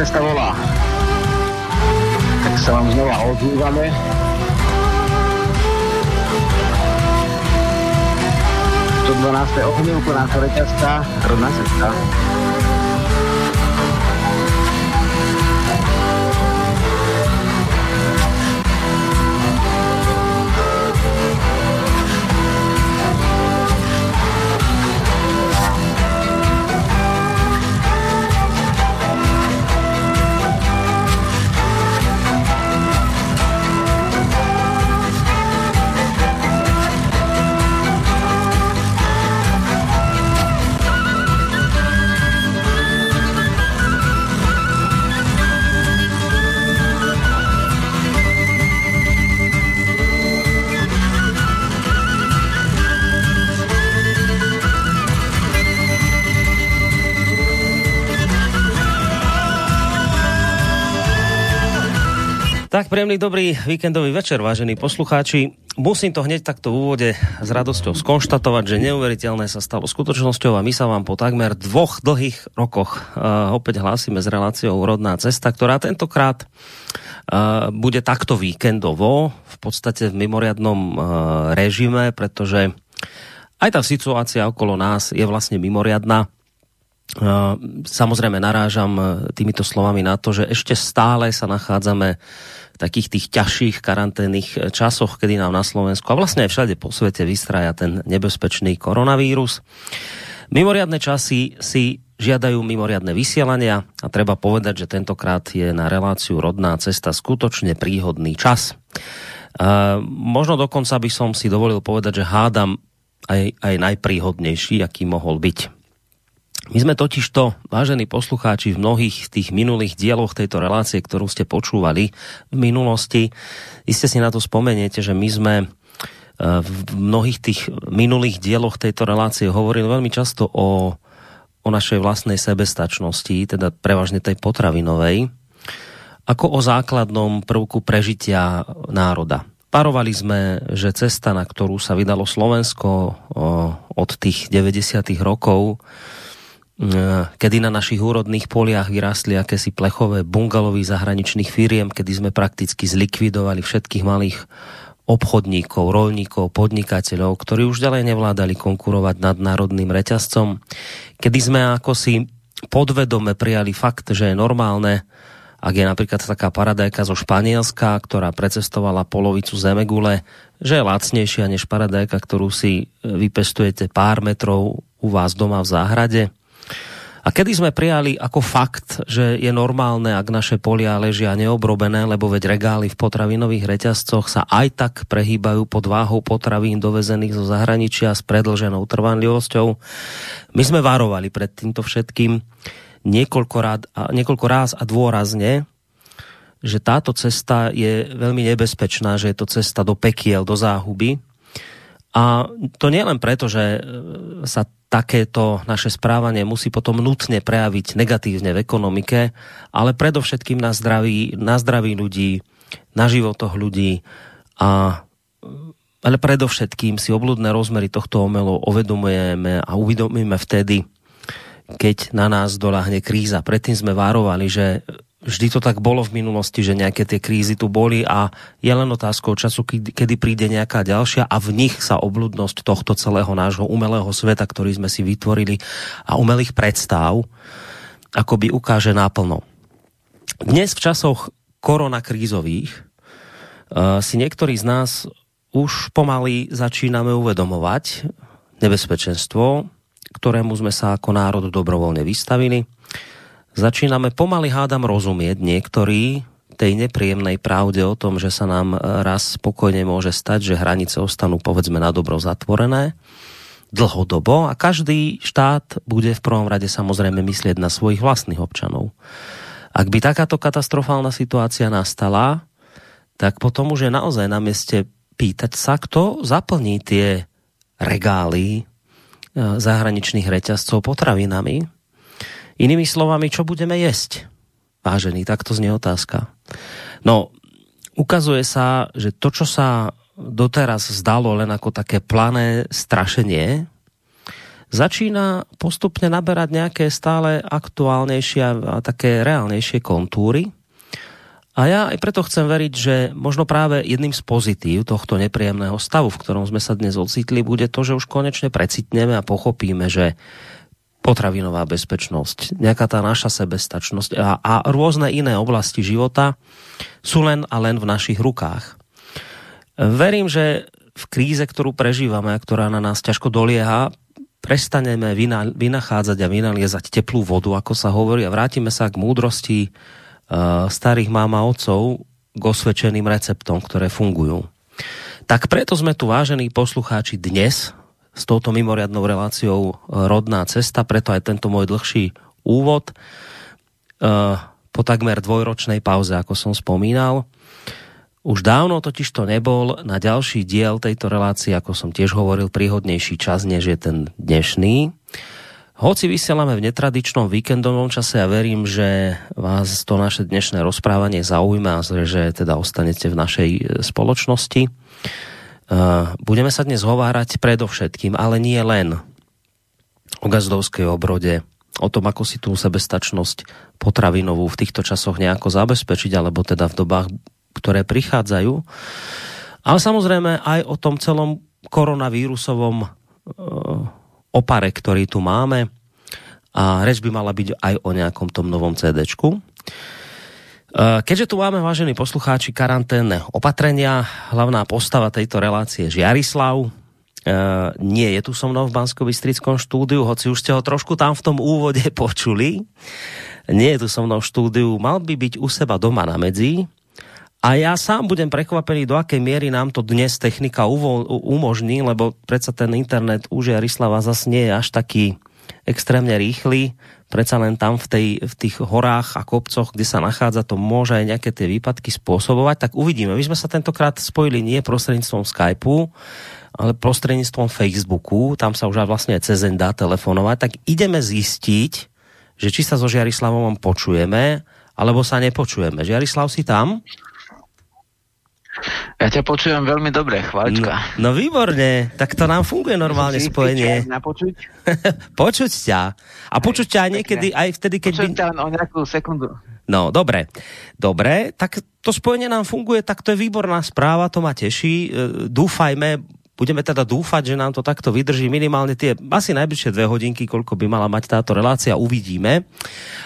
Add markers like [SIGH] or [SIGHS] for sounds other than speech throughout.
Cesta volá. Tak sa vám znova ozývame. To 12. ohňovku nás reťazka, rodná cesta. Tak, príjemný dobrý víkendový večer, vážení poslucháči. Musím to hneď takto v úvode s radosťou skonštatovať, že neuveriteľné sa stalo skutočnosťou a my sa vám po takmer dvoch dlhých rokoch uh, opäť hlásime s reláciou Rodná cesta, ktorá tentokrát uh, bude takto víkendovo, v podstate v mimoriadnom uh, režime, pretože aj tá situácia okolo nás je vlastne mimoriadná. Samozrejme narážam týmito slovami na to, že ešte stále sa nachádzame takých tých ťažších karanténnych časoch, kedy nám na Slovensku a vlastne aj všade po svete vystraja ten nebezpečný koronavírus. Mimoriadne časy si žiadajú mimoriadne vysielania a treba povedať, že tentokrát je na reláciu Rodná cesta skutočne príhodný čas. E, možno dokonca by som si dovolil povedať, že hádam aj, aj najpríhodnejší, aký mohol byť. My sme totiž to, vážení poslucháči, v mnohých tých minulých dieloch tejto relácie, ktorú ste počúvali v minulosti, iste si na to spomeniete, že my sme e, v mnohých tých minulých dieloch tejto relácie hovorili veľmi často o, o našej vlastnej sebestačnosti, teda prevažne tej potravinovej, ako o základnom prvku prežitia národa. Parovali sme, že cesta, na ktorú sa vydalo Slovensko od tých 90. rokov, kedy na našich úrodných poliach vyrástli akési plechové bungalovy zahraničných firiem, kedy sme prakticky zlikvidovali všetkých malých obchodníkov, rolníkov, podnikateľov, ktorí už ďalej nevládali konkurovať nad národným reťazcom, kedy sme ako si podvedome prijali fakt, že je normálne, ak je napríklad taká paradajka zo Španielska, ktorá precestovala polovicu zemegule, že je lacnejšia než paradajka, ktorú si vypestujete pár metrov u vás doma v záhrade. A kedy sme prijali ako fakt, že je normálne, ak naše polia ležia neobrobené, lebo veď regály v potravinových reťazcoch sa aj tak prehýbajú pod váhou potravín dovezených zo zahraničia s predlženou trvanlivosťou. My sme varovali pred týmto všetkým niekoľko, rád, niekoľko ráz a dôrazne, že táto cesta je veľmi nebezpečná, že je to cesta do pekiel, do záhuby. A to nie len preto, že sa takéto naše správanie musí potom nutne prejaviť negatívne v ekonomike, ale predovšetkým na zdraví, na zdraví ľudí, na životoch ľudí a ale predovšetkým si obludné rozmery tohto omelu uvedomujeme a uvedomíme vtedy, keď na nás doláhne kríza. Predtým sme várovali, že vždy to tak bolo v minulosti, že nejaké tie krízy tu boli a je len otázkou času, kedy príde nejaká ďalšia a v nich sa obludnosť tohto celého nášho umelého sveta, ktorý sme si vytvorili a umelých predstav, akoby ukáže náplno. Dnes v časoch koronakrízových uh, si niektorí z nás už pomaly začíname uvedomovať nebezpečenstvo, ktorému sme sa ako národ dobrovoľne vystavili začíname pomaly hádam rozumieť niektorí tej nepríjemnej pravde o tom, že sa nám e, raz spokojne môže stať, že hranice ostanú povedzme na dobro zatvorené dlhodobo a každý štát bude v prvom rade samozrejme myslieť na svojich vlastných občanov. Ak by takáto katastrofálna situácia nastala, tak potom už je naozaj na mieste pýtať sa, kto zaplní tie regály e, zahraničných reťazcov potravinami, Inými slovami, čo budeme jesť? Vážený, takto znie otázka. No, ukazuje sa, že to, čo sa doteraz zdalo len ako také plané strašenie, začína postupne naberať nejaké stále aktuálnejšie a také reálnejšie kontúry. A ja aj preto chcem veriť, že možno práve jedným z pozitív tohto nepríjemného stavu, v ktorom sme sa dnes ocitli, bude to, že už konečne precitneme a pochopíme, že potravinová bezpečnosť, nejaká tá naša sebestačnosť a, a rôzne iné oblasti života sú len a len v našich rukách. Verím, že v kríze, ktorú prežívame a ktorá na nás ťažko dolieha, prestaneme vynachádzať a vynaliezať teplú vodu, ako sa hovorí, a vrátime sa k múdrosti uh, starých máma otcov, k osvedčeným receptom, ktoré fungujú. Tak preto sme tu, vážení poslucháči, dnes s touto mimoriadnou reláciou Rodná cesta, preto aj tento môj dlhší úvod uh, po takmer dvojročnej pauze, ako som spomínal. Už dávno totiž to nebol na ďalší diel tejto relácie, ako som tiež hovoril, príhodnejší čas, než je ten dnešný. Hoci vysielame v netradičnom víkendovom čase a verím, že vás to naše dnešné rozprávanie zaujíma a že teda ostanete v našej e, spoločnosti. E, budeme sa dnes hovárať predovšetkým, ale nie len o gazdovskej obrode, o tom, ako si tú sebestačnosť potravinovú v týchto časoch nejako zabezpečiť, alebo teda v dobách ktoré prichádzajú. Ale samozrejme aj o tom celom koronavírusovom e, opare, ktorý tu máme. A reč by mala byť aj o nejakom tom novom CDčku. E, keďže tu máme, vážení poslucháči, karanténne opatrenia, hlavná postava tejto relácie je Jarislav, Uh, nie je tu so mnou v bansko štúdiu, hoci už ste ho trošku tam v tom úvode [LAUGHS] počuli. Nie je tu so mnou v štúdiu, mal by byť u seba doma na medzi, a ja sám budem prekvapený, do akej miery nám to dnes technika umožní, lebo predsa ten internet už Jarislava zase nie je až taký extrémne rýchly. Predsa len tam v, tej, v tých horách a kopcoch, kde sa nachádza, to môže aj nejaké tie výpadky spôsobovať. Tak uvidíme. My sme sa tentokrát spojili nie prostredníctvom Skypeu, ale prostredníctvom Facebooku. Tam sa už vlastne cez dá telefonovať. Tak ideme zistiť, že či sa so Žiarislavom počujeme, alebo sa nepočujeme. Žiarislav, si tam? Ja ťa počujem veľmi dobre, chválička. No, no výborne, tak to nám funguje normálne si spojenie. Napočuť? [LAUGHS] počuť ťa. A počuť ťa aj niekedy, aj vtedy, keď... Počuť ťa o nejakú sekundu. No, dobre. Dobre, tak to spojenie nám funguje, tak to je výborná správa, to ma teší. E, dúfajme, Budeme teda dúfať, že nám to takto vydrží minimálne tie asi najbližšie dve hodinky, koľko by mala mať táto relácia, uvidíme.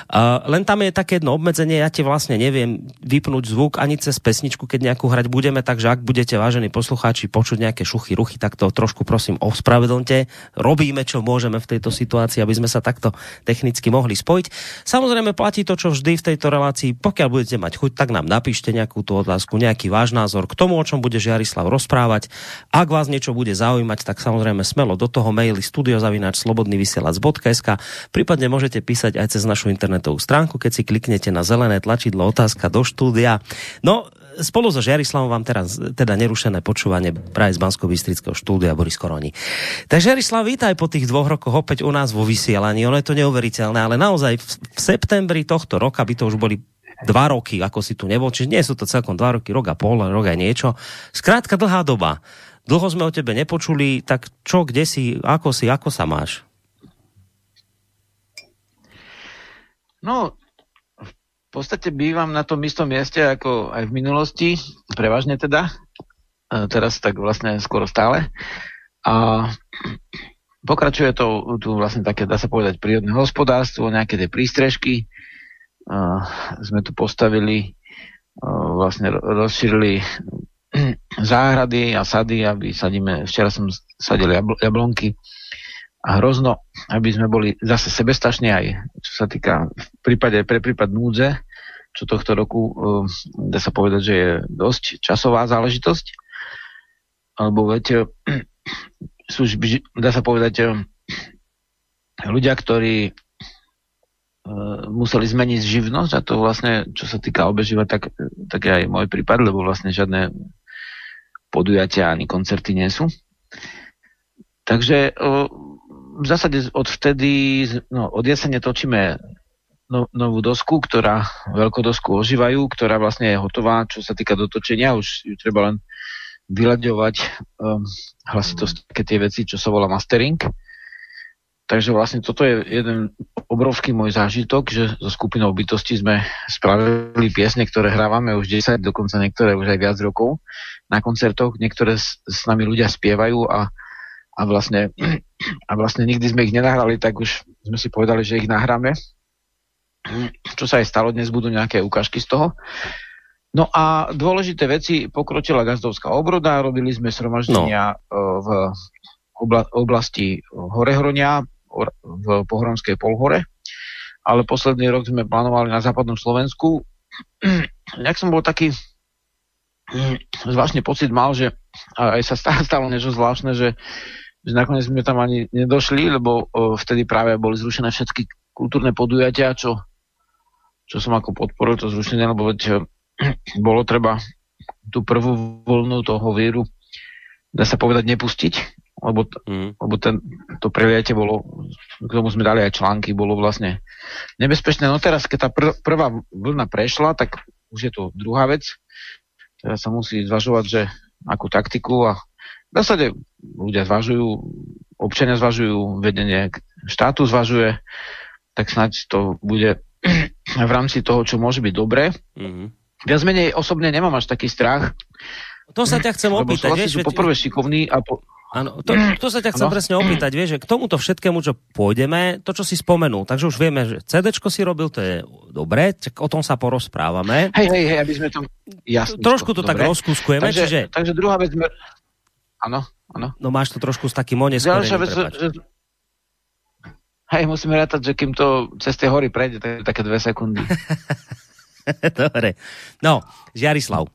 Uh, len tam je také jedno obmedzenie, ja ti vlastne neviem vypnúť zvuk ani cez pesničku, keď nejakú hrať budeme, takže ak budete, vážení poslucháči, počuť nejaké šuchy, ruchy, tak to trošku prosím ospravedlňte. Robíme, čo môžeme v tejto situácii, aby sme sa takto technicky mohli spojiť. Samozrejme platí to, čo vždy v tejto relácii, pokiaľ budete mať chuť, tak nám napíšte nejakú tú otázku, nejaký váš názor k tomu, o čom bude Jarislav rozprávať. Ak vás niečo niečo bude zaujímať, tak samozrejme smelo do toho maily studiozavinač slobodnyvysielac.sk prípadne môžete písať aj cez našu internetovú stránku, keď si kliknete na zelené tlačidlo otázka do štúdia. No, spolu so Žiarislavom vám teraz teda nerušené počúvanie práve z bansko štúdia Boris Koroni. Takže Žiarislav, vítaj po tých dvoch rokoch opäť u nás vo vysielaní. Ono je to neuveriteľné, ale naozaj v, septembri tohto roka by to už boli dva roky, ako si tu nebol, čiže nie sú to celkom dva roky, rok a pol, rok aj niečo. Skrátka dlhá doba. Dlho sme o tebe nepočuli, tak čo, kde si, ako si, ako sa máš? No, v podstate bývam na tom istom mieste ako aj v minulosti, prevažne teda, teraz tak vlastne skoro stále. A pokračuje to tu vlastne také, dá sa povedať, prírodné hospodárstvo, nejaké tie prístrežky. sme tu postavili, vlastne rozšírili [CLEARS THROAT] záhrady a sady, aby sadíme, včera som sadil jabl- jablonky a hrozno, aby sme boli zase sebestační aj, čo sa týka v prípade, pre prípad núdze, čo tohto roku uh, dá sa povedať, že je dosť časová záležitosť. Alebo viete, [CLEARS THROAT] sú, dá sa povedať, uh, ľudia, ktorí uh, museli zmeniť živnosť a to vlastne, čo sa týka obeživa, tak, tak je aj môj prípad, lebo vlastne žiadne podujatia ani koncerty nie sú. Takže v zásade od vtedy, no, od jesene točíme no, novú dosku, ktorá, veľkodosku ožívajú, ktorá vlastne je hotová, čo sa týka dotočenia, už ju treba len vyľaďovať um, hlasitosť, také tie veci, čo sa volá mastering. Takže vlastne toto je jeden obrovský môj zážitok, že so skupinou bytosti sme spravili piesne, ktoré hrávame už 10, dokonca niektoré už aj viac rokov na koncertoch, niektoré s, s nami ľudia spievajú a, a, vlastne, [CLEARS THROAT] a vlastne nikdy sme ich nenahrali, tak už sme si povedali, že ich nahráme. Čo sa aj stalo, dnes budú nejaké ukážky z toho. No a dôležité veci, pokročila gazdovská obroda, robili sme sromaždenia no. v oblasti Horehronia, v Pohronskej polhore, ale posledný rok sme plánovali na západnom Slovensku. [CLEARS THROAT] Jak som bol taký [CLEARS THROAT] zvláštny pocit mal, že aj sa [LAUGHS] stalo niečo zvláštne, že, že nakoniec sme tam ani nedošli, lebo vtedy práve boli zrušené všetky kultúrne podujatia, čo, čo som ako podporil to zrušenie, lebo veď [CLEARS THROAT] bolo treba tú prvú voľnu toho víru, dá sa povedať, nepustiť lebo, mm. lebo ten, to preliate bolo, k tomu sme dali aj články, bolo vlastne nebezpečné. No teraz, keď tá pr- prvá vlna prešla, tak už je to druhá vec. Teraz sa musí zvažovať, že akú taktiku a v zásade ľudia zvažujú, občania zvažujú, vedenie štátu zvažuje, tak snáď to bude [CLEARS THROAT] v rámci toho, čo môže byť dobré. Mm-hmm. Viac menej osobne nemám až taký strach. To sa ťa chcem opýtať. Vieš, sú poprvé šikovní a po, Áno, to, to sa ťa chcem ano. presne opýtať, vieš, že k tomuto všetkému, čo pôjdeme, to, čo si spomenul, takže už vieme, že CD si robil, to je dobré, tak o tom sa porozprávame. Hej, hej, hej, aby sme to... Jasný, trošku to dobre. tak rozkúskujeme, takže, čiže... Takže druhá vec... Áno, áno. No máš to trošku s takým oneskorením, Ďalšia vec, že... Hej, musíme rátať, že kým to cez tie hory prejde, tak také dve sekundy. [LAUGHS] Dobre. No, Žiarislav,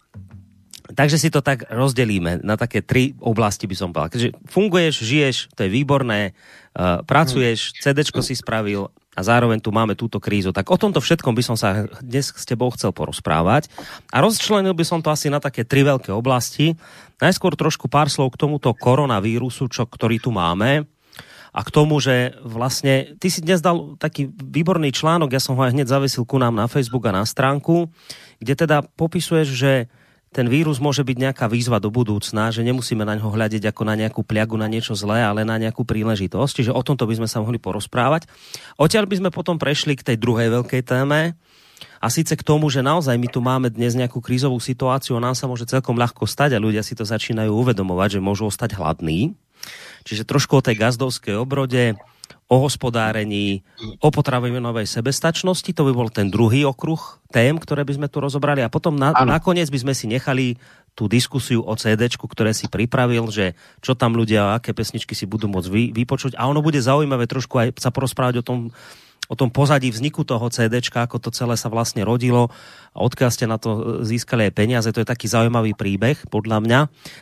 Takže si to tak rozdelíme na také tri oblasti, by som povedal. Keďže funguješ, žiješ, to je výborné, uh, pracuješ, CD si spravil a zároveň tu máme túto krízu. Tak o tomto všetkom by som sa dnes s tebou chcel porozprávať. A rozčlenil by som to asi na také tri veľké oblasti. Najskôr trošku pár slov k tomuto koronavírusu, čo, ktorý tu máme a k tomu, že vlastne ty si dnes dal taký výborný článok, ja som ho aj hneď zavesil ku nám na Facebook a na stránku, kde teda popisuješ, že ten vírus môže byť nejaká výzva do budúcna, že nemusíme na ňo hľadiť ako na nejakú pliagu, na niečo zlé, ale na nejakú príležitosť. Čiže o tomto by sme sa mohli porozprávať. Odtiaľ by sme potom prešli k tej druhej veľkej téme, a síce k tomu, že naozaj my tu máme dnes nejakú krízovú situáciu a nám sa môže celkom ľahko stať a ľudia si to začínajú uvedomovať, že môžu ostať hladní. Čiže trošku o tej gazdovskej obrode, o hospodárení, o potravinovej sebestačnosti, to by bol ten druhý okruh tém, ktoré by sme tu rozobrali a potom na, nakoniec by sme si nechali tú diskusiu o CD, ktoré si pripravil, že čo tam ľudia, aké pesničky si budú môcť vy, vypočuť a ono bude zaujímavé trošku aj sa porozprávať o tom, o tom pozadí vzniku toho CD, ako to celé sa vlastne rodilo a odkiaľ ste na to získali aj peniaze. To je taký zaujímavý príbeh, podľa mňa.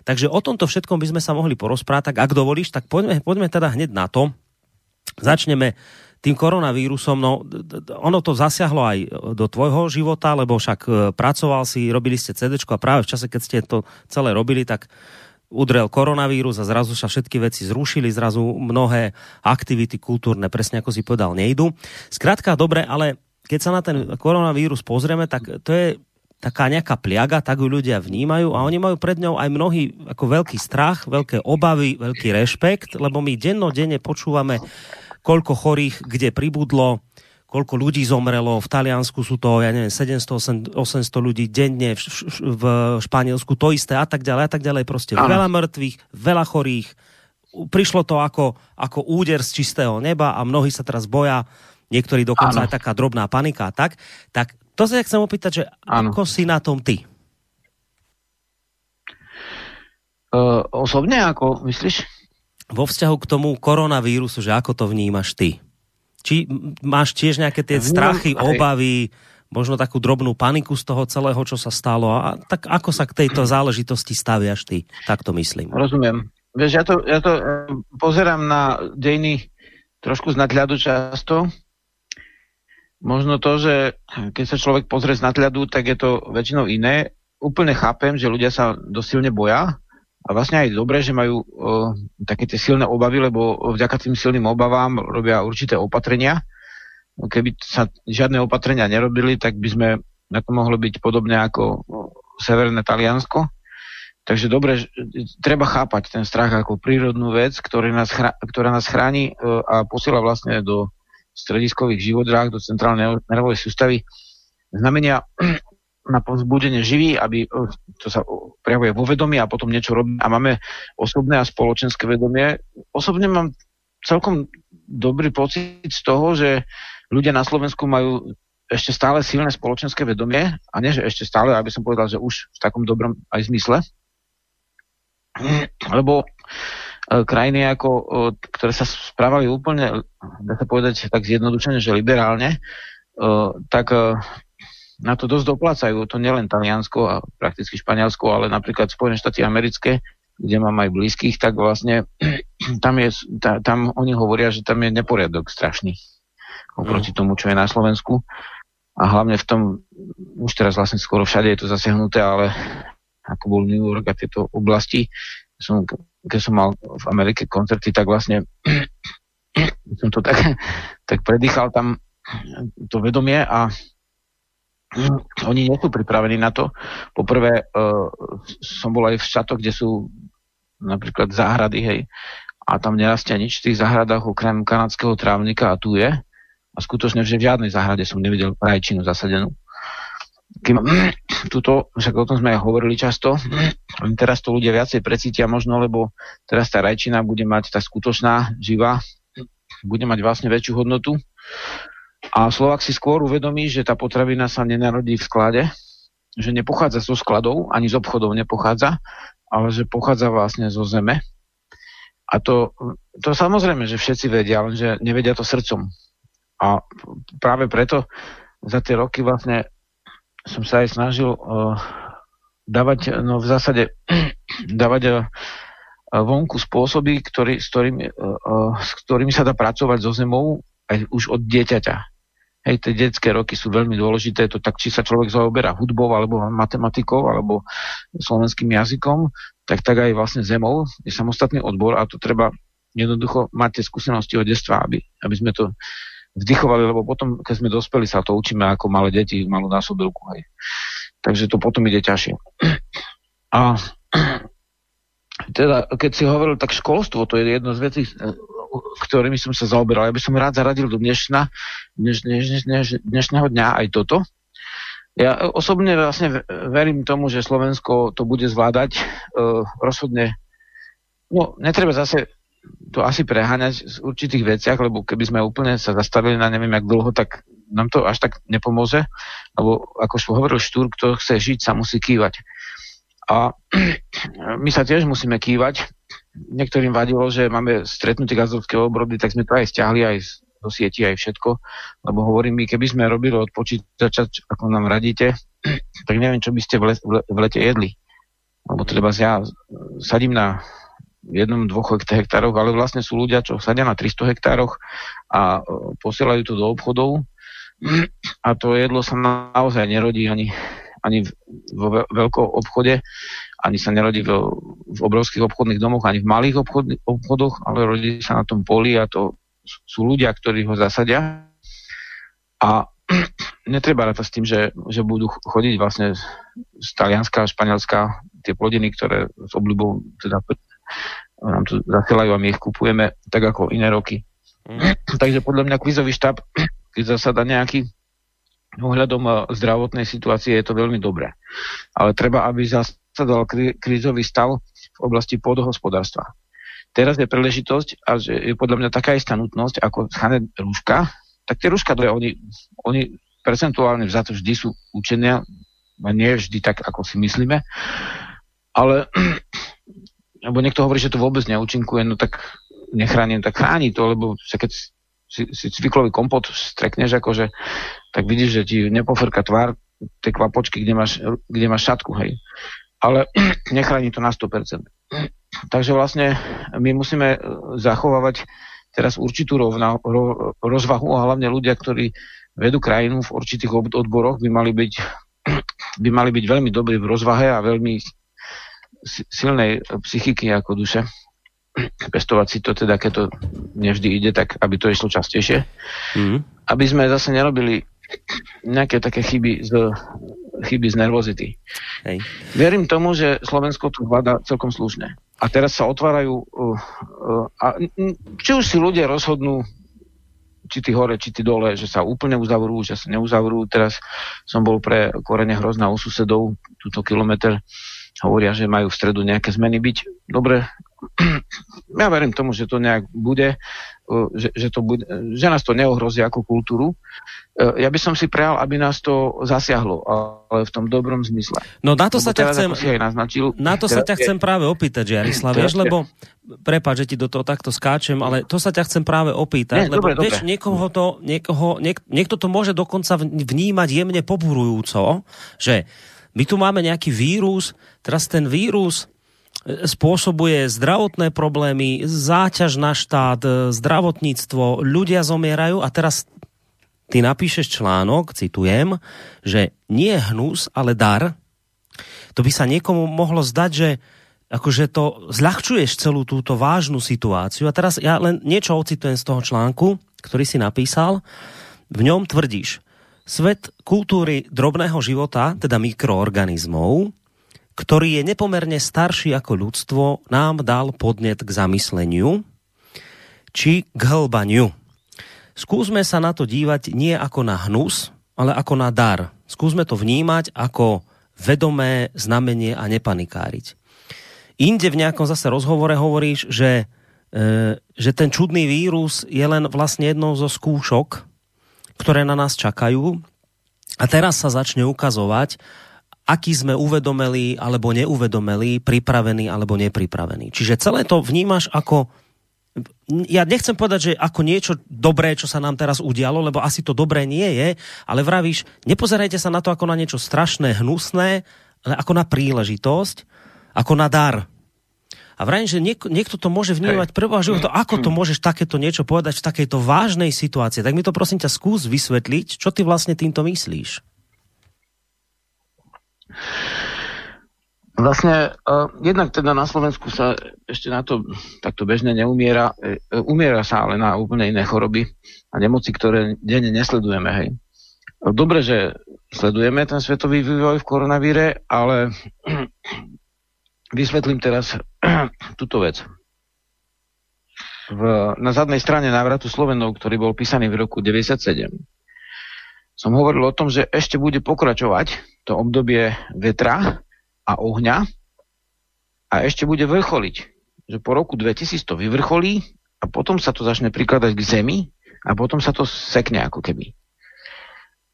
Takže o tomto všetkom by sme sa mohli porozprávať. Tak ak dovolíš, tak poďme, poďme teda hneď na to, Začneme tým koronavírusom, no ono to zasiahlo aj do tvojho života, lebo však e, pracoval si, robili ste CD a práve v čase, keď ste to celé robili, tak udrel koronavírus a zrazu sa všetky veci zrušili, zrazu mnohé aktivity kultúrne, presne ako si povedal, nejdu. Skrátka, dobre, ale keď sa na ten koronavírus pozrieme, tak to je taká nejaká pliaga, tak ju ľudia vnímajú a oni majú pred ňou aj mnohý ako veľký strach, veľké obavy, veľký rešpekt, lebo my dennodenne počúvame koľko chorých kde pribudlo, koľko ľudí zomrelo. V Taliansku sú to, ja neviem, 700-800 ľudí denne, v, v Španielsku to isté a tak ďalej a tak ďalej. Proste ano. veľa mŕtvych, veľa chorých. Prišlo to ako, ako úder z čistého neba a mnohí sa teraz boja, niektorí dokonca ano. aj taká drobná panika a tak. Tak to sa chcem opýtať, že ano. ako si na tom ty? Uh, osobne, ako myslíš? Vo vzťahu k tomu koronavírusu, že ako to vnímaš ty? Či máš tiež nejaké tie strachy, obavy, možno takú drobnú paniku z toho celého, čo sa stalo? A tak ako sa k tejto záležitosti staviaš ty? Tak to myslím. Rozumiem. Vieš, ja to, ja to eh, pozerám na dejiny trošku z nadhľadu často. Možno to, že keď sa človek pozrie z nadhľadu, tak je to väčšinou iné. Úplne chápem, že ľudia sa dosilne boja, a vlastne aj dobre, že majú uh, také tie silné obavy, lebo vďaka tým silným obavám robia určité opatrenia. Keby sa žiadne opatrenia nerobili, tak by sme na to mohlo byť podobne ako Severné Taliansko. Takže dobre, treba chápať ten strach ako prírodnú vec, ktorý nás ktorá nás chráni e, a posiela vlastne do strediskových živodrách, do centrálnej nervovej sústavy znamenia na povzbudenie živý, aby e, to sa prejavuje vo vedomí a potom niečo robí a máme osobné a spoločenské vedomie. Osobne mám celkom dobrý pocit z toho, že ľudia na Slovensku majú ešte stále silné spoločenské vedomie a nie, že ešte stále, aby som povedal, že už v takom dobrom aj zmysle. Lebo e, krajiny, ako, e, ktoré sa správali úplne, dá sa povedať tak zjednodušene, že liberálne, tak na to dosť doplácajú. To nielen Taliansko a prakticky Španielsko, ale napríklad Spojené štáty americké, kde mám aj blízkych, tak vlastne [CLEARS THROAT] tam, je, tam oni hovoria, že tam je neporiadok strašný oproti tomu, čo je na Slovensku. A hlavne v tom, už teraz vlastne skoro všade je to zasiahnuté, ale ako bol New York a tieto oblasti. Som, keď som mal v Amerike koncerty, tak vlastne [CLEARS THROAT] som to tak, tak predýchal tam to vedomie a oni nie sú pripravení na to. Poprvé uh, som bol aj v štátoch, kde sú napríklad záhrady, hej, a tam nerastia nič v tých záhradách okrem kanadského trávnika a tu je. A skutočne, že v žiadnej záhrade som nevidel rajčinu zasadenú kým, [CLEARS THROAT] tuto, však o tom sme aj hovorili často, [CLEARS THROAT] teraz to ľudia viacej precítia možno, lebo teraz tá rajčina bude mať tá skutočná, živá, bude mať vlastne väčšiu hodnotu. A Slovak si skôr uvedomí, že tá potravina sa nenarodí v sklade, že nepochádza zo skladov, ani z obchodov nepochádza, ale že pochádza vlastne zo zeme. A to, to samozrejme, že všetci vedia, lenže nevedia to srdcom. A práve preto za tie roky vlastne som sa aj snažil uh, dávať, no v zásade [CLEARS THROAT] dávať uh, vonku spôsoby, ktorý, s, ktorými, uh, s ktorými sa dá pracovať so zemou aj už od dieťaťa. Hej, tie detské roky sú veľmi dôležité, to tak, či sa človek zaoberá hudbou, alebo matematikou, alebo slovenským jazykom, tak tak aj vlastne zemou je samostatný odbor a to treba jednoducho mať tie skúsenosti od detstva, aby, aby sme to vdychovali, lebo potom, keď sme dospeli, sa to učíme ako malé deti, malú násobilku. Hej. Takže to potom ide ťažšie. A [CLEARS THROAT] teda, keď si hovoril, tak školstvo, to je jedno z vecí, ktorými som sa zaoberal. Ja by som rád zaradil do dnešna, dneš, dneš, dneš, dnešného dňa aj toto. Ja osobne vlastne verím tomu, že Slovensko to bude zvládať uh, rozhodne. No, netreba zase to asi preháňať v určitých veciach, lebo keby sme úplne sa zastavili na neviem jak dlho, tak nám to až tak nepomôže, lebo ako hovoril Štúr, kto chce žiť, sa musí kývať. A [CLEARS THROAT] my sa tiež musíme kývať. Niektorým vadilo, že máme stretnutie gazovské obrody, tak sme to aj stiahli, aj do sieti, aj všetko. Lebo hovorím mi, keby sme robili od počítača, ako nám radíte, [CLEARS THROAT] tak neviem, čo by ste v, v lete jedli. Lebo treba ja sadím na jednom, dvoch hektároch, ale vlastne sú ľudia, čo sadia na 300 hektároch a e, posielajú to do obchodov [CLEARS THROAT] a to jedlo sa naozaj nerodí ani, ani vo veľkom obchode, ani sa nerodí v, v obrovských obchodných domoch, ani v malých obchod, obchodoch, ale rodí sa na tom poli a to sú ľudia, ktorí ho zasadia a [CLEARS THROAT] netreba to s tým, že, že budú chodiť vlastne z Talianska a Španielska tie plodiny, ktoré s obľubou teda nám tu zasielajú a my ich kupujeme tak ako iné roky. Mm. [CLEARS THROAT] Takže podľa mňa kvízový štáb, [CLEARS THROAT] keď zasada nejaký ohľadom eh, zdravotnej situácie je to veľmi dobré. Ale treba, aby zasadal krí, krízový stav v oblasti pôdohospodárstva. Teraz je príležitosť a že je podľa mňa taká istá nutnosť ako schané rúška, tak tie rúška, oni, oni percentuálne za to vždy sú učenia, nie vždy tak, ako si myslíme, ale [CLEARS THROAT] lebo niekto hovorí, že to vôbec neúčinkuje, no tak nechránim, tak chráni to, lebo keď si, si cviklový kompot strekneš, akože, tak vidíš, že ti nepofrka tvár tej kvapočky, kde máš, kde máš šatku, hej. Ale [CLEARS THROAT] nechráni to na 100%. [CLEARS THROAT] Takže vlastne my musíme e, zachovávať teraz určitú rovna, ro, rozvahu a hlavne ľudia, ktorí vedú krajinu v určitých odboroch, by mali byť, [CLEARS THROAT] by mali byť veľmi dobrí v rozvahe a veľmi silnej psychiky ako duše. Pestovať si to teda, keď to nevždy ide, tak aby to išlo častejšie. Mm. Aby sme zase nerobili nejaké také chyby s chyby z nervozity. Hej. Verím tomu, že Slovensko tu hľadá celkom slušne. A teraz sa otvárajú, uh, uh, a, či už si ľudia rozhodnú, či ty hore, či ty dole, že sa úplne uzavrú, že sa neuzavrú. Teraz som bol pre korene hrozná u susedov, túto kilometr, hovoria, že majú v stredu nejaké zmeny byť. Dobre, ja verím tomu, že to nejak bude, že, že, to bude, že nás to neohrozí ako kultúru. E, ja by som si prejal, aby nás to zasiahlo, ale v tom dobrom zmysle. No na to sa ťa chcem, aj naznačil, na to sa ťa chcem práve opýtať, Jarislav, vieš, lebo prepáč, že ti do toho takto skáčem, ale to sa ťa chcem práve opýtať, Nie, lebo dobre, vieš, dobre. niekoho to, niekoho, niek, niekto to môže dokonca vnímať jemne poburujúco, že my tu máme nejaký vírus, teraz ten vírus spôsobuje zdravotné problémy, záťaž na štát, e, zdravotníctvo, ľudia zomierajú a teraz ty napíšeš článok, citujem, že nie hnus, ale dar. To by sa niekomu mohlo zdať, že akože to zľahčuješ celú túto vážnu situáciu. A teraz ja len niečo ocitujem z toho článku, ktorý si napísal. V ňom tvrdíš, svet kultúry drobného života, teda mikroorganizmov, ktorý je nepomerne starší ako ľudstvo, nám dal podnet k zamysleniu či k hlbaniu. Skúsme sa na to dívať nie ako na hnus, ale ako na dar. Skúsme to vnímať ako vedomé znamenie a nepanikáriť. Inde v nejakom zase rozhovore hovoríš, že, e, že ten čudný vírus je len vlastne jednou zo skúšok, ktoré na nás čakajú. A teraz sa začne ukazovať, aký sme uvedomeli alebo neuvedomeli, pripravení alebo nepripravení. Čiže celé to vnímaš ako ja nechcem povedať, že ako niečo dobré, čo sa nám teraz udialo, lebo asi to dobré nie je, ale vravíš, nepozerajte sa na to ako na niečo strašné, hnusné, ale ako na príležitosť, ako na dar. A vrajím, že niek- niekto to môže vnímať prvá života, ako to môžeš takéto niečo povedať v takejto vážnej situácii. Tak mi to prosím ťa skús vysvetliť, čo ty vlastne týmto myslíš. Vlastne uh, jednak teda na Slovensku sa ešte na to takto bežne neumiera. Uh, umiera sa ale na úplne iné choroby a nemoci, ktoré denne nesledujeme. Hej. Dobre, že sledujeme ten svetový vývoj v koronavíre, ale [CLEARS THROAT] vysvetlím teraz [CLEARS THROAT] túto vec. V, na zadnej strane návratu Slovenov, ktorý bol písaný v roku 97, som hovoril o tom, že ešte bude pokračovať to obdobie vetra a ohňa a ešte bude vrcholiť. Že po roku 2000 to vyvrcholí a potom sa to začne prikladať k zemi a potom sa to sekne ako keby.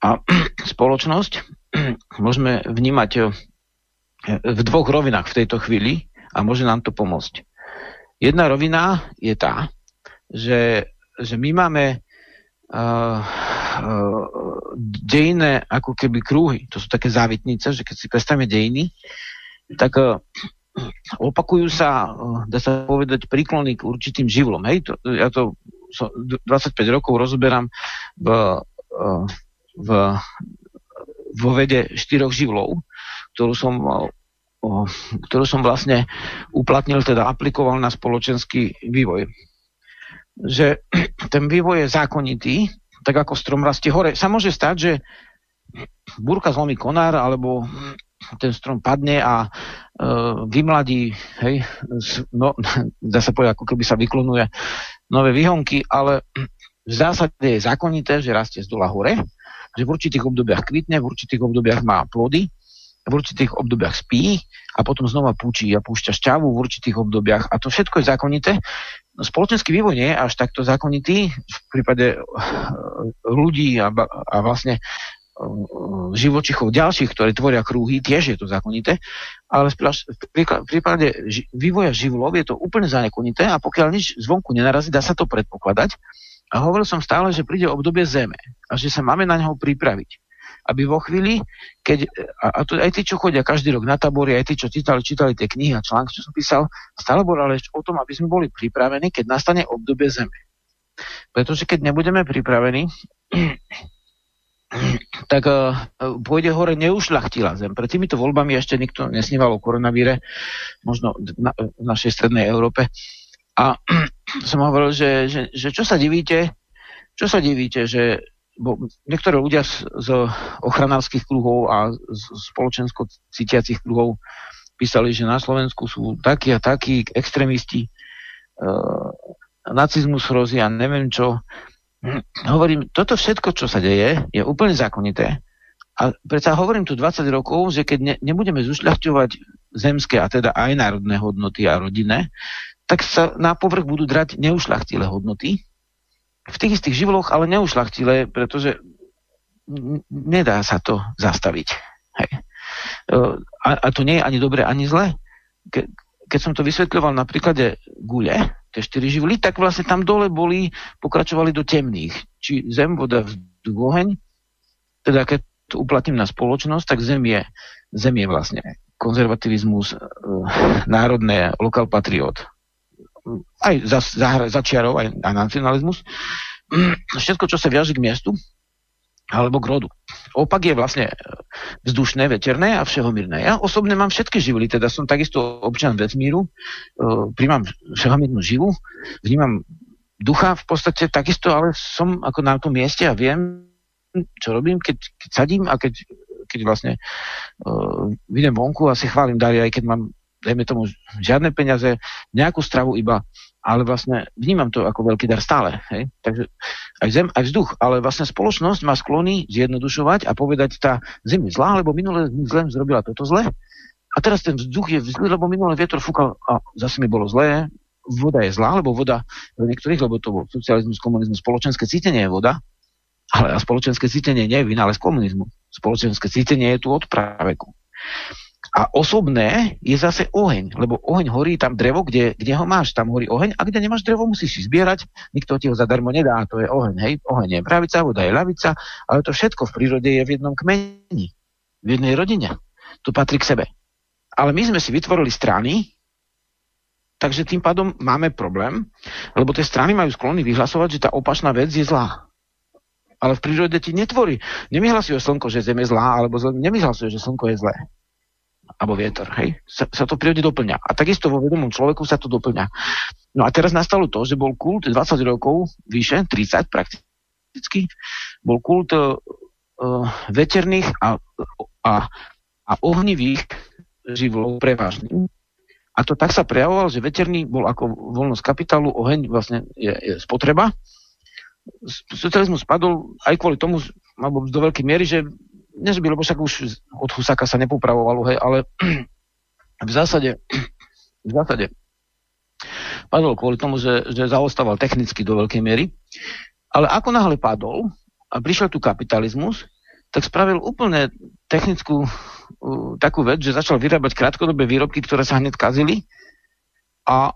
A [CLEARS THROAT] spoločnosť [CLEARS THROAT] môžeme vnímať eh, v dvoch rovinách v tejto chvíli a môže nám to pomôcť. Jedna rovina je tá, že, že my máme uh, uh, dejné ako keby krúhy, to sú také závitnice, že keď si predstavíme dejiny, tak uh, opakujú sa, uh, dá sa povedať, príklony k určitým živlom. Hej, to, ja to so, 25 rokov rozoberám v, v, vo vede štyroch živlov, ktorú som ktorú som vlastne uplatnil, teda aplikoval na spoločenský vývoj. Že [CLEARS THROAT] ten vývoj je zákonitý, tak ako strom rastie hore. Sa môže stať, že búrka zlomí konár, alebo ten strom padne a e, vymladí, hej, no, [LAUGHS] dá sa povedať, ako keby sa vyklonuje nové výhonky, ale v zásade je zákonité, že rastie z dola hore, že v určitých obdobiach kvitne, v určitých obdobiach má plody, v určitých obdobiach spí a potom znova púči a púšťa šťavu v určitých obdobiach. A to všetko je zákonité. Spoločenský vývoj nie je až takto zákonitý. V prípade eh, ľudí a, a vlastne eh, živočichov ďalších, ktorí tvoria krúhy, tiež je to zákonité, ale v prípade vývoja živlov je to úplne zákonité a pokiaľ nič zvonku nenarazí, dá sa to predpokladať. A hovoril som stále, že príde obdobie zeme a že sa máme na neho pripraviť aby vo chvíli, keď, a, a to aj tí, čo chodia každý rok na tabory, aj tí, čo čítali, čítali tie knihy a články, čo som písal, stále bol ale o tom, aby sme boli pripravení, keď nastane obdobie Zeme. Pretože keď nebudeme pripravení, [CLEARS THROAT] tak uh, pôjde hore neušľachtila zem. Pre týmito voľbami ešte nikto nesníval o koronavíre, možno na, v našej strednej Európe. A [CLEARS THROAT] som hovoril, že, že, že čo sa divíte, čo sa divíte, že bo niektorí ľudia z, z ochranárskych kruhov a z spoločensko cítiacich kruhov písali, že na Slovensku sú takí a takí extrémisti, e, nacizmus hrozí a neviem čo. Hovorím, toto všetko, čo sa deje, je úplne zákonité. A predsa hovorím tu 20 rokov, že keď ne, nebudeme zušľachťovať zemské, a teda aj národné hodnoty a rodinné, tak sa na povrch budú drať neušľachtilé hodnoty, v tých istých živloch, ale neušľachtilé, pretože nedá sa to zastaviť. Hej. E, a, a to nie je ani dobre, ani zle. Ke, keď som to vysvetľoval na príklade gule, tie štyri živly, tak vlastne tam dole boli, pokračovali do temných. Či zem, voda, vzduch, oheň. Teda keď to uplatním na spoločnosť, tak zem je, zem je vlastne konzervativizmus, e, národné, lokal patriot, aj za, za, za čiarov, aj, aj nacionalizmus, všetko, čo sa viaže k miestu, alebo k rodu. Opak je vlastne vzdušné, veterné a všehomírne. Ja osobne mám všetky živly, teda som takisto občan vesmíru, e, príjmam všehomírnu živu, vnímam ducha v podstate takisto, ale som ako na tom mieste a viem, čo robím, keď, keď sadím a keď, keď vlastne uh, e, vidím vonku a si chválim dary, aj keď mám dajme tomu, žiadne peniaze, nejakú stravu iba, ale vlastne vnímam to ako veľký dar stále. Hej? Takže aj zem, aj vzduch, ale vlastne spoločnosť má sklony zjednodušovať a povedať, tá zem je zlá, lebo minulé zlem zrobila toto zle. A teraz ten vzduch je zlý, lebo minulé vietor fúkal a zase mi bolo zlé. Voda je zlá, lebo voda pre niektorých, lebo to bol socializmus, komunizmus, spoločenské cítenie je voda, ale spoločenské cítenie nie je vynález komunizmu. Spoločenské cítenie je tu od praveku. A osobné je zase oheň, lebo oheň horí tam drevo, kde, kde ho máš, tam horí oheň a kde nemáš drevo, musíš si zbierať, nikto ti ho zadarmo nedá, to je oheň, hej, oheň je pravica, voda je ľavica, ale to všetko v prírode je v jednom kmeni, v jednej rodine, to patrí k sebe. Ale my sme si vytvorili strany, takže tým pádom máme problém, lebo tie strany majú sklony vyhlasovať, že tá opačná vec je zlá. Ale v prírode ti netvorí. Nemyhlasuje slnko, že zem je zlá, alebo nemyhlasuje, že slnko je zlé alebo vietor. Hej? Sa, sa to prírode doplňa. A takisto vo vedomom človeku sa to doplňa. No a teraz nastalo to, že bol kult 20 rokov, vyše, 30 prakticky, bol kult uh, veterných a, a, a ohnivých živlov prevažný. A to tak sa prejavoval, že veterný bol ako voľnosť kapitálu, oheň vlastne je, je spotreba. Socializmus spadol aj kvôli tomu, alebo do veľkej miery, že nezbyl, lebo však už od Husaka sa nepopravovalo, hej, ale v zásade, v zásade padol kvôli tomu, že, že zaostával technicky do veľkej miery. Ale ako náhle padol a prišiel tu kapitalizmus, tak spravil úplne technickú uh, takú vec, že začal vyrábať krátkodobé výrobky, ktoré sa hneď kazili a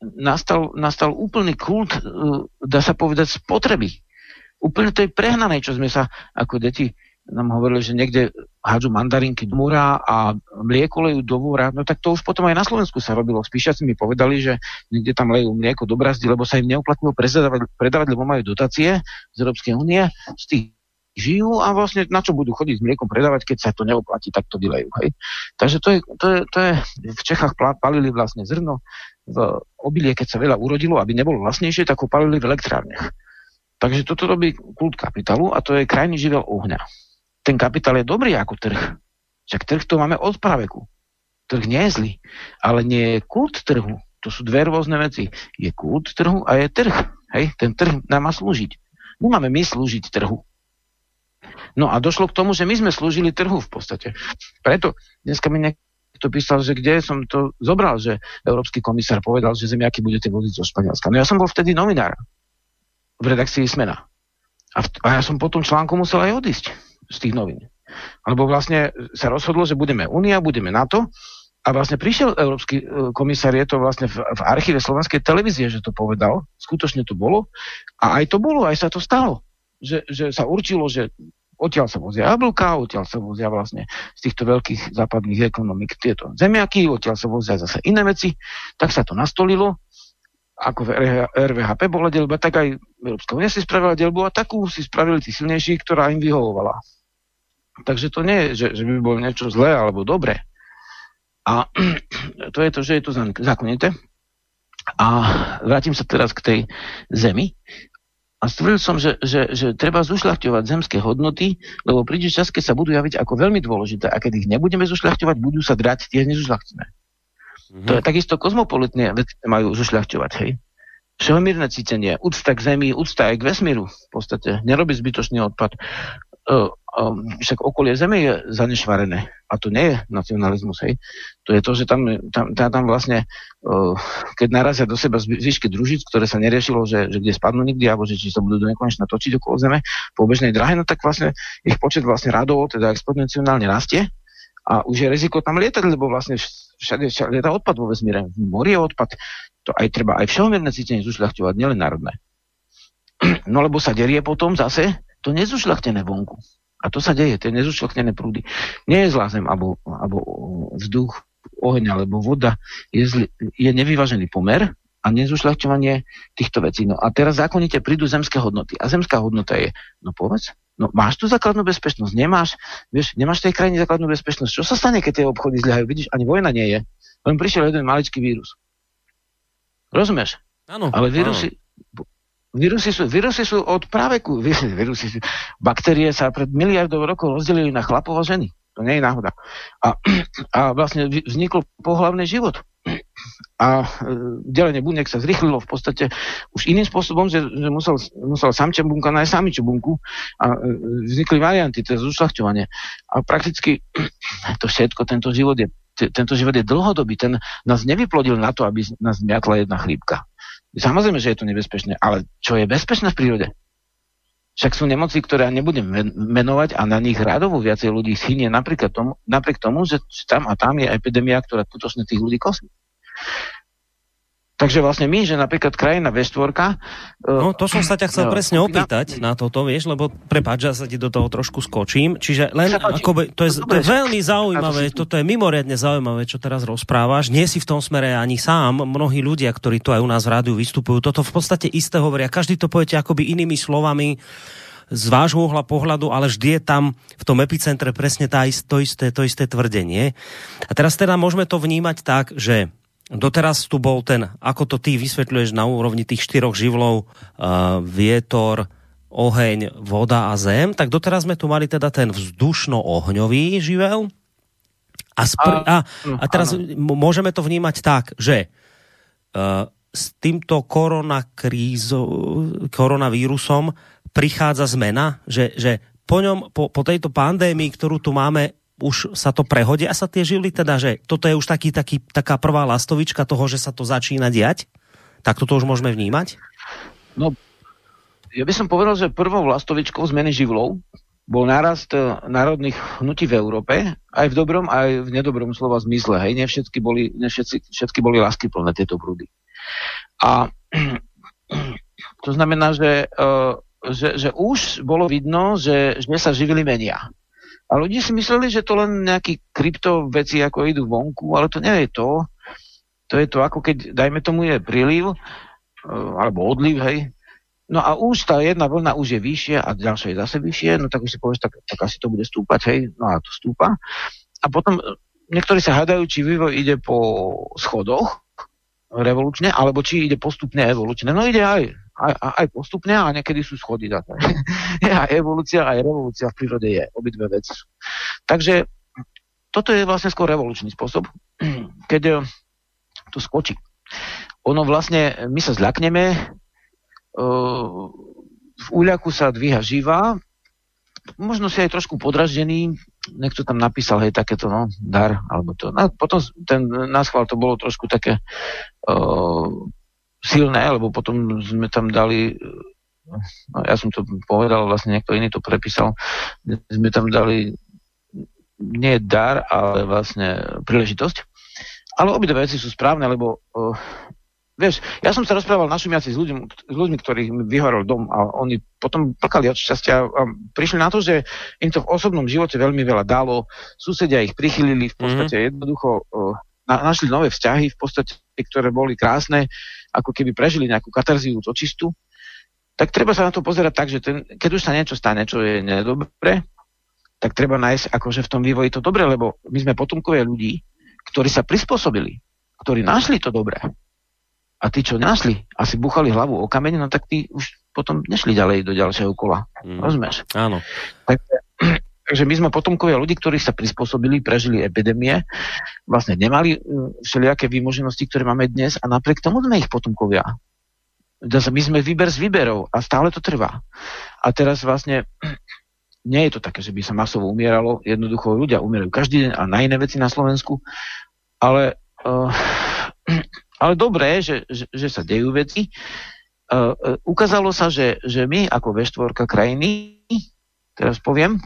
nastal, nastal úplný kult, uh, dá sa povedať, spotreby. Úplne to je prehnané, čo sme sa ako deti nám hovorili, že niekde hádžu mandarinky do múra a mlieko lejú do múra, no tak to už potom aj na Slovensku sa robilo. Spíšiaci mi povedali, že niekde tam lejú mlieko do brazdy, lebo sa im neuplatnilo predávať, predávať, lebo majú dotácie z Európskej únie, z tých žijú a vlastne na čo budú chodiť s mliekom predávať, keď sa to neoplatí, tak to vylejú. Hej. Takže to je, to, je, to je, v Čechách palili vlastne zrno v obilie, keď sa veľa urodilo, aby nebolo vlastnejšie, tak ho palili v elektrárniach. Takže toto robí kult kapitálu a to je krajný živel ohňa ten kapitál je dobrý ako trh. Však trh to máme od praveku. Trh nie je zlý, ale nie je kult trhu. To sú dve rôzne veci. Je kult trhu a je trh. Hej, ten trh nám má slúžiť. Nemáme my slúžiť trhu. No a došlo k tomu, že my sme slúžili trhu v podstate. Preto dneska mi niekto písal, že kde som to zobral, že Európsky komisár povedal, že zemiaky budete vodiť zo Španielska. No ja som bol vtedy novinár v redakcii Smena. A, v, a ja som po tom článku musel aj odísť z tých novín. Alebo vlastne sa rozhodlo, že budeme Únia, budeme NATO a vlastne prišiel Európsky e, komisár, je to vlastne v, v archíve Slovenskej televízie, že to povedal, skutočne to bolo a aj to bolo, aj sa to stalo. Že, že sa určilo, že odtiaľ sa vozia jablka, odtiaľ sa vozia vlastne z týchto veľkých západných ekonomik tieto zemiaky, odtiaľ sa vozia zase iné veci, tak sa to nastolilo ako v RVHP bola delba, tak aj Európska únia si spravila delbu a takú si spravili tí silnejší, ktorá im vyhovovala. Takže to nie je, že, že by bolo niečo zlé alebo dobré. A [CLEARS THROAT] to je to, že je to zákonité. A vrátim sa teraz k tej zemi. A stvrdil som, že, že, že treba zušľachťovať zemské hodnoty, lebo príde čas, keď sa budú javiť ako veľmi dôležité a keď ich nebudeme zušľachťovať, budú sa drať tie nezušľachtené. Mm-hmm. To je takisto kozmopolitné majú zušľachťovať, hej. Všeomírne cítenie, úcta k Zemi, úcta aj k vesmíru v podstate. Nerobí zbytočný odpad. Uh, um, však okolie Zeme je zanešvarené. A to nie je nacionalizmus, hej. To je to, že tam, tam, tam vlastne, uh, keď narazia do seba zvyšky družic, ktoré sa neriešilo, že, že kde spadnú nikdy, alebo že či sa budú do nekonečna točiť okolo Zeme po bežnej drahe, no tak vlastne ich počet vlastne radovo, teda exponenciálne rastie a už je riziko tam lietať, lebo vlastne všade, všade lieta odpad vo vesmíre. V mori je odpad. To aj treba aj všeomierne cítenie zušľachťovať, nielen národné. [CLEARS THROAT] No lebo sa derie potom zase to nezušľachtené vonku. A to sa deje, tie nezušľachtené prúdy. Nie je zlá zem, alebo, alebo vzduch, oheň alebo voda, je, zli, je nevyvážený pomer a nezušľachťovanie týchto vecí. No a teraz zákonite prídu zemské hodnoty. A zemská hodnota je, no povedz, no máš tu základnú bezpečnosť, nemáš, vieš, nemáš v tej krajine základnú bezpečnosť. Čo sa stane, keď tie obchody zľahajú? Vidíš, ani vojna nie je. Len prišiel jeden maličký vírus. Rozumieš? Áno. Ale vírusy, Vírusy sú, vírusy sú od práveku. [LAUGHS] Vírusy baktérie sa pred miliardov rokov rozdelili na chlapov a ženy. To nie je náhoda. A, [CLEARS THROAT] a vlastne vznikol pohlavný život. A e, delenie buniek sa zrychlilo v podstate už iným spôsobom, že, že musel, musel samčia bunka nájsť samičú bunku a e, vznikli varianty, to je zušľachťovanie. A prakticky [CLEARS THROAT] to všetko, tento život je tento život je dlhodobý, ten nás nevyplodil na to, aby nás zmiatla jedna chlípka. Samozrejme, že je to nebezpečné, ale čo je bezpečné v prírode? Však sú nemoci, ktoré ja nebudem menovať a na nich radovo viacej ľudí chynie napriek tomu, napriek tomu, že tam a tam je epidémia, ktorá skutočne tých ľudí kosí. Takže vlastne my, že napríklad krajina V4... E, no to som sa ťa chcel uh, presne opýtať na toto, vieš, lebo prepáč, že sa ti do toho trošku skočím. Čiže len ako to, je, to je veľmi zaujímavé, toto je mimoriadne zaujímavé, čo teraz rozprávaš. Nie si v tom smere ani sám. Mnohí ľudia, ktorí tu aj u nás v rádiu vystupujú, toto v podstate isté hovoria. Každý to poviete akoby inými slovami z vášho uhla pohľadu, ale vždy je tam v tom epicentre presne tá, to, isté, to isté tvrdenie. A teraz teda môžeme to vnímať tak, že Doteraz tu bol ten, ako to ty vysvetľuješ na úrovni tých štyroch živlov, uh, vietor, oheň, voda a zem, tak doteraz sme tu mali teda ten vzdušno-ohňový živel. A, spr- a, a teraz áno. môžeme to vnímať tak, že uh, s týmto koronakrízo, koronavírusom prichádza zmena, že, že po, ňom, po, po tejto pandémii, ktorú tu máme, už sa to prehodia sa tie živly, teda, že toto je už taký, taký, taká prvá lastovička toho, že sa to začína diať? Tak toto už môžeme vnímať? No, ja by som povedal, že prvou lastovičkou zmeny živlov bol nárast eh, národných hnutí v Európe, aj v dobrom, aj v nedobrom slova zmysle. Hej, ne všetky boli, ne všetky, všetky boli plné tieto prúdy. A [CLEARS THROAT] to znamená, že, uh, že, že už bolo vidno, že, že sa živili menia. A ľudia si mysleli, že to len nejaký krypto veci ako idú vonku, ale to nie je to. To je to, ako keď, dajme tomu, je príliv, e, alebo odliv, hej. No a už tá jedna vlna už je vyššia a ďalšia je zase vyššie, no tak už si povieš, tak, tak asi to bude stúpať, hej. No a to stúpa. A potom e, niektorí sa hádajú, či vývoj ide po schodoch revolučne, alebo či ide postupne evolučne. No ide aj aj, aj postupne a niekedy sú schody. je [LAUGHS] aj evolúcia, aj revolúcia v prírode je. Obidve veci sú. Takže toto je vlastne skôr revolučný spôsob, [CLEARS THROAT] keď eh, to skočí. Ono vlastne, my sa zľakneme, eh, v úľaku sa dvíha živá, možno si aj trošku podraždený, niekto tam napísal, hej, takéto, no, dar, alebo to. No, potom ten náschval to bolo trošku také uh, silné, lebo potom sme tam dali, no ja som to povedal, vlastne niekto iný to prepísal, sme tam dali nie dar, ale vlastne príležitosť. Ale obidve veci sú správne, lebo uh, vieš, ja som sa rozprával na šumiaci s, ľuďmi, s ľuďmi, ktorých mi vyhorol dom a oni potom plakali od šťastia a prišli na to, že im to v osobnom živote veľmi veľa dalo, susedia ich prichylili v podstate mm-hmm. jednoducho uh, na, našli nové vzťahy v podstate, ktoré boli krásne ako keby prežili nejakú katarziu očistu, tak treba sa na to pozerať tak, že ten, keď už sa niečo stane, čo je nedobre, tak treba nájsť akože v tom vývoji to dobre, lebo my sme potomkovia ľudí, ktorí sa prispôsobili, ktorí našli to dobré. A tí, čo našli, asi buchali hlavu o kamene, no tak tí už potom nešli ďalej do ďalšieho kola. Mm. Rozumieš? Áno. Takže, takže my sme potomkovia ľudí, ktorí sa prispôsobili, prežili epidémie, vlastne nemali uh, všelijaké výmoženosti, ktoré máme dnes a napriek tomu sme ich potomkovia. My sme výber z výberov a stále to trvá. A teraz vlastne [CLEARS THROAT] nie je to také, že by sa masovo umieralo. Jednoducho ľudia umierajú každý deň a na iné veci na Slovensku. Ale, uh, [CLEARS THROAT] ale dobré, že, že, že sa dejú veci. Uh, uh, ukázalo sa, že, že my ako V4 krajiny, teraz poviem,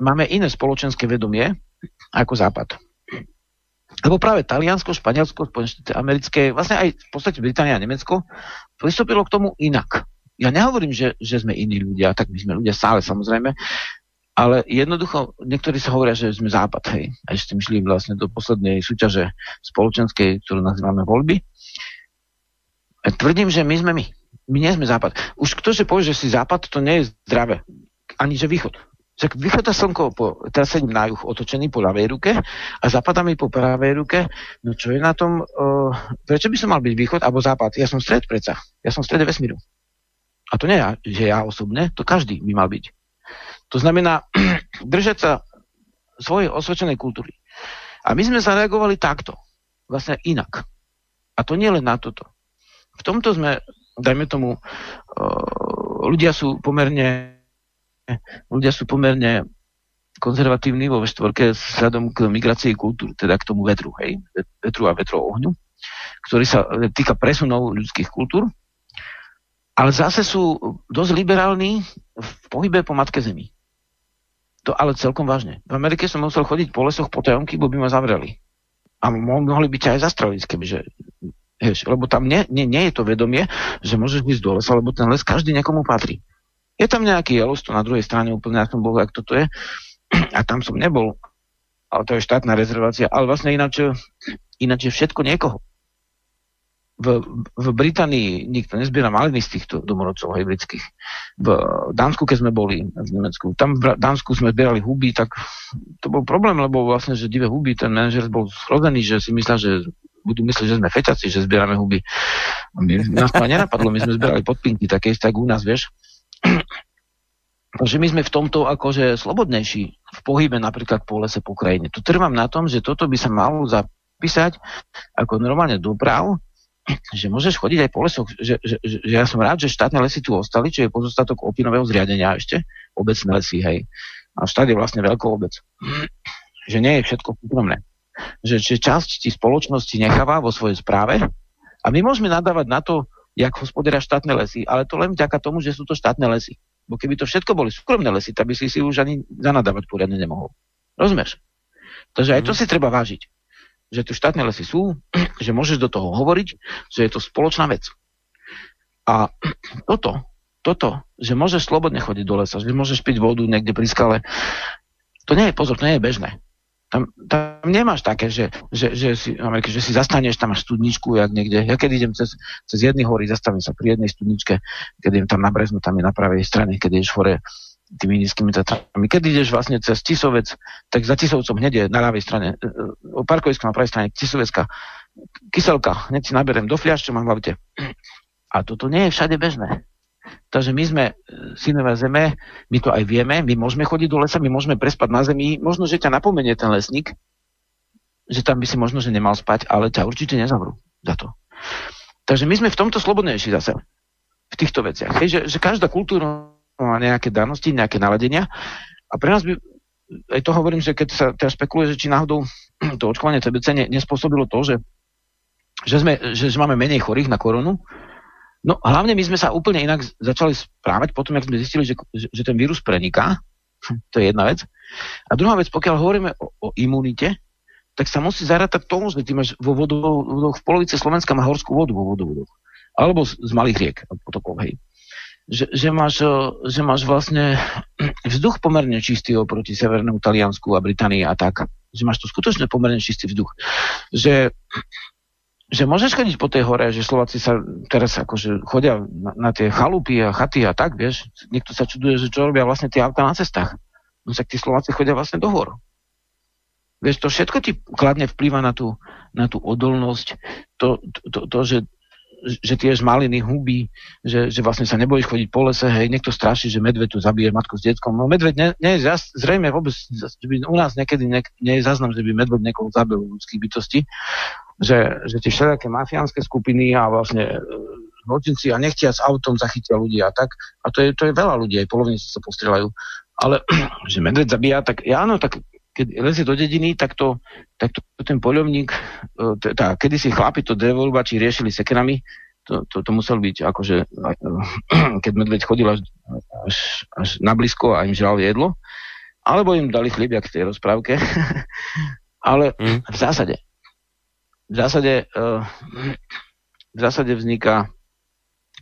máme iné spoločenské vedomie ako Západ. Lebo práve Taliansko, Španielsko, americké, vlastne aj v podstate Británia a Nemecko pristúpilo k tomu inak ja nehovorím, že, že sme iní ľudia, tak my sme ľudia stále samozrejme, ale jednoducho niektorí sa hovoria, že sme západ, hej. A ešte myslím vlastne do poslednej súťaže spoločenskej, ktorú nazývame voľby. A tvrdím, že my sme my. My nie sme západ. Už kto, že povie, že si západ, to nie je zdravé. Ani že východ. Však vychádza slnko, po, teraz sedím na juh otočený po ľavej ruke a zapadá mi po pravej ruke. No čo je na tom, uh, prečo by som mal byť východ alebo západ? Ja som stred predsa. Ja som stred vesmíru. A to nie ja, že ja osobne, to každý by mal byť. To znamená [CLEARS THROAT] držať sa svojej osvedčenej kultúry. A my sme zareagovali takto. Vlastne inak. A to nie len na toto. V tomto sme, dajme tomu, uh, ľudia sú pomerne ľudia sú pomerne konzervatívni vo štvorke vzhľadom k migrácii kultúr, teda k tomu vetru, hej, vetru a vetro ohňu, ktorý sa týka presunov ľudských kultúr ale zase sú dosť liberálni v pohybe po matke zemi. To ale celkom vážne. V Amerike som musel chodiť po lesoch po tajomky, bo by ma zavreli. A mohli byť aj zastreliť, kebyže Heš, lebo tam nie, nie, nie je to vedomie, že môžeš ísť do lesa, lebo ten les každý niekomu patrí. Je tam nejaký Yellowstone na druhej strane, úplne ja som bol, ak toto je, [CLEARS THROAT] a tam som nebol, ale to je štátna rezervácia, ale vlastne ináč, ináč je všetko niekoho v, v Británii nikto nezbiera maliny z týchto domorodcov hej, britských. V Dánsku, keď sme boli v Nemecku, tam v Dánsku sme zbierali huby, tak to bol problém, lebo vlastne, že divé huby, ten manažer bol schrozený, že si myslel, že budú myslieť, že sme feťaci, že zbierame huby. My, nás to nenapadlo, my sme zbierali podpinky, také isté, u nás, vieš. [CLEARS THROAT] Takže my sme v tomto akože slobodnejší v pohybe napríklad po lese, po krajine. Tu trvám na tom, že toto by sa malo zapísať ako normálne doprav, [CLEARS THROAT] že môžeš chodiť aj po lesoch, že, že, že, že ja som rád, že štátne lesy tu ostali, čo je pozostatok opinového zriadenia ešte, obecné lesy, hej. A štát je vlastne veľkou obec. Že nie je všetko súkromné. Že, že časť ti spoločnosti necháva vo svojej správe a my môžeme nadávať na to, jak hospodária štátne lesy, ale to len vďaka tomu, že sú to štátne lesy. Bo keby to všetko boli súkromné lesy, tak by si si už ani zanadávať poriadne nemohol. Rozumieš? Takže aj to mhm. si treba vážiť že tu štátne lesy sú, [CLEARS THROAT] že môžeš do toho hovoriť, že je to spoločná vec. A [CLEARS THROAT] toto, toto, že môžeš slobodne chodiť do lesa, že môžeš piť vodu niekde pri skale, to nie je, pozor, to nie je bežné. Tam, tam nemáš také, že, že, že, si, že si zastaneš, tam máš studničku, jak niekde. Ja keď idem cez, cez jedny hory, zastavím sa pri jednej studničke, keď idem tam na Breznu, tam je na pravej strane, keď ideš hore tými nízkymi Tatrami. Keď ideš vlastne cez Tisovec, tak za Tisovcom hneď je na ľavej strane, e, e, o parkovisku na pravej strane Tisovecka, kyselka, hneď si naberem do fľaš, mám v lavite. A toto nie je všade bežné. Takže my sme e, synové zeme, my to aj vieme, my môžeme chodiť do lesa, my môžeme prespať na zemi, možno, že ťa napomenie ten lesník, že tam by si možno, že nemal spať, ale ťa určite nezavrú za to. Takže my sme v tomto slobodnejší zase, v týchto veciach. Hej, že, že každá kultúra má nejaké danosti, nejaké naladenia. A pre nás by, aj to hovorím, že keď sa teraz spekuluje, že či náhodou to očkovanie TBC ne, nespôsobilo to, že, že, sme, že, že máme menej chorých na koronu, No hlavne my sme sa úplne inak začali správať potom, jak sme zistili, že, že, ten vírus preniká. To je jedna vec. A druhá vec, pokiaľ hovoríme o, o imunite, tak sa musí zarátať tomu, že ty máš vo vodovodoch, v polovice Slovenska má horskú vodu vo vodovodoch. Alebo z, z malých riek a potokov, hej že, že, máš, že máš vlastne [CLEARS THROAT] vzduch pomerne čistý oproti Severnému Taliansku a Británii a tak. Že máš tu skutočne pomerne čistý vzduch. Že, že môžeš chodiť po tej hore, že Slováci sa teraz akože chodia na, na tie chalupy a chaty a tak, vieš. Niekto sa čuduje, že čo robia vlastne tie auta na cestách. No tak tí Slováci chodia vlastne do hor. Vieš, to všetko ti kladne vplýva na tú, na tú odolnosť, to, to, to že že tie žmaliny, huby, že, že vlastne sa nebojíš chodiť po lese, hej, niekto straší, že medveď tu zabije matku s detkom. No medveď nie, nie je zas, zrejme vôbec, že by u nás niekedy ne, nie je záznam, že by medveď niekoho zabil ľudských bytosti, že, že tie všelijaké mafiánske skupiny a vlastne e, zločinci a nechtia s autom zachytia ľudí a tak. A to je, to je veľa ľudí, aj polovníci sa postrelajú. Ale [CLEARS THROAT] že medveď zabíja, tak ja áno, tak keď lezie do dediny, tak to, tak to, ten poľovník, e, tá, kedysi chlapi to drevorúbači riešili sekerami, to, to, to musel byť akože, [CLEARS THROAT] keď medveď chodil až, až, až na blízko a im žral jedlo, alebo im dali chliebia k tej rozprávke. [LAUGHS] Ale mm. v zásade, v zásade, uh, v zásade vzniká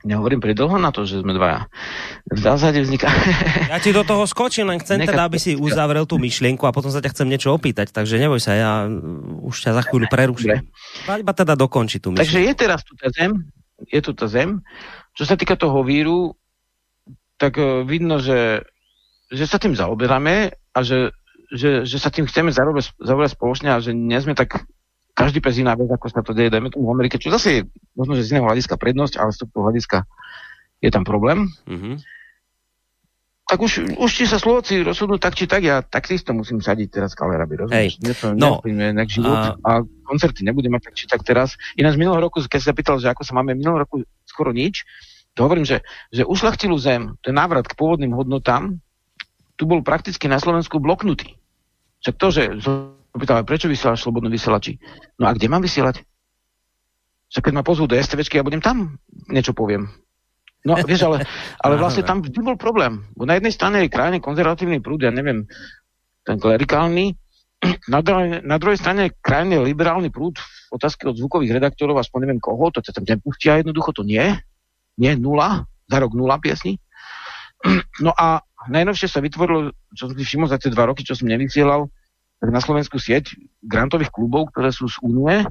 Nehovorím pridlho na to, že sme dvaja. V zásade vzniká... Ja ti do toho skočím, len chcem teda, aby si uzavrel tú myšlienku a potom sa ťa chcem niečo opýtať, takže neboj sa, ja už ťa za chvíľu preruším. Iba teda dokonči tú myšlienku. Takže je teraz tu tá zem, je tu tá zem. Čo sa týka toho víru, tak uh, vidno, že, že sa tým zaoberáme a že, že, že sa tým chceme zaoberať spoločne a že nie sme tak každý pes iná vec, ako sa to deje, dajme tomu v Amerike, čo zase je možno, že z iného hľadiska prednosť, ale z toho hľadiska je tam problém. Mm-hmm. Tak už, už či sa Slováci rozhodnú tak, či tak, ja takisto musím sadiť teraz kaleraby, rozumieš? Mne to no, život a... a koncerty nebudem mať tak, či tak teraz. Ináč minulého roku, keď sa pýtal, že ako sa máme, minulého roku skoro nič, to hovorím, že, že ušlachtilú zem, ten návrat k pôvodným hodnotám, tu bol prakticky na Slovensku bloknutý. Však to, že Opýtal, prečo vysielaš slobodno vysielači? No a kde mám vysielať? Však keď ma pozvú do STVčky, ja budem tam, niečo poviem. No vieš, ale, [LAUGHS] ale vlastne tam vždy bol problém. Bo na jednej strane je krajne konzervatívny prúd, ja neviem, ten klerikálny, [CLEARS THROAT] na druhej, na druhej strane je krajne liberálny prúd v otázke od zvukových redaktorov, aspoň neviem koho, to tam nepustia jednoducho, to nie. Nie, nula, za rok nula piesni. [CLEARS THROAT] No a najnovšie sa vytvorilo, čo som si všimol za tie dva roky, čo som nevysielal, tak na Slovensku sieť grantových klubov, ktoré sú z Únie.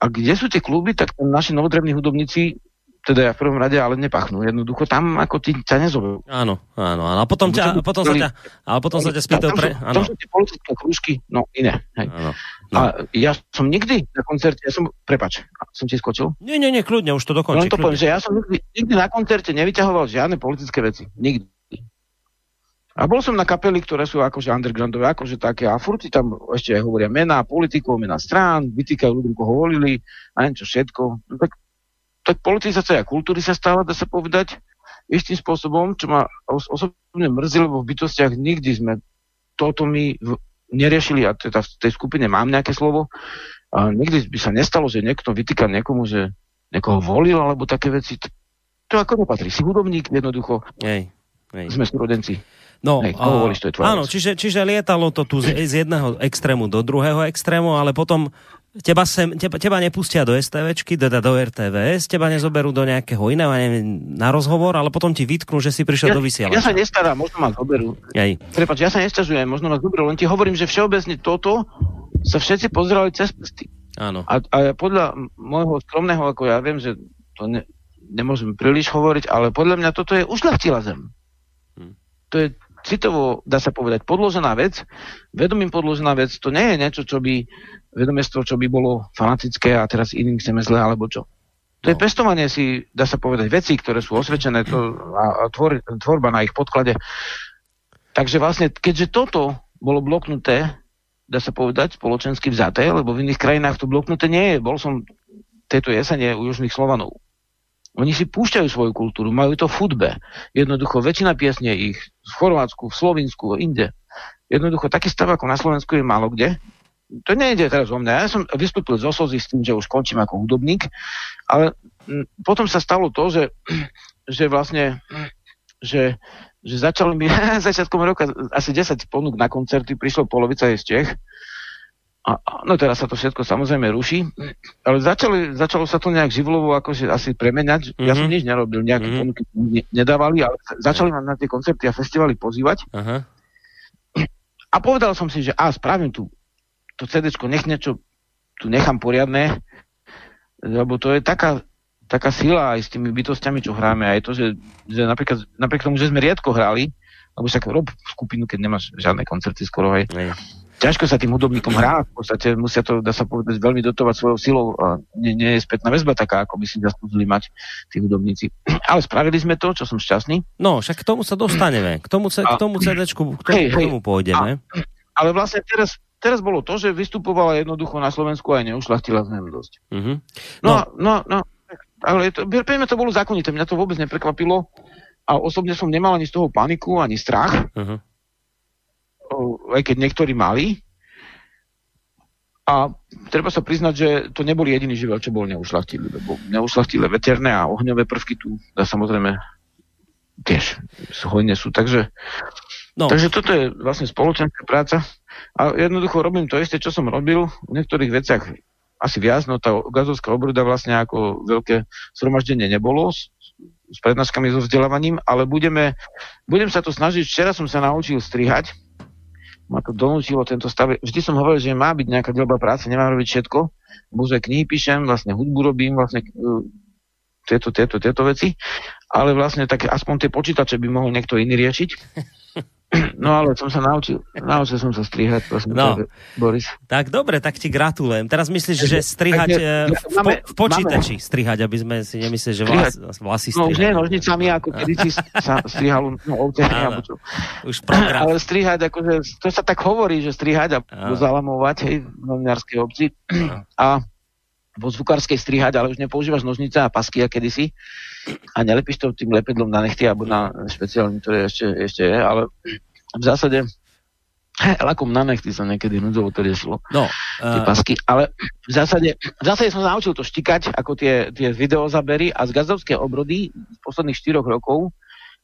A kde sú tie kluby, tak naši novodrební hudobníci teda ja v prvom rade ale nepachnú. Jednoducho tam ako ti ťa nezoberú. Áno, áno, áno. A potom, ťa, potom sa ťa, ale potom sa ťa spýtajú pre... Áno. Tam sú tie politické krúžky, no iné. Hej. Áno. No. A ja som nikdy na koncerte, ja som, prepač, som ti skočil? Nie, nie, nie, kľudne, už to dokončí. Len to poviem, že ja som nikdy, nikdy na koncerte nevyťahoval žiadne politické veci. Nikdy. A bol som na kapely, ktoré sú akože undergroundové, akože také, a furt tam ešte hovoria mená politikov, mená strán, vytýkajú ľuďom, koho volili, a neviem čo všetko. No, tak, tak politizácia kultúry sa stala, dá sa povedať, istým spôsobom, čo ma os- osobne mrzí, lebo v bytostiach nikdy sme toto my v, neriešili, a teda v tej skupine mám nejaké slovo, a nikdy by sa nestalo, že niekto vytýka niekomu, že niekoho volil, alebo také veci. To ako nepatrí. Si hudobník, jednoducho. Hej, hej. Sme súrodenci. No, Hej, a, to je áno, čiže, čiže lietalo to tu z, z jedného extrému do druhého extrému, ale potom teba, sem, teba, teba nepustia do STVčky, teda do RTVS, teba nezoberú do nejakého iného, neviem, na rozhovor, ale potom ti vytknú, že si prišiel ja, do vysielača. Ja sa nestarám, možno ma zoberú. Aj. Prepač, ja sa nestažujem, možno ma zoberú, len ti hovorím, že všeobecne toto sa všetci pozerali cez prsty. Áno. A, a podľa môjho skromného, ako ja viem, že to ne, nemôžem príliš hovoriť, ale podľa mňa toto je ušľachtila zem. Hm. To je citovo, dá sa povedať, podložená vec, vedomím podložená vec, to nie je niečo, čo by, vedomestvo, čo by bolo fanatické a teraz iným chceme zle, alebo čo. To no. je pestovanie si, dá sa povedať, veci, ktoré sú osvedčené to, a, a tvor, tvorba na ich podklade. Takže vlastne, keďže toto bolo bloknuté, dá sa povedať, spoločensky vzaté, lebo v iných krajinách to bloknuté nie je. Bol som tejto jesene u južných Slovanov. Oni si púšťajú svoju kultúru, majú to v hudbe. Jednoducho, väčšina piesne ich v Chorvátsku, v Slovensku, inde. Jednoducho, taký stav ako na Slovensku je málo kde. To nejde teraz o mňa. Ja som vystúpil z Osozy s tým, že už končím ako hudobník, ale potom sa stalo to, že, [CLEARS THROAT] že vlastne že, že začalo mi [LAUGHS] začiatkom roka asi 10 ponúk na koncerty, prišlo polovica je z Čech a, no teraz sa to všetko samozrejme ruší, ale začali, začalo sa to nejak živlovo akože asi premeňať. Mm-hmm. Ja som mhm. nič nerobil, nejaké mm-hmm. ponuky ne, nedávali, ale začali ma na tie koncerty a festivaly pozývať. Uh-huh. A povedal som si, že a spravím tu to CD, nech niečo tu nechám poriadne, lebo to je taká, taká sila aj s tými bytostiami, čo hráme. Aj to, že, že napríklad, napriek tomu, že sme riadko hrali, lebo však rob skupinu, keď nemáš žiadne koncerty skoro aj. Ťažko sa tým hudobníkom hrá, v podstate musia to, dá sa povedať, veľmi dotovať svojou silou a nie, nie je spätná väzba taká, ako by si zaslúžili mať tí hudobníci. [CLEARS THROAT] Ale spravili sme to, čo som šťastný. No, však k tomu sa dostaneme, k tomu, k tomu CD-čku, k tomu, hej, k tomu pôjdeme. A, ale vlastne teraz, teraz bolo to, že vystupovala jednoducho na Slovensku a neušlachtila dosť. Uh-huh. No, no, no, no, ale to, pre mňa to bolo zákonité, mňa to vôbec neprekvapilo a osobne som nemal ani z toho paniku, ani strach. Uh-huh aj keď niektorí mali. A treba sa priznať, že to neboli jediný živel, čo bol neušlachtilý, lebo neušlachtilé veterné a ohňové prvky tu da samozrejme tiež hojne sú. Takže, no. takže toto je vlastne spoločenská práca. A jednoducho robím to isté, čo som robil. V niektorých veciach asi viac, no tá gazovská obruda vlastne ako veľké zhromaždenie nebolo s, s prednáškami so vzdelávaním, ale budeme, budem sa to snažiť. Včera som sa naučil strihať, ma to donútilo tento stav. Vždy som hovoril, že má byť nejaká delba práce, nemám robiť všetko. Bože, knihy píšem, vlastne hudbu robím, vlastne uh, tieto, tieto, tieto veci, ale vlastne tak aspoň tie počítače by mohol niekto iný riešiť. [LAUGHS] No ale som sa naučil, naučil som sa strihať, prosím, no. tak, Boris. Tak dobre, tak ti gratulujem. Teraz myslíš, že strihať tak, eh, v, po, v počítači máme. strihať, aby sme si nemysleli, že vlas, vlasy strihať. No už nie nožnicami, ako [LAUGHS] kedy si sa strihal no, ovtehne, alebo čo. Už program. Ale strihať, akože, to sa tak hovorí, že strihať a zalamovať, hej, v novinárskej obci. A vo zvukárskej strihať, ale už nepoužívaš nožnice a pasky, a kedysi a nelepíš to tým lepidlom na nechty alebo na špeciálne, ktoré ešte, ešte je, ale v zásade lakom na nechty sa niekedy núdzovo to riešilo. No, uh... pasky. Ale v zásade, v zásade som naučil to štikať, ako tie, tie videozabery a z gazdovské obrody z posledných 4 rokov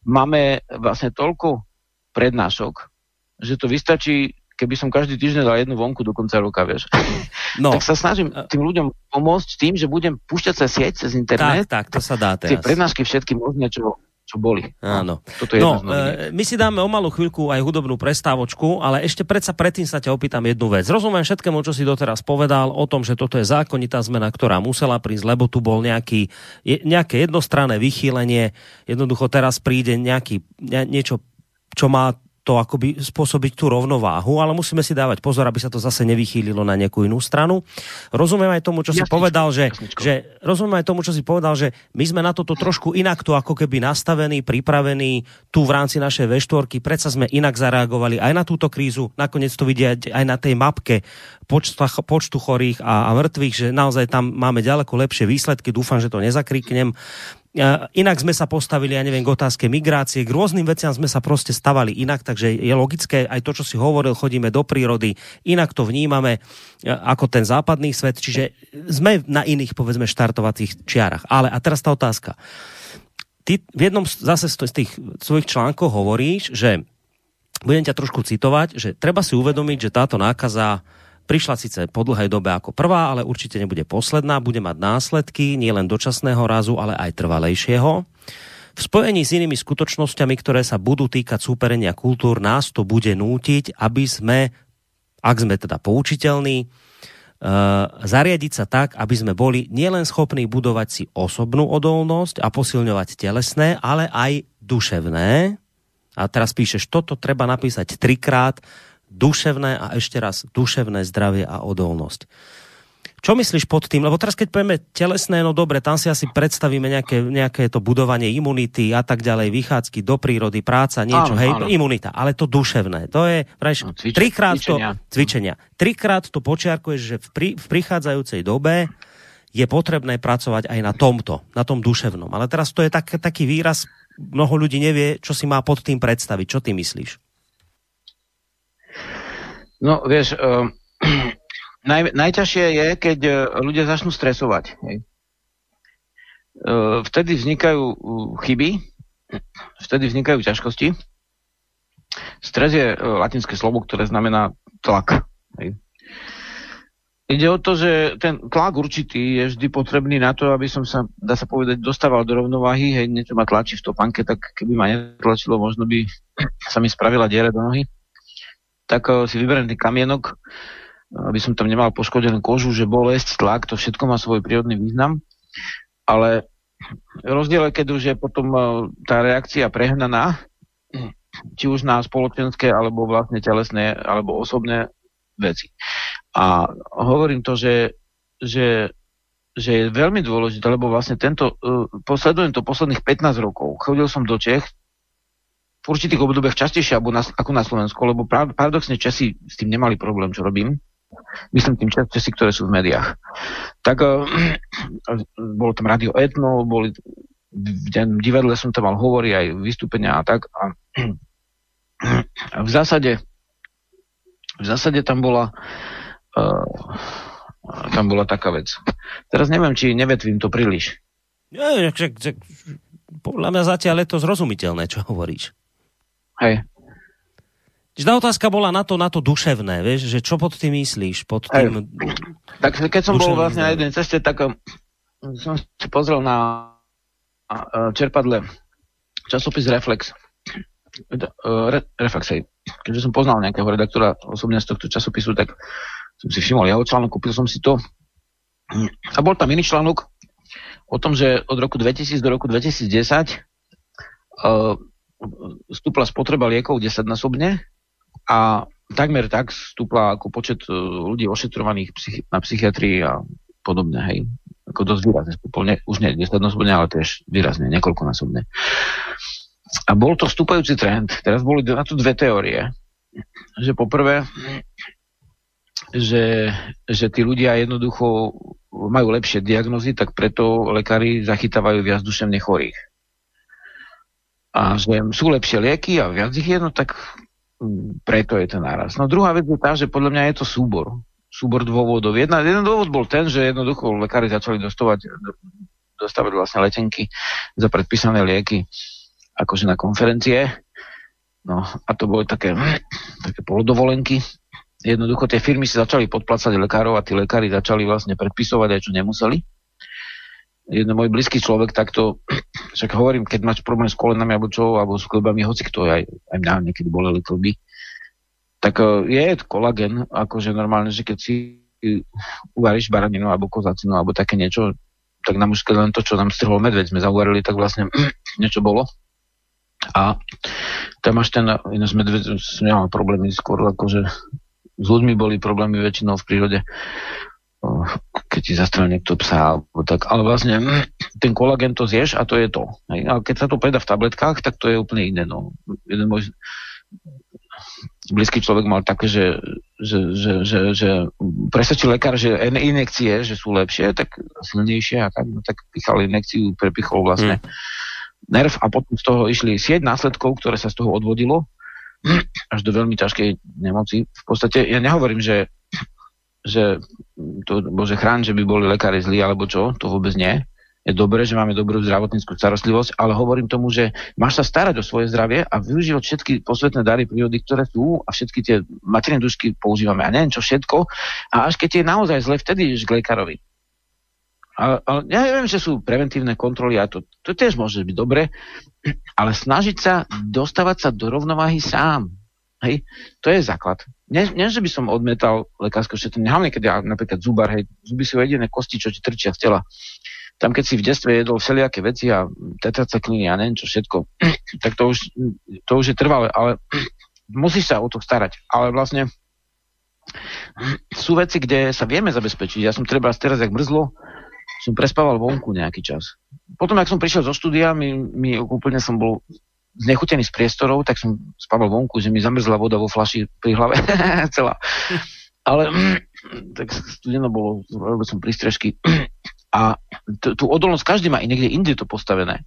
máme vlastne toľko prednášok, že to vystačí keby som každý týždeň dal jednu vonku do konca roka, vieš. [LAUGHS] No. tak sa snažím tým ľuďom pomôcť tým, že budem púšťať cez sieť, cez internet. Tak, tak, to sa dá teraz. Tie prednášky všetky možné, čo, čo boli. Áno. Toto je no, e, my si dáme o malú chvíľku aj hudobnú prestávočku, ale ešte predsa predtým sa ťa opýtam jednu vec. Rozumiem všetkému, čo si doteraz povedal o tom, že toto je zákonitá zmena, ktorá musela prísť, lebo tu bol nejaký, je, nejaké jednostranné vychýlenie. Jednoducho teraz príde nejaký, ne, niečo, čo má to akoby spôsobiť tú rovnováhu, ale musíme si dávať pozor, aby sa to zase nevychýlilo na nejakú inú stranu. Rozumiem aj tomu, čo jasničko, si povedal, že, že rozumiem aj tomu, čo si povedal, že my sme na toto trošku inak tu ako keby nastavení, pripravení tu v rámci našej V4, predsa sme inak zareagovali aj na túto krízu, nakoniec to vidieť aj na tej mapke počtu, počtu chorých a, a mŕtvych, že naozaj tam máme ďaleko lepšie výsledky, dúfam, že to nezakriknem. Inak sme sa postavili, ja neviem, k otázke migrácie, k rôznym veciam sme sa proste stavali inak, takže je logické aj to, čo si hovoril, chodíme do prírody, inak to vnímame ako ten západný svet, čiže sme na iných, povedzme, štartovacích čiarach. Ale a teraz tá otázka. Ty v jednom zase z tých svojich článkov hovoríš, že budem ťa trošku citovať, že treba si uvedomiť, že táto nákaza Prišla síce po dlhej dobe ako prvá, ale určite nebude posledná, bude mať následky nielen dočasného razu, ale aj trvalejšieho. V spojení s inými skutočnosťami, ktoré sa budú týkať súperenia kultúr, nás to bude nútiť, aby sme, ak sme teda poučiteľní, Uh, zariadiť sa tak, aby sme boli nielen schopní budovať si osobnú odolnosť a posilňovať telesné, ale aj duševné. A teraz píšeš, toto treba napísať trikrát, duševné a ešte raz duševné zdravie a odolnosť. Čo myslíš pod tým? Lebo teraz keď povieme telesné, no dobre, tam si asi predstavíme nejaké, nejaké to budovanie imunity a tak ďalej, vychádzky do prírody, práca, niečo, áno, hej, áno. imunita. Ale to duševné, to je, vrajš, no, cvič, trikrát cvičenia. to, cvičenia, trikrát to počiarkuješ, že v, pri, v prichádzajúcej dobe je potrebné pracovať aj na tomto, na tom duševnom. Ale teraz to je tak, taký výraz, mnoho ľudí nevie, čo si má pod tým predstaviť. Čo ty myslíš? No, vieš, uh, [CLEARS THROAT] naj, najťažšie je, keď uh, ľudia začnú stresovať. Hej. Uh, vtedy vznikajú chyby, vtedy vznikajú ťažkosti. Stres je uh, latinské slovo, ktoré znamená tlak. Hej. Ide o to, že ten tlak určitý je vždy potrebný na to, aby som sa, dá sa povedať, dostával do rovnováhy, hej, niečo ma tlačí v topánke, tak keby ma netlačilo, možno by [CLEARS THROAT] sa mi spravila diere do nohy tak eh, si vyberiem ten kamienok, aby som tam nemal poškodenú kožu, že bolesť, tlak, to všetko má svoj prírodný význam. Ale rozdiel je, keď už je potom eh, tá reakcia prehnaná, či už na spoločenské, alebo vlastne telesné, alebo osobné veci. A hovorím to, že, že, že je veľmi dôležité, lebo vlastne tento, posledujem to posledných 15 rokov. Chodil som do Čech v určitých obdobiach častejšie ako na, Slovensku, lebo paradoxne Česi s tým nemali problém, čo robím. Myslím tým Česi, ktoré sú v médiách. Tak uh, [CLEARS THROAT] bolo tam Radio Etno, boli v divadle som tam mal hovory aj vystúpenia a tak. A, a [CLEARS THROAT] v zásade v zásade tam bola uh, tam bola taká vec. Teraz neviem, či nevetvím to príliš. Ja, že, že, podľa mňa zatiaľ je to zrozumiteľné, čo hovoríš. Hej. Tá otázka bola na to, na to duševné, vieš, že čo pod tým myslíš? Pod tým... Hej. Tak keď som bol vlastne na jednej ceste, tak um, som si pozrel na čerpadle časopis Reflex. Re, Reflex, hej. Keďže som poznal nejakého redaktora osobne z tohto časopisu, tak som si všimol jeho článok, kúpil som si to. A bol tam iný článok o tom, že od roku 2000 do roku 2010 uh, stúpla spotreba liekov 10-násobne a takmer tak stúpla ako počet uh, ľudí ošetrovaných na psychiatrii a podobne, hej. Ako dosť výrazne stúpol, ne, už nie 10-násobne, ale tiež výrazne, niekoľkonásobne. A bol to vstúpajúci trend. Teraz boli na to dve teórie. Že poprvé, že, že tí ľudia jednoducho majú lepšie diagnozy, tak preto lekári zachytávajú viac duševne chorých. A že sú lepšie lieky a viac ich je, no tak mm, preto je ten náraz. No druhá vec je tá, že podľa mňa je to súbor. Súbor dôvodov. Jedna, jeden dôvod bol ten, že jednoducho lekári začali dostávať, dostávať vlastne letenky za predpísané lieky akože na konferencie. No a to boli také, také polodovolenky jednoducho tie firmy si začali podplácať lekárov a tí lekári začali vlastne predpisovať aj čo nemuseli. Jeden môj blízky človek takto, [CLEARS THROAT] však hovorím, keď máš problém s kolenami alebo čo, alebo s klbami, hoci kto, aj, aj mňa niekedy boleli klby, tak e, je kolagen, akože normálne, že keď si uvaríš baraninu alebo kozacinu alebo také niečo, tak nám už len to, čo nám strhol medveď, sme zauvarili, tak vlastne [CLEARS THROAT] niečo bolo. A tam máš ten, ináč medveď, som nemal problémy skôr akože s ľuďmi boli problémy väčšinou v prírode, keď ti zastrel niekto psa, alebo tak, ale vlastne ten kolagen to zješ a to je to. Hej? A keď sa to predá v tabletkách, tak to je úplne iné. No. Jeden môj blízky človek mal také, že, že, že, že, že presvedčil lekár, že inekcie, že sú lepšie, tak silnejšie a tak, no, tak pichal inekciu, prepichol vlastne hmm. nerv a potom z toho išli sieť následkov, ktoré sa z toho odvodilo až do veľmi ťažkej nemoci. V podstate ja nehovorím, že, že to, bože chrán, že by boli lekári zlí alebo čo, to vôbec nie. Je dobré, že máme dobrú zdravotníckú starostlivosť, ale hovorím tomu, že máš sa starať o svoje zdravie a využívať všetky posvetné dary prírody, ktoré sú a všetky tie materiné dušky používame a neviem čo všetko. A až keď je naozaj zle, vtedy ideš k lekárovi. Ale, ja viem, že sú preventívne kontroly a to, to tiež môže byť dobre, ale snažiť sa dostávať sa do rovnováhy sám. Hej, to je základ. Nie, nie, že by som odmetal lekárske šetrenie, hlavne keď ja napríklad zubar, hej, zuby sú jediné kosti, čo ti trčia z tela. Tam, keď si v detstve jedol všelijaké veci a tetracekliny a neviem čo všetko, [CLEARS THROAT] tak to už, to už je trvalé, ale [CLEARS THROAT] musíš sa o to starať. Ale vlastne [CLEARS THROAT] sú veci, kde sa vieme zabezpečiť. Ja som treba teraz, jak mrzlo, som prespával vonku nejaký čas. Potom, ak som prišiel zo štúdia, mi, mi úplne som bol znechutený z priestorov, tak som spával vonku, že mi zamrzla voda vo flaši pri hlave [LAUGHS] celá. Ale tak studeno bolo, robil som prístrežky. A tú odolnosť každý má i niekde inde to postavené.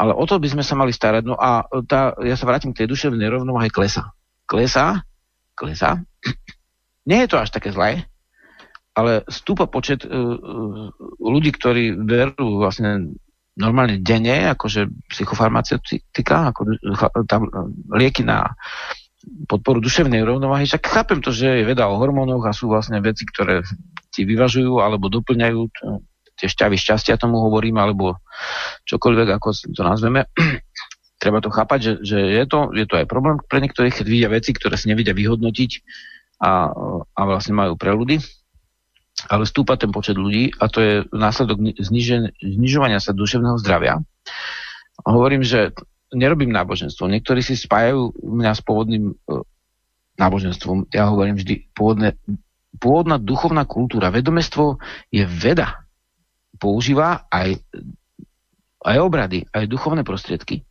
Ale o to by sme sa mali starať. No a tá, ja sa vrátim k tej duševnej rovnováhe klesa. Klesa, klesa. [CLEARS THROAT] Nie je to až také zlé, ale stúpa počet uh, ľudí, ktorí verú vlastne normálne denne, akože psychofarmaceutika, ako tam lieky na podporu duševnej rovnováhy. Však chápem to, že je veda o hormónoch a sú vlastne veci, ktoré ti vyvažujú alebo doplňajú tie šťavy šťastia tomu hovorím, alebo čokoľvek, ako to nazveme. [CLEARS THROAT] Treba to chápať, že, že je, to, je to aj problém pre niektorých, keď vidia veci, ktoré si nevedia vyhodnotiť a, a vlastne majú preludy ale stúpa ten počet ľudí a to je následok znižen, znižovania sa duševného zdravia. A hovorím, že nerobím náboženstvo. Niektorí si spájajú mňa s pôvodným uh, náboženstvom, ja hovorím vždy, pôvodné, pôvodná duchovná kultúra, vedomestvo je veda. Používa aj, aj obrady, aj duchovné prostriedky.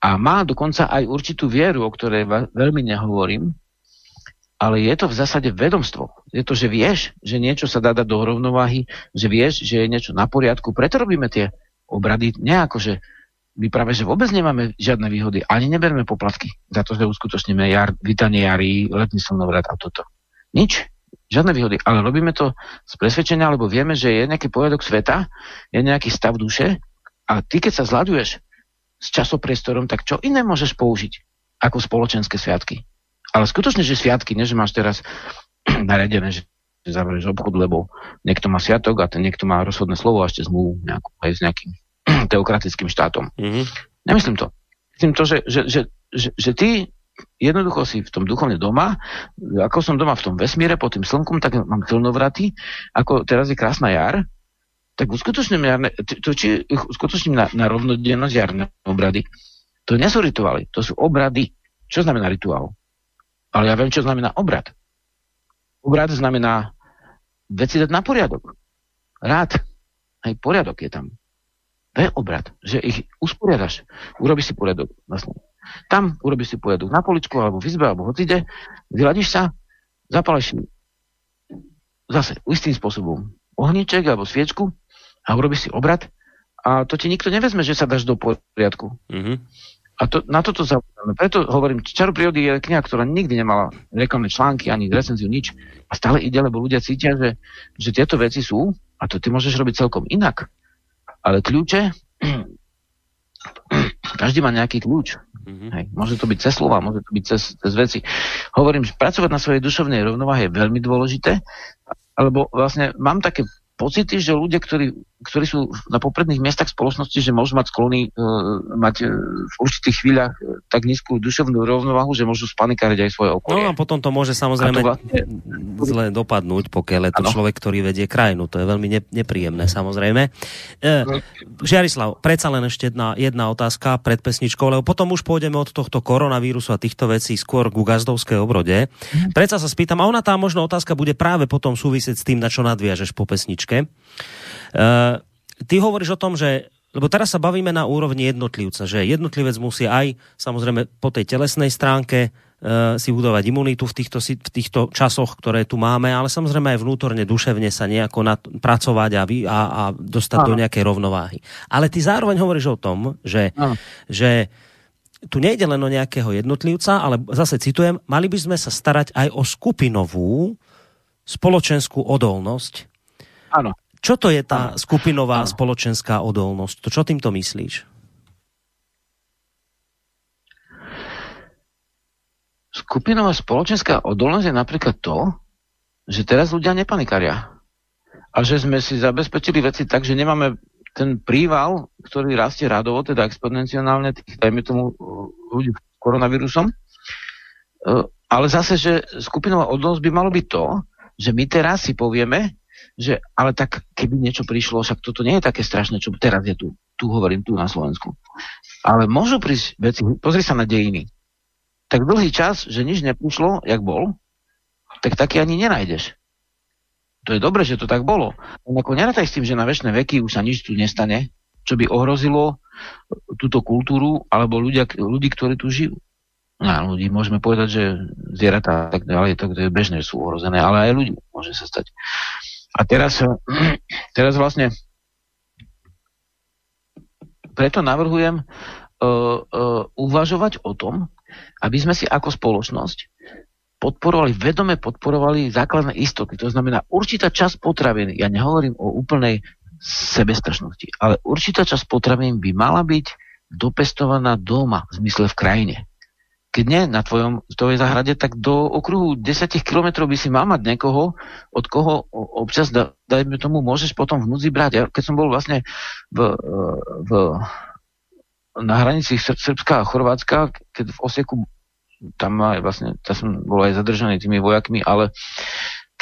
A má dokonca aj určitú vieru, o ktorej veľmi nehovorím, ale je to v zásade vedomstvo. Je to, že vieš, že niečo sa dá dať do rovnováhy, že vieš, že je niečo na poriadku. Preto robíme tie obrady nejako, že my práve, že vôbec nemáme žiadne výhody. Ani neberme poplatky za to, že uskutočníme jar, vítanie jary, letný slnovrat a toto. Nič. Žiadne výhody. Ale robíme to z presvedčenia, lebo vieme, že je nejaký poriadok sveta, je nejaký stav duše a ty, keď sa zľaduješ s časopriestorom, tak čo iné môžeš použiť ako spoločenské sviatky? Ale skutočne, že sviatky, nie že máš teraz [CLEARS THROAT] naredené, že zavrieš obchod, lebo niekto má sviatok a ten niekto má rozhodné slovo a ešte zmluvu nejakú, aj s nejakým [CLEARS THROAT] teokratickým štátom. Mm-hmm. Nemyslím to. Myslím to, že, že, že, že, že ty jednoducho si v tom duchovne doma, ako som doma v tom vesmíre pod tým slnkom, tak mám silnovraty, ako teraz je krásna jar, tak uskutočním, jarné, to, či uskutočním na, na rovnodennosť jarné obrady, to nie sú rituály, to sú obrady. Čo znamená rituál? Ale ja viem, čo znamená obrad. Obrad znamená veci dať na poriadok. Rád. Aj poriadok je tam. To je obrad, že ich usporiadaš. Urobíš si poriadok na slovo. Tam urobíš si poriadok na poličku, alebo v izbe, alebo hocide, vyladíš sa, zapaleš zase istým spôsobom ohníček alebo sviečku a urobíš si obrad a to ti nikto nevezme, že sa dáš do poriadku. Mm-hmm. A to, na toto zaujímavé. Preto hovorím, Čaru prírody je kniha, ktorá nikdy nemala reklamné články, ani recenziu, nič. A stále ide, lebo ľudia cítia, že, že tieto veci sú a to ty môžeš robiť celkom inak. Ale kľúče, [CLEARS THROAT] každý má nejaký kľúč. Mm-hmm. Hej, môže to byť cez slova, môže to byť cez, cez veci. Hovorím, že pracovať na svojej duševnej rovnováhe je veľmi dôležité, alebo vlastne mám také pocity, že ľudia, ktorí, ktorí sú na popredných miestach spoločnosti, že môžu mať sklony e, mať e, v určitých chvíľach e, tak nízku duševnú rovnováhu, že môžu spanikariť aj svoje okolie. No a potom to môže samozrejme to vlastne... zle dopadnúť, pokiaľ je to ano. človek, ktorý vedie krajinu. To je veľmi ne, nepríjemné, samozrejme. E, Žiarislav, predsa len ešte jedna, jedna otázka pred pesničkou, lebo potom už pôjdeme od tohto koronavírusu a týchto vecí skôr ku gazdovskej obrode. Mhm. Predsa sa spýtam, a ona tá možno otázka bude práve potom súvisieť s tým, na čo nadviažeš po pesničke pesničke. Uh, ty hovoríš o tom, že lebo teraz sa bavíme na úrovni jednotlivca, že jednotlivec musí aj samozrejme po tej telesnej stránke uh, si budovať imunitu v týchto, v týchto časoch, ktoré tu máme, ale samozrejme aj vnútorne, duševne sa nejako nad, pracovať a, a, a dostať Aha. do nejakej rovnováhy. Ale ty zároveň hovoríš o tom, že, že tu nejde len o nejakého jednotlivca, ale zase citujem, mali by sme sa starať aj o skupinovú spoločenskú odolnosť Áno. Čo to je tá skupinová ano. spoločenská odolnosť? To čo týmto myslíš? Skupinová spoločenská odolnosť je napríklad to, že teraz ľudia nepanikaria. A že sme si zabezpečili veci tak, že nemáme ten príval, ktorý rastie radovo, teda exponenciálne, tých, dajme tomu, ľudí koronavírusom. E, ale zase, že skupinová odolnosť by malo byť to, že my teraz si povieme, že ale tak keby niečo prišlo, však toto nie je také strašné, čo teraz je tu, tu hovorím, tu na Slovensku. Ale môžu prísť veci, pozri sa na dejiny. Tak dlhý čas, že nič neprišlo, jak bol, tak taký ani nenájdeš. To je dobre, že to tak bolo. Ako nerátaj s tým, že na väčšie veky už sa nič tu nestane, čo by ohrozilo túto kultúru alebo ľudia, ľudí, ktorí tu žijú. No, ľudí môžeme povedať, že zvieratá tak ďalej, tak to je bežné, sú ohrozené, ale aj ľudí môže sa stať. A teraz, teraz vlastne preto navrhujem uh, uh, uvažovať o tom, aby sme si ako spoločnosť podporovali, vedome podporovali základné istoty. To znamená, určitá časť potravín, ja nehovorím o úplnej sebestačnosti, ale určitá časť potravín by mala byť dopestovaná doma, v zmysle v krajine keď nie na tvojom, tvojej záhrade, tak do okruhu 10 kilometrov by si mal mať niekoho, od koho občas, da, dajme tomu, môžeš potom v brať. Ja, keď som bol vlastne v, v, na hranici Srbska a Chorvátska, keď v Osieku, tam aj vlastne, tam som bol aj zadržaný tými vojakmi, ale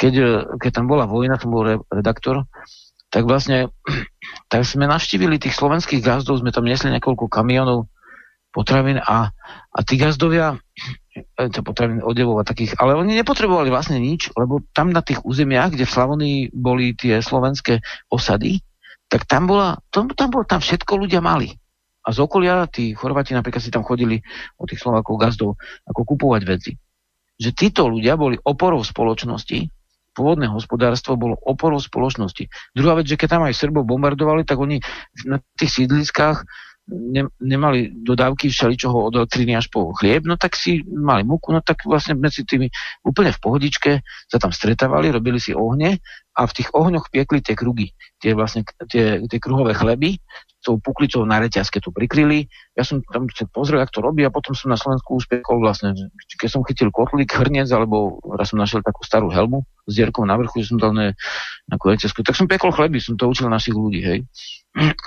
keď, keď tam bola vojna, som bol redaktor, tak vlastne [CLEARS THROAT] tak sme navštívili tých slovenských gazdov, sme tam nesli niekoľko kamionov potravín a, a tí gazdovia, to potrebné odevov a takých, ale oni nepotrebovali vlastne nič, lebo tam na tých územiach, kde v Slavonii boli tie slovenské osady, tak tam, bola, tam, tam, bolo, tam všetko ľudia mali. A z okolia, tí Chorváti napríklad si tam chodili od tých Slovákov gazdov, ako kupovať veci. Že títo ľudia boli oporou spoločnosti, pôvodné hospodárstvo bolo oporou spoločnosti. Druhá vec, že keď tam aj Srbov bombardovali, tak oni na tých sídliskách ne, nemali dodávky všeličoho od elektriny až po chlieb, no tak si mali muku, no tak vlastne medzi tými úplne v pohodičke sa tam stretávali, robili si ohne a v tých ohňoch piekli tie krugy, tie vlastne tie, tie kruhové chleby, s tou puklicou na reťazke to prikryli. Ja som tam pozrel, ako to robí a potom som na Slovensku uspiekol vlastne, keď som chytil kotlík, hrniec, alebo raz som našiel takú starú helmu s dierkou na vrchu, že som dal na, na reťazku, tak som piekol chleby, som to učil našich ľudí, hej.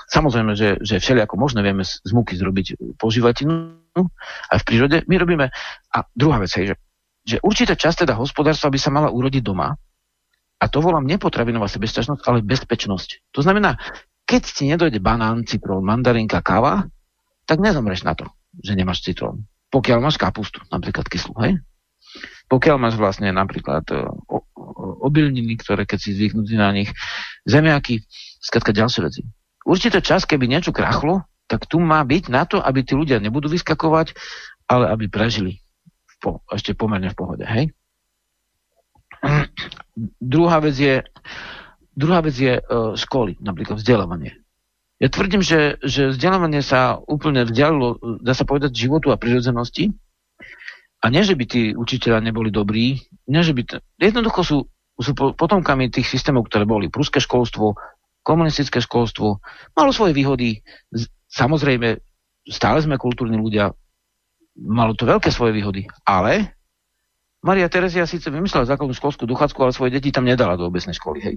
Samozrejme, že, že všelijako možno vieme z, múky zrobiť požívatinu aj v prírode. My robíme, a druhá vec je, že, že určitá časť teda hospodárstva by sa mala urodiť doma, a to volám nepotravinová sebestačnosť, ale bezpečnosť. To znamená, keď ti nedojde banán, citrón, mandarinka, káva, tak nezomreš na to, že nemáš citrón. Pokiaľ máš kapustu, napríklad kyslú, hej? Pokiaľ máš vlastne napríklad e, obilniny, ktoré keď si zvyknutý na nich, zemiaky, skratka ďalšie veci. Určite čas, keby niečo krachlo, tak tu má byť na to, aby tí ľudia nebudú vyskakovať, ale aby prežili po, ešte pomerne v pohode, hej? [CLEARS THROAT] Druhá vec je, druhá vec je uh, školy, napríklad vzdelávanie. Ja tvrdím, že, že vzdelávanie sa úplne vzdialilo, dá sa povedať, životu a prirodzenosti. A nie, že by tí učiteľa neboli dobrí, nie, že by... T- jednoducho sú, sú potomkami tých systémov, ktoré boli. Pruské školstvo, komunistické školstvo, malo svoje výhody. Samozrejme, stále sme kultúrni ľudia, malo to veľké svoje výhody, ale Maria Terezia síce vymyslela základnú školskú dochádzku, ale svoje deti tam nedala do obecnej školy. Hej.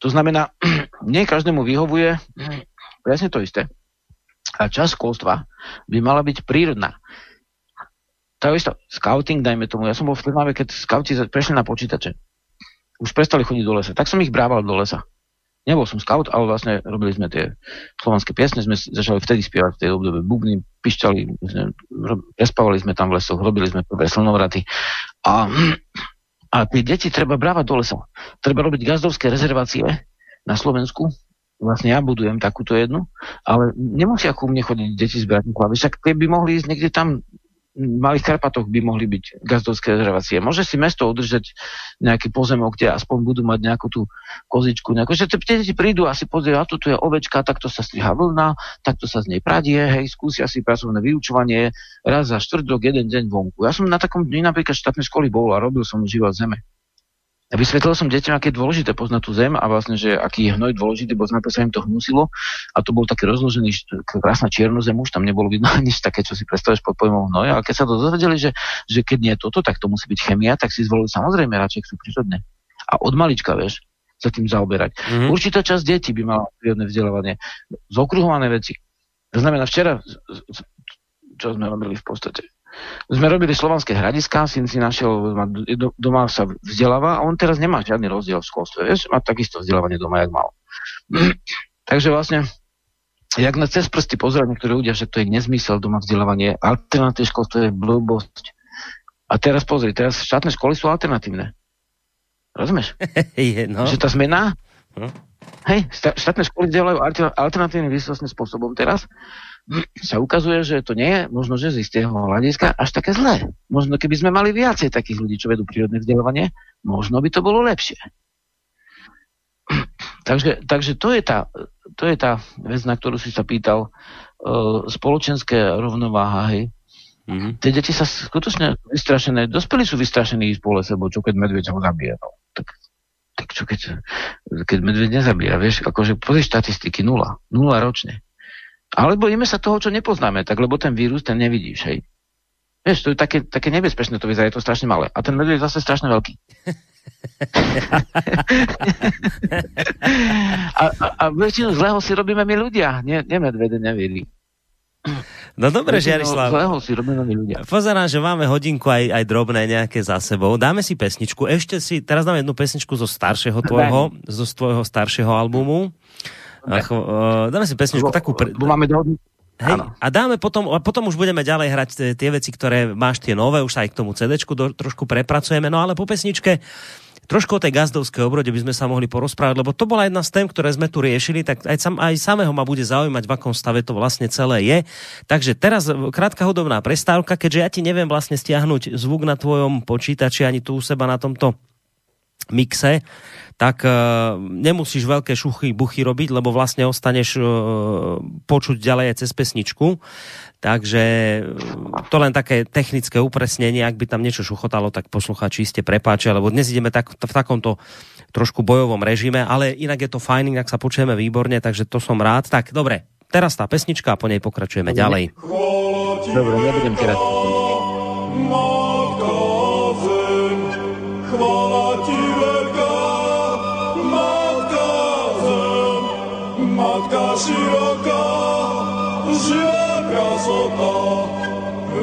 To znamená, [CLEARS THROAT] nie každému vyhovuje [CLEARS THROAT] presne to isté. A časť školstva by mala byť prírodná. To je isto, scouting, dajme tomu. Ja som bol v Trnave, keď scouti prešli na počítače. Už prestali chodiť do lesa. Tak som ich brával do lesa nebol som scout, ale vlastne robili sme tie slovanské piesne, sme začali vtedy spievať v tej obdobie bubny, pišťali, prespávali sme tam v lesoch, robili sme prvé slnovraty a, a tie deti treba brávať do lesa. Treba robiť gazdovské rezervácie na Slovensku, vlastne ja budujem takúto jednu, ale nemusia ku mne chodiť deti zbrať klavy, však tie by mohli ísť niekde tam malých Karpatoch by mohli byť gazdovské rezervácie. Môže si mesto udržať nejaký pozemok, kde aspoň budú mať nejakú tú kozičku. Nejakú, že tie deti prídu a si pozrieť, a tu je ovečka, takto sa striha vlna, takto sa z nej pradie, hej, skúsia si pracovné vyučovanie raz za rok, jeden deň vonku. Ja som na takom dni napríklad štátnej školy bol a robil som život zeme. Vysvetlil som deťom, aké je dôležité poznať tú zem a vlastne, že aký je hnoj dôležitý, bo najprv sa im to hnusilo a to bol taký rozložený, krásna čiernu zem, už tam nebolo vidno [LAUGHS] nič také, čo si predstavíš pod pojmom hnoj, ale keď sa to dozvedeli, že, že keď nie je toto, tak to musí byť chemia, tak si zvolili samozrejme radšej sú prírodné. A od malička, vieš, sa tým zaoberať. Mm-hmm. Určitá časť detí by mala prírodné vzdelávanie. Zokruhované veci. To znamená, včera, čo sme robili v podstate, sme robili slovanské hradiská, syn si našiel, doma sa vzdeláva a on teraz nemá žiadny rozdiel v školstve. Vieš, má takisto vzdelávanie doma, jak mal. [CLEARS THROAT] Takže vlastne, jak na cez prsty pozerať niektorí ľudia, že to je nezmysel doma vzdelávanie, alternatívne školstvo je blbosť. A teraz pozri, teraz štátne školy sú alternatívne. Rozumieš? [LAUGHS] je, no. Že tá zmena, hm? hej, štátne školy vzdelávajú alternatívnym výsostným spôsobom teraz sa ukazuje, že to nie je možno, že z istého hľadiska až také zlé. Možno keby sme mali viacej takých ľudí, čo vedú prírodné vzdelávanie, možno by to bolo lepšie. takže, takže to, je tá, to je tá vec, na ktorú si sa pýtal, uh, spoločenské rovnováha, hej. Mm-hmm. Tie deti sa skutočne vystrašené, dospelí sú vystrašení ísť po lese, bo čo keď medveď ho zabije. No. Tak, tak čo keď, keď medveď nezabíja, vieš, akože pozri štatistiky, nula, nula ročne. Ale bojíme sa toho, čo nepoznáme, tak lebo ten vírus, ten nevidíš, hej. Vieš, to je také, také nebezpečné, to vyzerá, je to strašne malé. A ten medveď je zase strašne veľký. [LAUGHS] a, a, a väčšinu zlého si robíme my ľudia, nie, nie medvede, nevíri. No dobre, Žiarislav. si robíme my ľudia. Pozerám, že máme hodinku aj, aj drobné nejaké za sebou. Dáme si pesničku. Ešte si, teraz dáme jednu pesničku zo staršieho tvojho, zo tvojho staršieho albumu. Ach, uh, dáme si pesničku takú... Pre... Máme dohodnú, Hej, a dáme potom, a potom už budeme ďalej hrať tie veci, ktoré máš tie nové, už sa aj k tomu CD trošku prepracujeme, no ale po pesničke trošku o tej gazdovskej obrode by sme sa mohli porozprávať, lebo to bola jedna z tém, ktoré sme tu riešili, tak aj, sam, aj samého ma bude zaujímať, v akom stave to vlastne celé je. Takže teraz krátka hudobná prestávka, keďže ja ti neviem vlastne stiahnuť zvuk na tvojom počítači ani tu u seba na tomto mixe, tak uh, nemusíš veľké šuchy, buchy robiť, lebo vlastne ostaneš uh, počuť ďalej aj cez pesničku. Takže e, to len také technické upresnenie, ak by tam niečo šuchotalo, tak posluchači ste prepáčia, lebo dnes ideme tak, v takomto trošku bojovom režime, ale inak je to fajn, inak sa počujeme výborne, takže to som rád. Tak dobre, teraz tá pesnička a po nej pokračujeme ďalej. Dobre, nebudem ti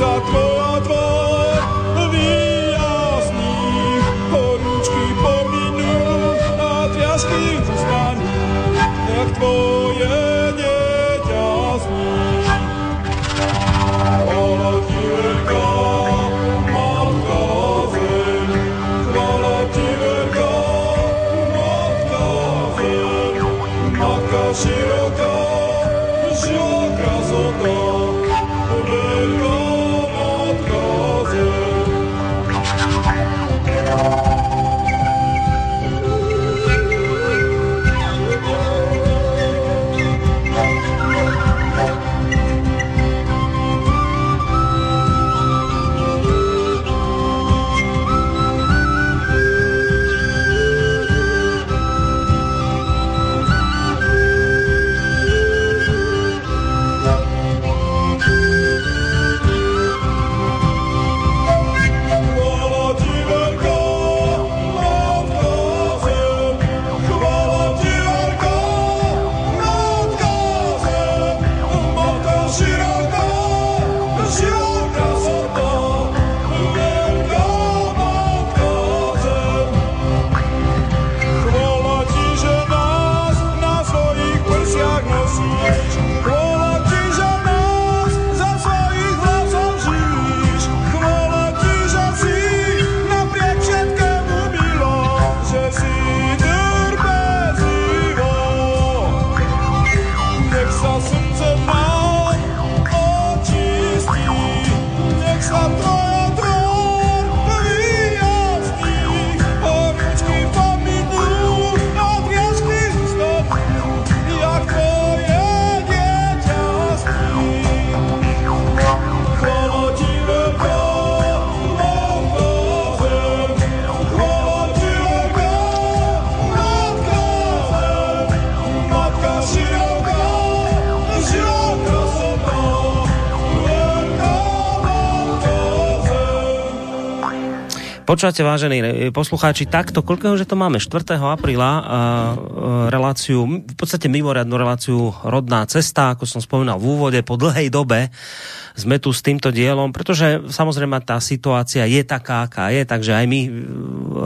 nech sa tvoja Počúvate, vážení e, poslucháči, takto, koľkého, že to máme? 4. apríla uh, reláciu, v podstate mimoriadnú reláciu Rodná cesta, ako som spomínal v úvode, po dlhej dobe sme tu s týmto dielom, pretože samozrejme tá situácia je taká, aká je, takže aj my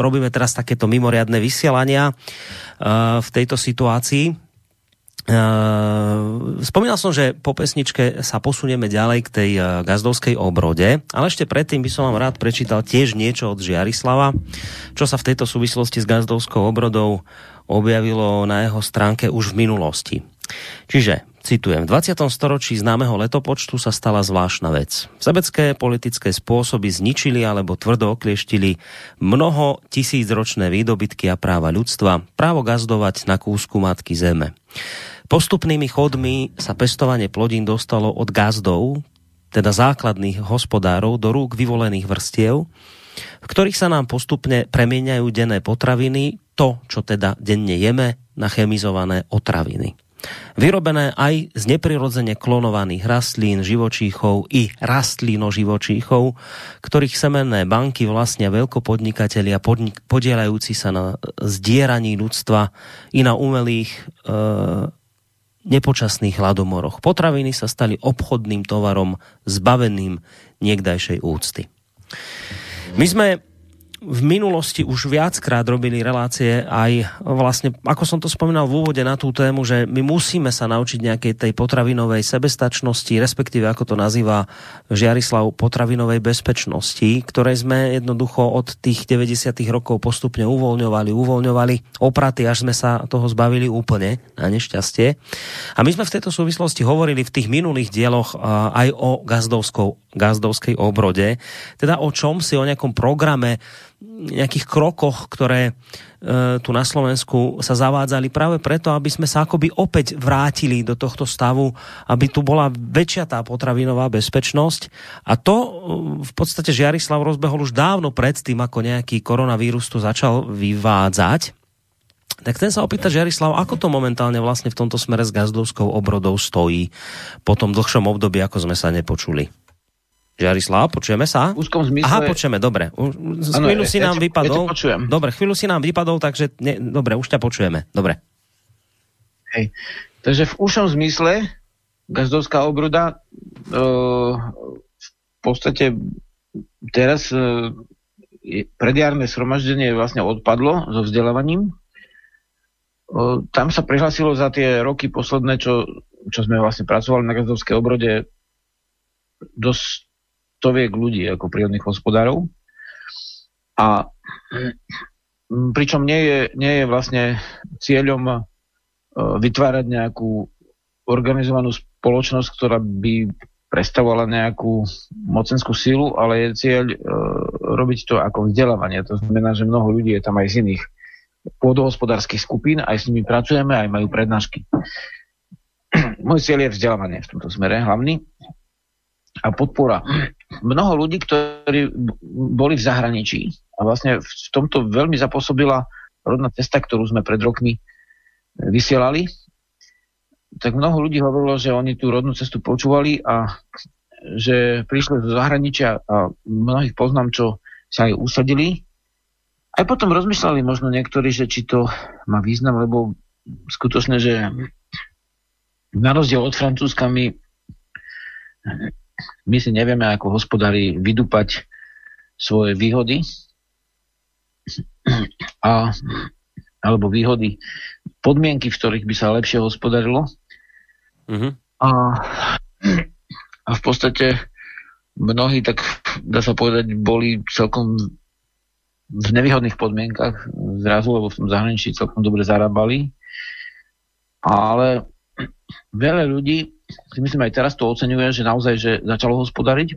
robíme teraz takéto mimoriadne vysielania v tejto situácii. Uh, spomínal som, že po pesničke sa posunieme ďalej k tej uh, gazdovskej obrode, ale ešte predtým by som vám rád prečítal tiež niečo od Žiarislava, čo sa v tejto súvislosti s gazdovskou obrodou objavilo na jeho stránke už v minulosti. Čiže, citujem, v 20. storočí známeho letopočtu sa stala zvláštna vec. Sebecké politické spôsoby zničili alebo tvrdo oklieštili mnoho tisícročné výdobytky a práva ľudstva, právo gazdovať na kúsku matky zeme. Postupnými chodmi sa pestovanie plodín dostalo od gazdov, teda základných hospodárov, do rúk vyvolených vrstiev, v ktorých sa nám postupne premieňajú denné potraviny, to, čo teda denne jeme, na chemizované otraviny. vyrobené aj z neprirodzene klonovaných rastlín, živočíchov i živočíchov, ktorých semenné banky vlastnia veľkopodnikatelia podnik- podielajúci sa na zdieraní ľudstva i na umelých e, nepočasných hladomoroch. Potraviny sa stali obchodným tovarom zbaveným niekdajšej úcty. My sme v minulosti už viackrát robili relácie aj vlastne, ako som to spomínal v úvode na tú tému, že my musíme sa naučiť nejakej tej potravinovej sebestačnosti, respektíve ako to nazýva Žiarislav potravinovej bezpečnosti, ktoré sme jednoducho od tých 90. rokov postupne uvoľňovali, uvoľňovali opraty, až sme sa toho zbavili úplne, na nešťastie. A my sme v tejto súvislosti hovorili v tých minulých dieloch aj o gazdovskej obrode, teda o čom si, o nejakom programe nejakých krokoch, ktoré e, tu na Slovensku sa zavádzali práve preto, aby sme sa akoby opäť vrátili do tohto stavu, aby tu bola väčšia tá potravinová bezpečnosť. A to e, v podstate Žiarislav rozbehol už dávno pred tým, ako nejaký koronavírus tu začal vyvádzať. Tak chcem sa opýtať, Žiarislav, ako to momentálne vlastne v tomto smere s gazdovskou obrodou stojí po tom dlhšom období, ako sme sa nepočuli? Žarislav, počujeme sa? V úzkom zmysle... Aha, počujeme, dobre. Z chvíľu si ja nám ja vypadol. Ja dobre, chvíľu si nám vypadol, takže ne, dobre, už ťa počujeme. Dobre. Hej. Takže v úšom zmysle gazdovská obroda e, v podstate teraz e, predjarné sromaždenie vlastne odpadlo so vzdelávaním. E, tam sa prihlasilo za tie roky posledné, čo, čo sme vlastne pracovali na gazdovskej obrode dosť stoviek ľudí ako prírodných hospodárov. A mm, pričom nie je, nie je vlastne cieľom e, vytvárať nejakú organizovanú spoločnosť, ktorá by predstavovala nejakú mocenskú sílu, ale je cieľ e, robiť to ako vzdelávanie. To znamená, že mnoho ľudí je tam aj z iných pôdohospodárskych skupín, aj s nimi pracujeme, aj majú prednášky. Môj cieľ je vzdelávanie v tomto smere hlavný a podpora. Mnoho ľudí, ktorí boli v zahraničí a vlastne v tomto veľmi zapôsobila rodná cesta, ktorú sme pred rokmi vysielali, tak mnoho ľudí hovorilo, že oni tú rodnú cestu počúvali a že prišli zo zahraničia a mnohých poznám, čo sa aj usadili. Aj potom rozmýšľali možno niektorí, že či to má význam, lebo skutočne, že na rozdiel od Francúzska my my si nevieme ako hospodári vydupať svoje výhody a, alebo výhody, podmienky, v ktorých by sa lepšie hospodarilo. Uh-huh. A, a v podstate mnohí, tak dá sa povedať, boli celkom v nevýhodných podmienkach zrazu, lebo v tom zahraničí celkom dobre zarábali. Ale veľa ľudí si myslím aj teraz to oceňuje, že naozaj, že začalo hospodariť.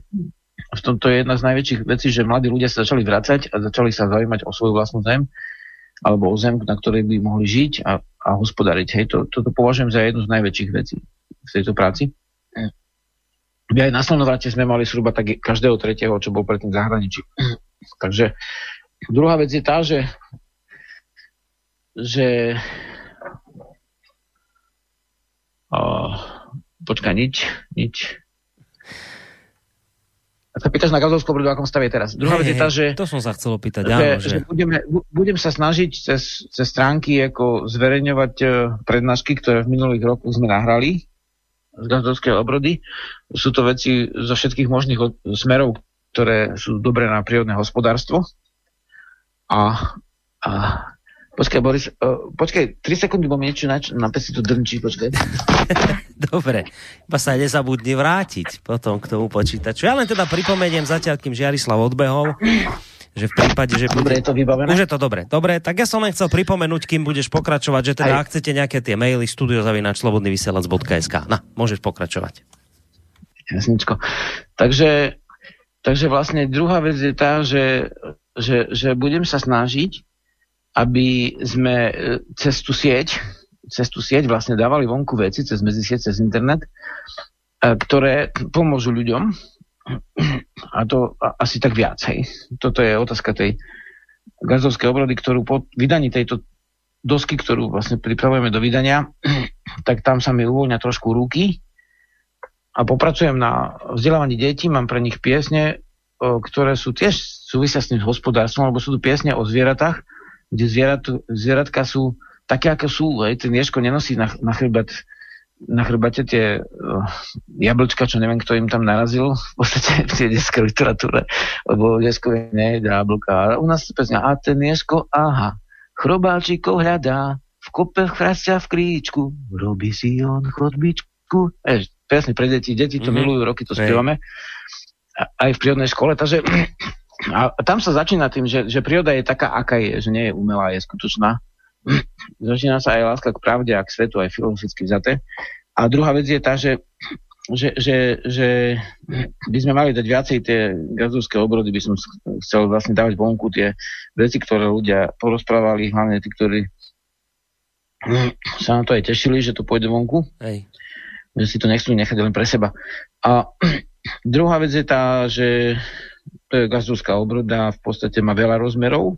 V tomto je jedna z najväčších vecí, že mladí ľudia sa začali vracať a začali sa zaujímať o svoju vlastnú zem alebo o zem, na ktorej by mohli žiť a, a hospodariť. Hej, to, toto považujem za jednu z najväčších vecí v tejto práci. My aj na Slonovrate sme mali zhruba tak každého tretieho, čo bol predtým v zahraničí. Takže druhá vec je tá, že, že uh, Počkaj, nič, nič. A sa pýtaš na Gazovskú obrodu, akom stave teraz. Druhá hey, vec je tá, že... To som sa chcel opýtať, že, áno, že... že budeme, budem sa snažiť cez, cez stránky ako zverejňovať uh, prednášky, ktoré v minulých rokoch sme nahrali z Gazovskej obrody. Sú to veci zo všetkých možných smerov, ktoré sú dobré na prírodné hospodárstvo. A, a Počkaj, Boris, uh, počkaj, 3 sekundy, bo mi niečo na, na pesi tu drnčí, počkaj. [LAUGHS] Dobre, iba sa nezabudni vrátiť potom k tomu počítaču. Ja len teda pripomeniem zatiaľ, kým Žiarislav odbehol, že v prípade, že... Dobre, bude... je to vybavené? Už je to dobre. Dobre, tak ja som len chcel pripomenúť, kým budeš pokračovať, že teda Aj. ak chcete nejaké tie maily studiozavinačslobodnyvysielac.sk Na, môžeš pokračovať. Jasničko. Takže, takže vlastne druhá vec je tá, že, že, že budem sa snažiť aby sme e, cez tú sieť, cez tú sieť vlastne dávali vonku veci, cez medzisieť, cez internet, e, ktoré pomôžu ľuďom a to asi tak viac. Hej. Toto je otázka tej gazdovskej obrody, ktorú po vydaní tejto dosky, ktorú vlastne pripravujeme do vydania, [CLEARS THROAT] tak tam sa mi uvoľňa trošku ruky a popracujem na vzdelávaní detí, mám pre nich piesne, ktoré sú tiež súvisia s tým hospodárstvom, lebo sú tu piesne o zvieratách, kde zvierat, zvieratka sú také, ako sú. Hej. Ten Ježko nenosí na, na chrbát na chrbate tie uh, jablčka, čo neviem, kto im tam narazil, v podstate [LAUGHS] v tej detskej literatúre, lebo Jesko nie je jablka. A u nás pesňa, a ten Jesko, aha, chrobáčiko hľadá, v kope chrastia v kríčku, robí si on chodbičku. Eš, presne pre deti, deti to mm-hmm. milujú, roky to spievame. Aj v prírodnej škole, takže a tam sa začína tým, že, že príroda je taká, aká je, že nie je umelá, je skutočná [CLEARS THROAT] začína sa aj láska k pravde a k svetu, aj filozoficky vzaté. A druhá vec je tá, že, že, že, že by sme mali dať viacej tie gazdovské obrody, by som chcel vlastne dávať vonku tie veci, ktoré ľudia porozprávali, hlavne tí, ktorí [CLEARS THROAT] sa na to aj tešili, že to pôjde vonku. Hej. Že si to nechcú nechať len pre seba. A [CLEARS THROAT] druhá vec je tá, že to je gazdovská obroda, v podstate má veľa rozmerov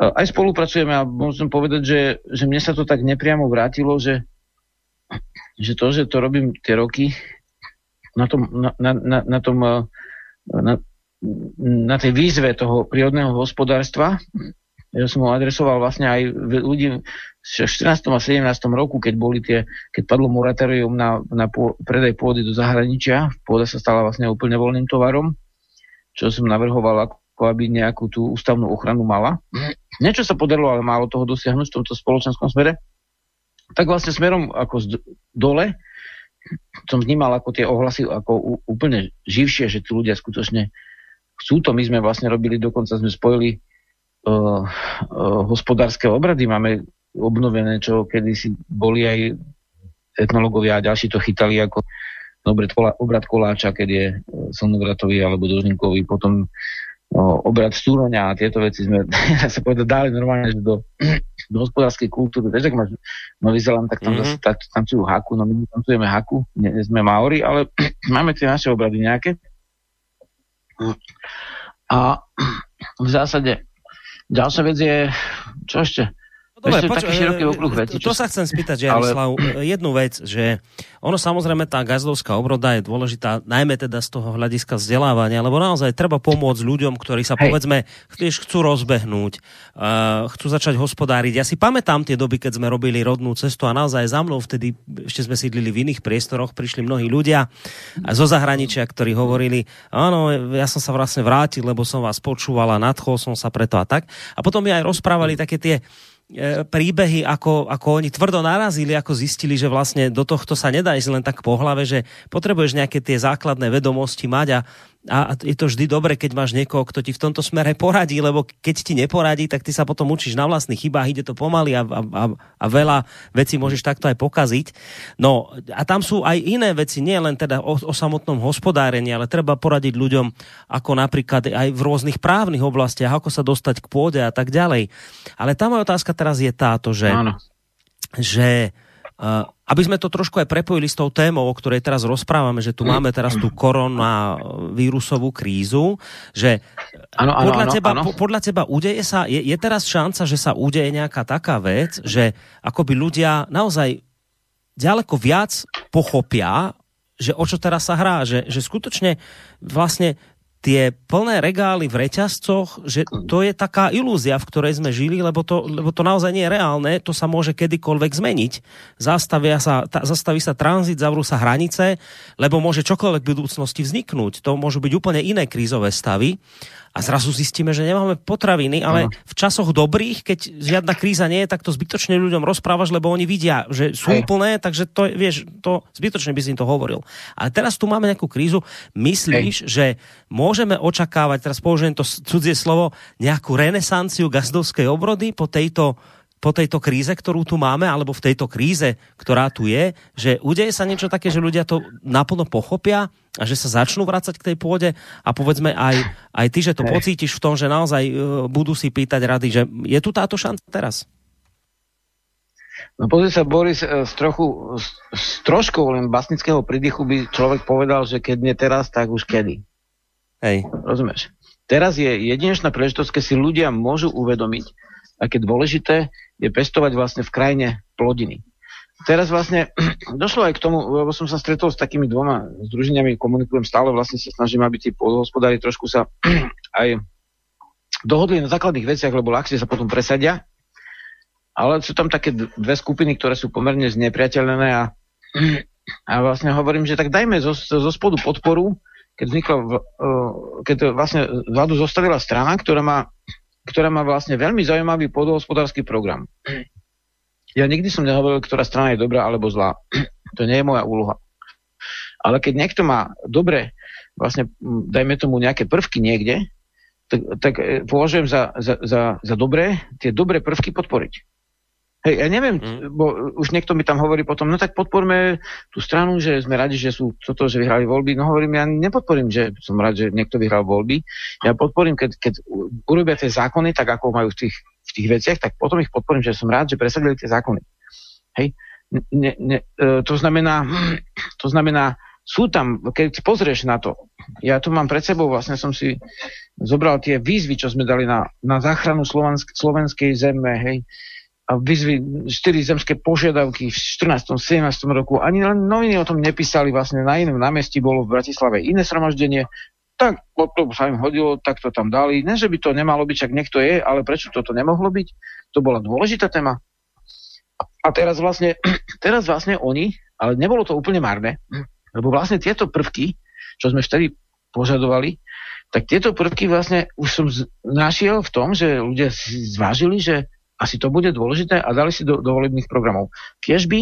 aj spolupracujeme a môžem povedať, že, že mne sa to tak nepriamo vrátilo, že, že to, že to robím tie roky na tom, na, na, na, na tom na, na tej výzve toho prírodného hospodárstva, ja som ho adresoval vlastne aj ľudí v 14. a 17. roku, keď boli tie, keď padlo moratórium na, na pô, predaj pôdy do zahraničia, pôda sa stala vlastne úplne voľným tovarom, čo som navrhoval ako aby nejakú tú ústavnú ochranu mala. Niečo sa podarilo, ale málo toho dosiahnuť v tomto spoločenskom smere. Tak vlastne smerom ako z dole som vnímal ako tie ohlasy ako úplne živšie, že tí ľudia skutočne chcú to. My sme vlastne robili, dokonca sme spojili uh, uh, hospodárske obrady. Máme obnovené, čo kedysi boli aj etnológovia a ďalší to chytali ako obrad koláča, keď je slnogratový alebo dožníkový. Potom no, obrad stúroňa a tieto veci sme [LAUGHS] sa povedať dali normálne do, do hospodárskej kultúry. Vieš, ak máš Nový Zeland, tak tam mm-hmm. zase tancujú haku, no my tancujeme haku, nie sme Maori, ale [CLEARS THROAT] máme tie naše obrady nejaké. A v zásade ďalšia vec je, čo ešte? Dobre, poč- taký široký okruh veci. To sa chcem spýtať, Jarislav, ale... jednu vec, že ono samozrejme tá gazdovská obroda je dôležitá, najmä teda z toho hľadiska vzdelávania, lebo naozaj treba pomôcť ľuďom, ktorí sa Hej. povedzme vieš, chcú rozbehnúť, uh, chcú začať hospodáriť. Ja si pamätám tie doby, keď sme robili rodnú cestu a naozaj za mnou vtedy ešte sme sídlili v iných priestoroch, prišli mnohí ľudia zo zahraničia, ktorí hovorili, áno, ja som sa vlastne vrátil, lebo som vás počúvala, nadchol som sa preto a tak. A potom mi aj rozprávali také tie E, príbehy, ako, ako oni tvrdo narazili, ako zistili, že vlastne do tohto sa nedá ísť len tak po hlave, že potrebuješ nejaké tie základné vedomosti mať a a je to vždy dobre, keď máš niekoho, kto ti v tomto smere poradí, lebo keď ti neporadí, tak ty sa potom učíš na vlastných chybách, ide to pomaly a, a, a veľa vecí môžeš takto aj pokaziť. No a tam sú aj iné veci, nie len teda o, o samotnom hospodárení, ale treba poradiť ľuďom, ako napríklad aj v rôznych právnych oblastiach, ako sa dostať k pôde a tak ďalej. Ale tá moja otázka teraz je táto, že, že uh, aby sme to trošku aj prepojili s tou témou, o ktorej teraz rozprávame, že tu máme teraz tú koronavírusovú krízu, že ano, ano, podľa, ano, teba, ano. podľa teba udeje sa, je, je teraz šanca, že sa udeje nejaká taká vec, že akoby ľudia naozaj ďaleko viac pochopia, že o čo teraz sa hrá, že, že skutočne vlastne tie plné regály v reťazcoch, že to je taká ilúzia, v ktorej sme žili, lebo to, lebo to naozaj nie je reálne, to sa môže kedykoľvek zmeniť. Zastavia sa, ta, zastaví sa tranzit, zavrú sa hranice, lebo môže čokoľvek v budúcnosti vzniknúť. To môžu byť úplne iné krízové stavy a zrazu zistíme, že nemáme potraviny, ale uh-huh. v časoch dobrých, keď žiadna kríza nie je, tak to zbytočne ľuďom rozprávaš, lebo oni vidia, že sú Hej. plné, takže to, vieš, to zbytočne by si im to hovoril. Ale teraz tu máme nejakú krízu, myslíš, Hej. že môžeme očakávať, teraz použijem to cudzie slovo, nejakú renesanciu gazdovskej obrody po tejto po tejto kríze, ktorú tu máme, alebo v tejto kríze, ktorá tu je, že udeje sa niečo také, že ľudia to naplno pochopia a že sa začnú vrácať k tej pôde a povedzme aj, aj ty, že to pocítiš v tom, že naozaj uh, budú si pýtať rady, že je tu táto šanca teraz? No pozri sa, Boris, e, z trochu, z, z troškou len basnického pridychu by človek povedal, že keď nie teraz, tak už kedy. Hej. Rozumieš? Teraz je jedinečná príležitosť, keď si ľudia môžu uvedomiť, aké dôležité je pestovať vlastne v krajine plodiny. teraz vlastne [CLEARS THROAT] došlo aj k tomu, lebo som sa stretol s takými dvoma združeniami, komunikujem stále, vlastne sa snažím, aby tí podhospodári trošku sa [CLEARS THROAT] aj dohodli na základných veciach, lebo ľahšie sa potom presadia. Ale sú tam také dve skupiny, ktoré sú pomerne znepriateľné a, [CLEARS THROAT] a vlastne hovorím, že tak dajme zo, zo spodu podporu, keď vznikla, keď vlastne vládu zostavila strana, ktorá má, ktorá má vlastne veľmi zaujímavý podhospodársky program. Ja nikdy som nehovoril, ktorá strana je dobrá alebo zlá. [CLEARS THROAT] To nie je moja úloha. Ale keď niekto má dobre, vlastne, dajme tomu nejaké prvky niekde, tak, tak e, považujem za, za, za, za dobré tie dobré prvky podporiť. Hej, ja neviem, mm. bo už niekto mi tam hovorí potom, no tak podporme tú stranu, že sme radi, že sú toto, že vyhrali voľby. No hovorím, ja nepodporím, že som rád, že niekto vyhral voľby. Ja podporím, keď, keď urobia tie zákony, tak ako majú v tých, v tých veciach, tak potom ich podporím, že som rád, že presadili tie zákony. Hej, ne, ne, e, to znamená, to znamená, sú tam, keď pozrieš na to, ja tu mám pred sebou, vlastne som si zobral tie výzvy, čo sme dali na, na záchranu slovensk, slovenskej zeme, hej, a vyzvy štyri zemské požiadavky v 14. 17. roku. Ani len noviny o tom nepísali, vlastne na inom námestí bolo v Bratislave iné sromaždenie, tak to sa im hodilo, tak to tam dali. Ne, že by to nemalo byť, čak niekto je, ale prečo toto nemohlo byť? To bola dôležitá téma. A teraz vlastne, [CLEARS THROAT] teraz vlastne oni, ale nebolo to úplne marné, lebo vlastne tieto prvky, čo sme vtedy požadovali, tak tieto prvky vlastne už som našiel v tom, že ľudia zvážili, že asi to bude dôležité a dali si do, do volebných programov. Keď by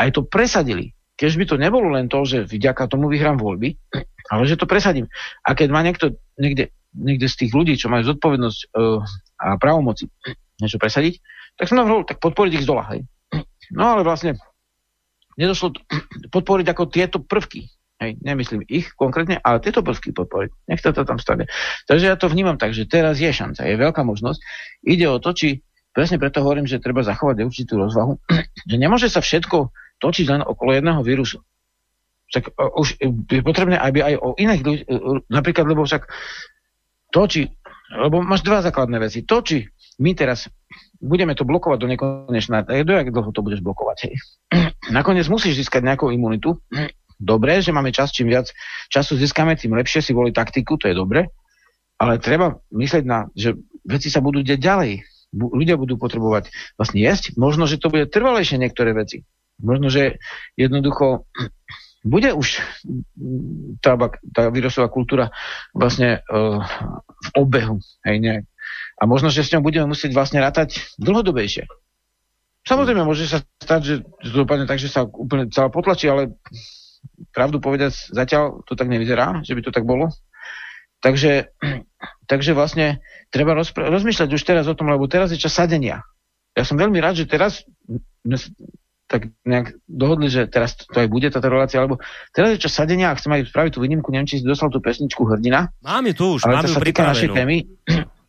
aj to presadili, keď by to nebolo len to, že vďaka tomu vyhrám voľby, [CLEARS THROAT] ale že to presadím. A keď má niekto niekde, niekde z tých ľudí, čo majú zodpovednosť uh, a právomoci [CLEARS THROAT] niečo presadiť, tak som navrhol, tak podporiť ich z dola. Hej. No ale vlastne nedošlo [CLEARS THROAT] podporiť ako tieto prvky. Hej, nemyslím ich konkrétne, ale tieto prvky podporiť. Nech to tam stane. Takže ja to vnímam tak, že teraz je šanca, je veľká možnosť. Ide o to, či Presne preto hovorím, že treba zachovať určitú rozvahu, [CLEARS THROAT] že nemôže sa všetko točiť len okolo jedného vírusu. Však už je potrebné, aby aj o iných ľudí, e, napríklad, lebo však točí, lebo máš dva základné veci. To, či my teraz budeme to blokovať do nekonečna, do jak dlho to budeš blokovať. Hej. [CLEARS THROAT] Nakoniec musíš získať nejakú imunitu. Dobre, že máme čas, čím viac času získame, tým lepšie si voli taktiku, to je dobre. Ale treba myslieť na, že veci sa budú deť ďalej ľudia budú potrebovať vlastne jesť. Možno, že to bude trvalejšie niektoré veci. Možno, že jednoducho [CLEARS THROAT] bude už tá, tá vírusová kultúra vlastne uh, v obehu. Hej, nejak. A možno, že s ňou budeme musieť vlastne rátať dlhodobejšie. Samozrejme, môže sa stať, že to dopadne tak, že sa úplne celá potlačí, ale pravdu povedať, zatiaľ to tak nevyzerá, že by to tak bolo. Takže, takže vlastne treba rozpr- rozmýšľať už teraz o tom, lebo teraz je čas sadenia. Ja som veľmi rád, že teraz tak nejak dohodli, že teraz to aj bude táto relácia, lebo teraz je čas sadenia a chcem aj spraviť tú výnimku, neviem, či si dostal tú pesničku Hrdina. Máme tu už, máme ju pripravenú. témy.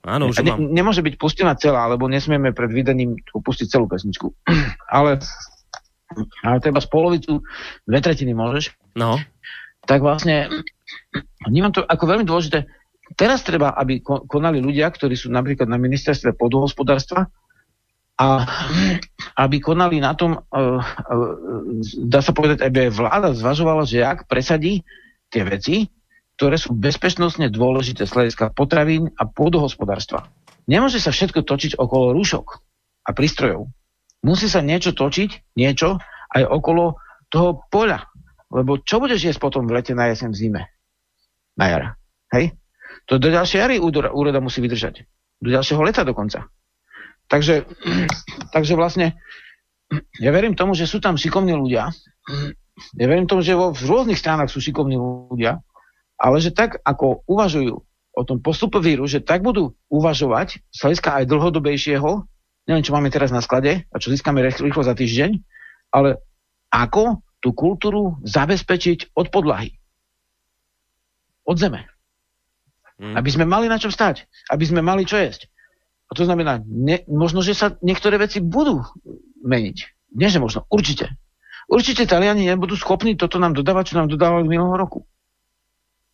Áno, už ne, mám. Nemôže byť pustená celá, lebo nesmieme pred vydaním pustiť celú pesničku. [CLEARS THROAT] ale, ale treba z polovicu, dve tretiny môžeš. No. Tak vlastne vnímam to ako veľmi dôležité. Teraz treba, aby konali ľudia, ktorí sú napríklad na ministerstve podhospodárstva a aby konali na tom, uh, uh, dá sa povedať, aby vláda zvažovala, že ak presadí tie veci, ktoré sú bezpečnostne dôležité z hľadiska potravín a pôdohospodárstva. Nemôže sa všetko točiť okolo rúšok a prístrojov. Musí sa niečo točiť, niečo aj okolo toho poľa. Lebo čo budeš jesť potom v lete, na jeseň, v zime? na jar. Hej? To do ďalšej jary úroda musí vydržať. Do ďalšieho leta dokonca. Takže, [CLEARS THROAT] takže vlastne ja verím tomu, že sú tam šikovní ľudia. Ja verím tomu, že vo, v rôznych stranách sú šikovní ľudia, ale že tak, ako uvažujú o tom postupu víru, že tak budú uvažovať z hľadiska aj dlhodobejšieho, neviem, čo máme teraz na sklade a čo získame rýchlo za týždeň, ale ako tú kultúru zabezpečiť od podlahy od zeme. Mm. Aby sme mali na čom stať. Aby sme mali čo jesť. A to znamená, ne, možno, že sa niektoré veci budú meniť. Nie, že možno, určite. Určite Taliani nebudú schopní toto nám dodávať, čo nám dodávali minulého roku.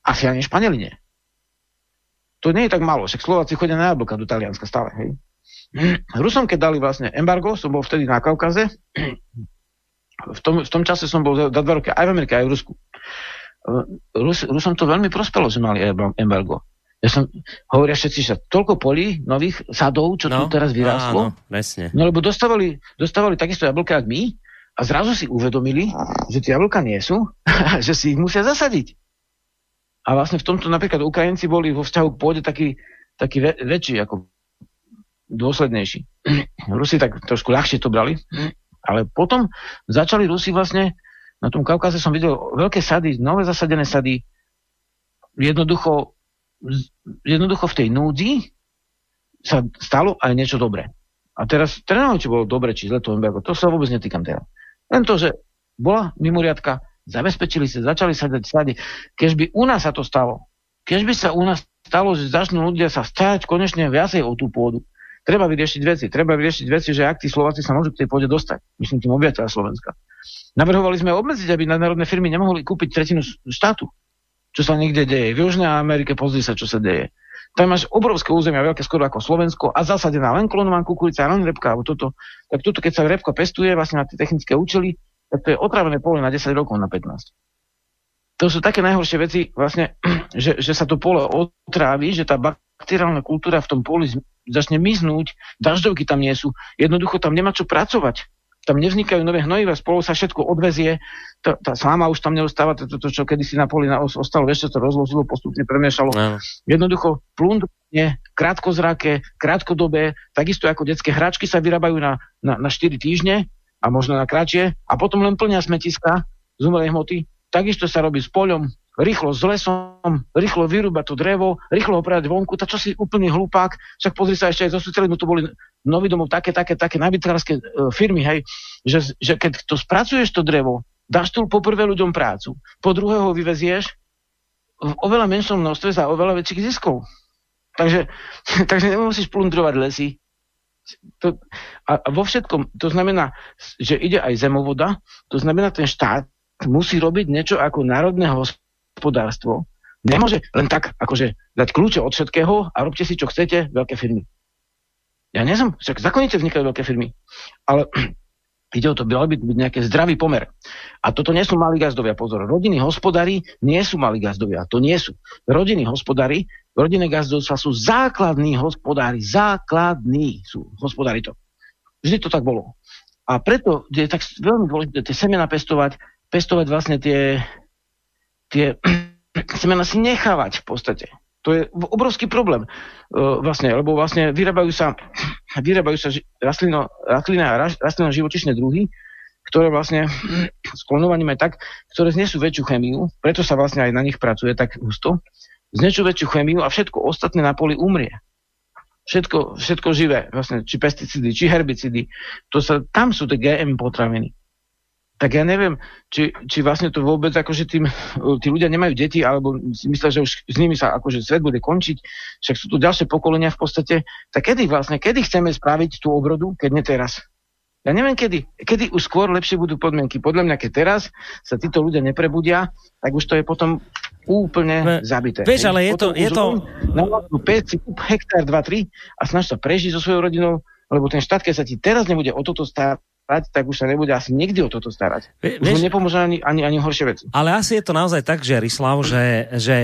Asi ani Španieli nie. To nie je tak málo, však Slováci chodia na jablka do Talianska stále, hej. Rusom, keď dali vlastne embargo, som bol vtedy na Kaukaze, v tom, v tom čase som bol za dva roky aj v Amerike, aj v Rusku. Rus, Rusom to veľmi prospelo, že mali embargo. Ja som, hovoria všetci, že toľko polí nových sadov, čo no, tu teraz vyrástlo. Áno, presne. No lebo dostávali, dostávali takisto jablka, ako my a zrazu si uvedomili, že tie jablka nie sú, [LAUGHS] že si ich musia zasadiť. A vlastne v tomto napríklad Ukrajinci boli vo vzťahu k pôde taký, taký vä, väčší, ako dôslednejší. [CLEARS THROAT] Rusi tak trošku ľahšie to brali, ale potom začali Rusi vlastne, na tom Kaukaze som videl veľké sady, nové zasadené sady, jednoducho jednoducho v tej núdzi sa stalo aj niečo dobré. A teraz, neviem, či bolo dobre, či zle to embargo, to sa vôbec netýkam teraz. Len to, že bola mimoriadka, zabezpečili sa, začali sa dať sady. Keď by u nás sa to stalo, keď by sa u nás stalo, že začnú ľudia sa stáť konečne viacej o tú pôdu, treba vyriešiť veci. Treba vyriešiť veci, že ak tí Slováci sa môžu k tej pôde dostať. Myslím tým obyvateľa Slovenska. Navrhovali sme obmedziť, aby nadnárodné firmy nemohli kúpiť tretinu štátu čo sa niekde deje. V Južnej Amerike pozri sa, čo sa deje. Tam máš obrovské územia, veľké skoro ako Slovensko a zasadená len klonovaná kukurica, len repka, alebo toto. Tak toto, keď sa repka pestuje vlastne na tie technické účely, tak to je otravené pole na 10 rokov, na 15. To sú také najhoršie veci, vlastne, [CLEARS THROAT] že, že sa to pole otrávi, že tá bakteriálna kultúra v tom poli začne miznúť, dažďovky tam nie sú, jednoducho tam nemá čo pracovať tam nevznikajú nové hnojiva, spolu sa všetko odvezie, tá, tá sláma už tam neostáva, to, to, to čo kedysi na poli na, ostalo, vieš, to rozložilo, postupne premiešalo. No. Jednoducho plundrenie, krátkozraké, krátkodobé, takisto ako detské hračky sa vyrábajú na, na, na 4 týždne a možno na kratšie a potom len plnia smetiska z umelej hmoty. Takisto sa robí s poľom, rýchlo s lesom, rýchlo vyrúbať to drevo, rýchlo ho vonku, tak čo si úplný hlupák, však pozri sa ešte aj zo socializmu, to boli nový domov také, také, také najbytkárske uh, firmy, hej, že, že keď to spracuješ to drevo, dáš tu poprvé ľuďom prácu, po druhé ho vyvezieš v oveľa menšom množstve za oveľa väčších ziskov. Takže, [LAUGHS] takže nemusíš plundrovať lesy. To, a, a vo všetkom, to znamená, že ide aj zemovoda, to znamená, ten štát musí robiť niečo ako národné hospodárstvo nemôže len tak akože dať kľúče od všetkého a robte si, čo chcete, veľké firmy. Ja som, však zákonite vznikajú veľké firmy, ale [CLEARS THROAT] ide o to, by byť nejaký zdravý pomer. A toto nie sú malí gazdovia, pozor. Rodiny hospodári nie sú malí gazdovia, to nie sú. Rodiny hospodári, rodinné gazdovstva sú základní hospodári, základní sú hospodári to. Vždy to tak bolo. A preto je tak veľmi dôležité tie semena pestovať, pestovať vlastne tie, tie [CLEARS THROAT] semena si nechávať v podstate. To je obrovský problém. Uh, vlastne, lebo vlastne vyrábajú sa, [CLEARS THROAT] vyrábajú sa rastlino, rastlina a rastlino živočišné druhy, ktoré vlastne [CLEARS THROAT] s klonovaním aj tak, ktoré znesú väčšiu chemiu, preto sa vlastne aj na nich pracuje tak husto, znesú väčšiu chemiu a všetko ostatné na poli umrie. Všetko, všetko živé, vlastne, či pesticídy, či herbicídy, to sa, tam sú tie GM potraviny tak ja neviem, či, či vlastne to vôbec akože tým, [LAUGHS] tí ľudia nemajú deti, alebo si myslia, že už s nimi sa akože svet bude končiť, však sú tu ďalšie pokolenia v podstate, tak kedy vlastne, kedy chceme spraviť tú obrodu, keď nie teraz? Ja neviem kedy, kedy už skôr lepšie budú podmienky. Podľa mňa, keď teraz sa títo ľudia neprebudia, tak už to je potom úplne zabité. Vieš, ale je to... Je to... Na 5 hektár, 2, 3 a snaž sa prežiť so svojou rodinou, lebo ten štát, keď sa ti teraz nebude o toto starať, starať, tak už sa nebude asi nikdy o toto starať. Už Vieš, mu nepomôže ani, ani, ani horšie veci. Ale asi je to naozaj tak, že Rislav, že, že